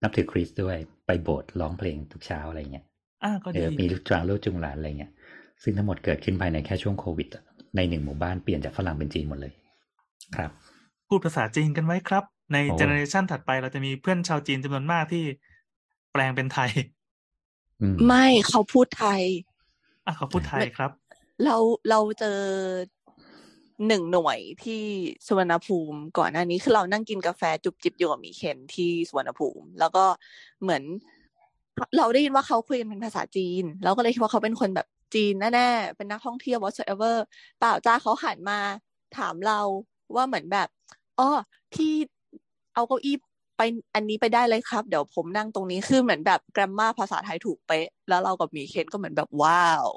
นับถือคริสต์ด้วยไปโบสถ์ร้องเพลงทุกเช้าอะไรเงี้ยอ่าก็เอดีอมีลูกจางลูกจุงหลานอะไรเงี้ยซึ่งทั้งหมดเกิดขึ้นภายในแค่ช่วงโควิดอะในหนึ่งหมู่บ้านเปลี่ยนจากฝรั่งเป็นจีนหมดเลย ครับ พูดภาษาจีนกันไว้ครับ ในโอ้ generation ถัดไปเราจะมีเพื่อนชาวจีนจำนวนมากที่แปลงเป็นไทยอืมไม่เขาพูดไทยอะเขาพูดไทยครับ เราเราเจอ หนึ่งหน่วยที่สุวรรณภูมิ ก่อนหน้านี้คือเรานั่งกินกาแฟจุบจิบอยู่กับมีเคนที่สุวรรณภูมิ แล้วก็เหมือน เราได้ยินว่าเขาคุยกันเป็นภาษาจีน เราก็เลยคิดว่าเขาเป็นคนแบบจีนแน่ๆเป็นนักท่องเที่ยว whatsoever เปล่าจ้าเขาหันมาถามเราว่าเหมือนแบบอ๋อพี่เอาเก้าอี้ไปอันนี้ไปได้เลยครับ เดี๋ยวผมนั่งตรงนี้คือเหมือนแบบแกรมมาภาษาไทยถูกเป๊ะ แล้วเรากับมีเคนก็เหมือนแบบว้าว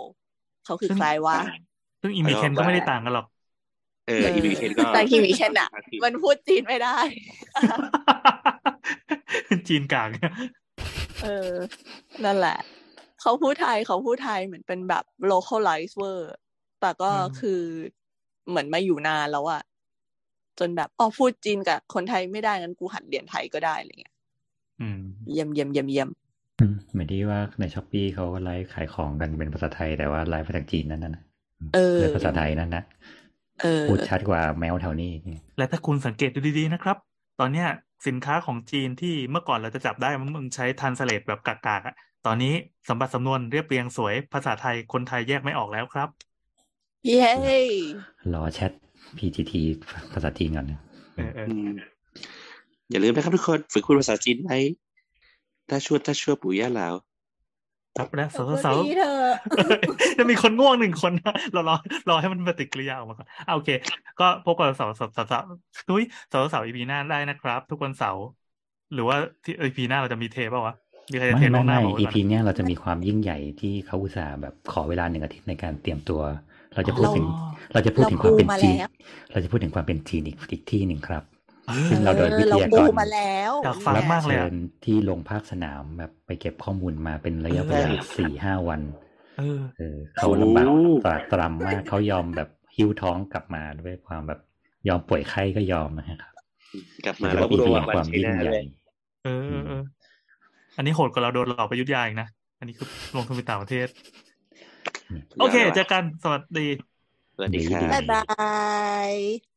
เขาคือใครวะซึ่งอีมีเคนก็ไม่ได้ต่างกันหรอก เอออีมีเคนก็แต่อีมีเคนอะมันพูดจีนไม่ได้ จีนกลางเออ นั่นแหละ เขาพูดไทยเขาพูดไทยเหมือนเป็นแบบ localize เวอร์แต่ก็อืมคือเหมือนมาอยู่นานแล้วอะจนแบบอ๋อพูดจีนกับคนไทยไม่ได้งั้นกูหัดเรียนไทยก็ได้อะไรเงี้ยอืมเยี่ยมเยี่ยมเยี่ยมเยี่ยมอืมเหมือนที่ว่าใน Shopee เขาก็ไลฟ์ขายของกันเป็นภาษาไทยแต่ว่าไลฟ์ภาษาจีนนั่นน่ะนะเออเป็นภาษาไทยนั่นนะเออ พูดชัดกว่าแมวแถวนี้ และถ้าคุณสังเกตดูดีๆนะครับ ตอนเนี้ยสินค้าของจีนที่เมื่อก่อนเราจะจับได้ว่ามึงใช้ translate แบบกากๆอะตอนนี้สมบัติสำนวนเรียบเรียงสวยภาษาไทยคนไทยแยกไม่ออกแล้วครับ เย้รอ ChatGPT ภาษาจีนก่อนนะเออเอออืมอย่าลืมนะครับทุกคนฝึกพูดภาษาจีนไว้ถ้าชั่วถ้าชั่วปู่ย่าเหลาครับและสาวก็สาวดีเธอะ จะมีคนง่วงหนึ่งคนนะเรารอรอให้มันปฏิกิริยาออกมาก่อนอะโอเค ก็พบกับสาวสาวสาวสาวทุยสาวสาวอีพีหน้าได้นะครับ ทุกวันเสาร์หรือว่าที่อีพีหน้าเราจะมีเทปเปล่าวะมีใครจะไม่เทปล่ไม่วงหน้าไม่บอกไว้ก่อน EP เนี้ยเราจะมีความยิ่งใหญ่ที่เขาอุตส่าห์แบบขอเวลาหนึ่งอาทิตย์ในการเตรียมตัว เราจะพูดถึงอ๋อเราจะพูดถึงความเป็นเราปูมาจีนแล้วเราจะพูดถึงความเป็นจีนอีกอีกที่หนึ่งครับเอซึ่งเราโดยวิทเรายากปูรมาแล้วอยากฟังรับมากเลยอะเชิญที่ลงภาคสนามแบบไปเก็บข้อมูลมาเป็นระยะเวลาเออสี่ห้าวัน เออเออเขาลำบากตรากตรำมากเขายอมแบบหิ้วท้องกลับมาด้วยความแบบยอมป่วยไข้ก็ยอมนะครับ กลับมัมานจะแล้วเป็นก็อีโดพีนแห่งความใช้ยิ่หงน้าใหเลญ่ยเออเออเอออันนี้โหดกว่าเราโดนหลอกไปยุทธยาอีกนะ อันนี้คือลงทุนไปต่างประเทศ โอเคเจอกัน สวัสดี สวัสดีครับบ๊ายบาย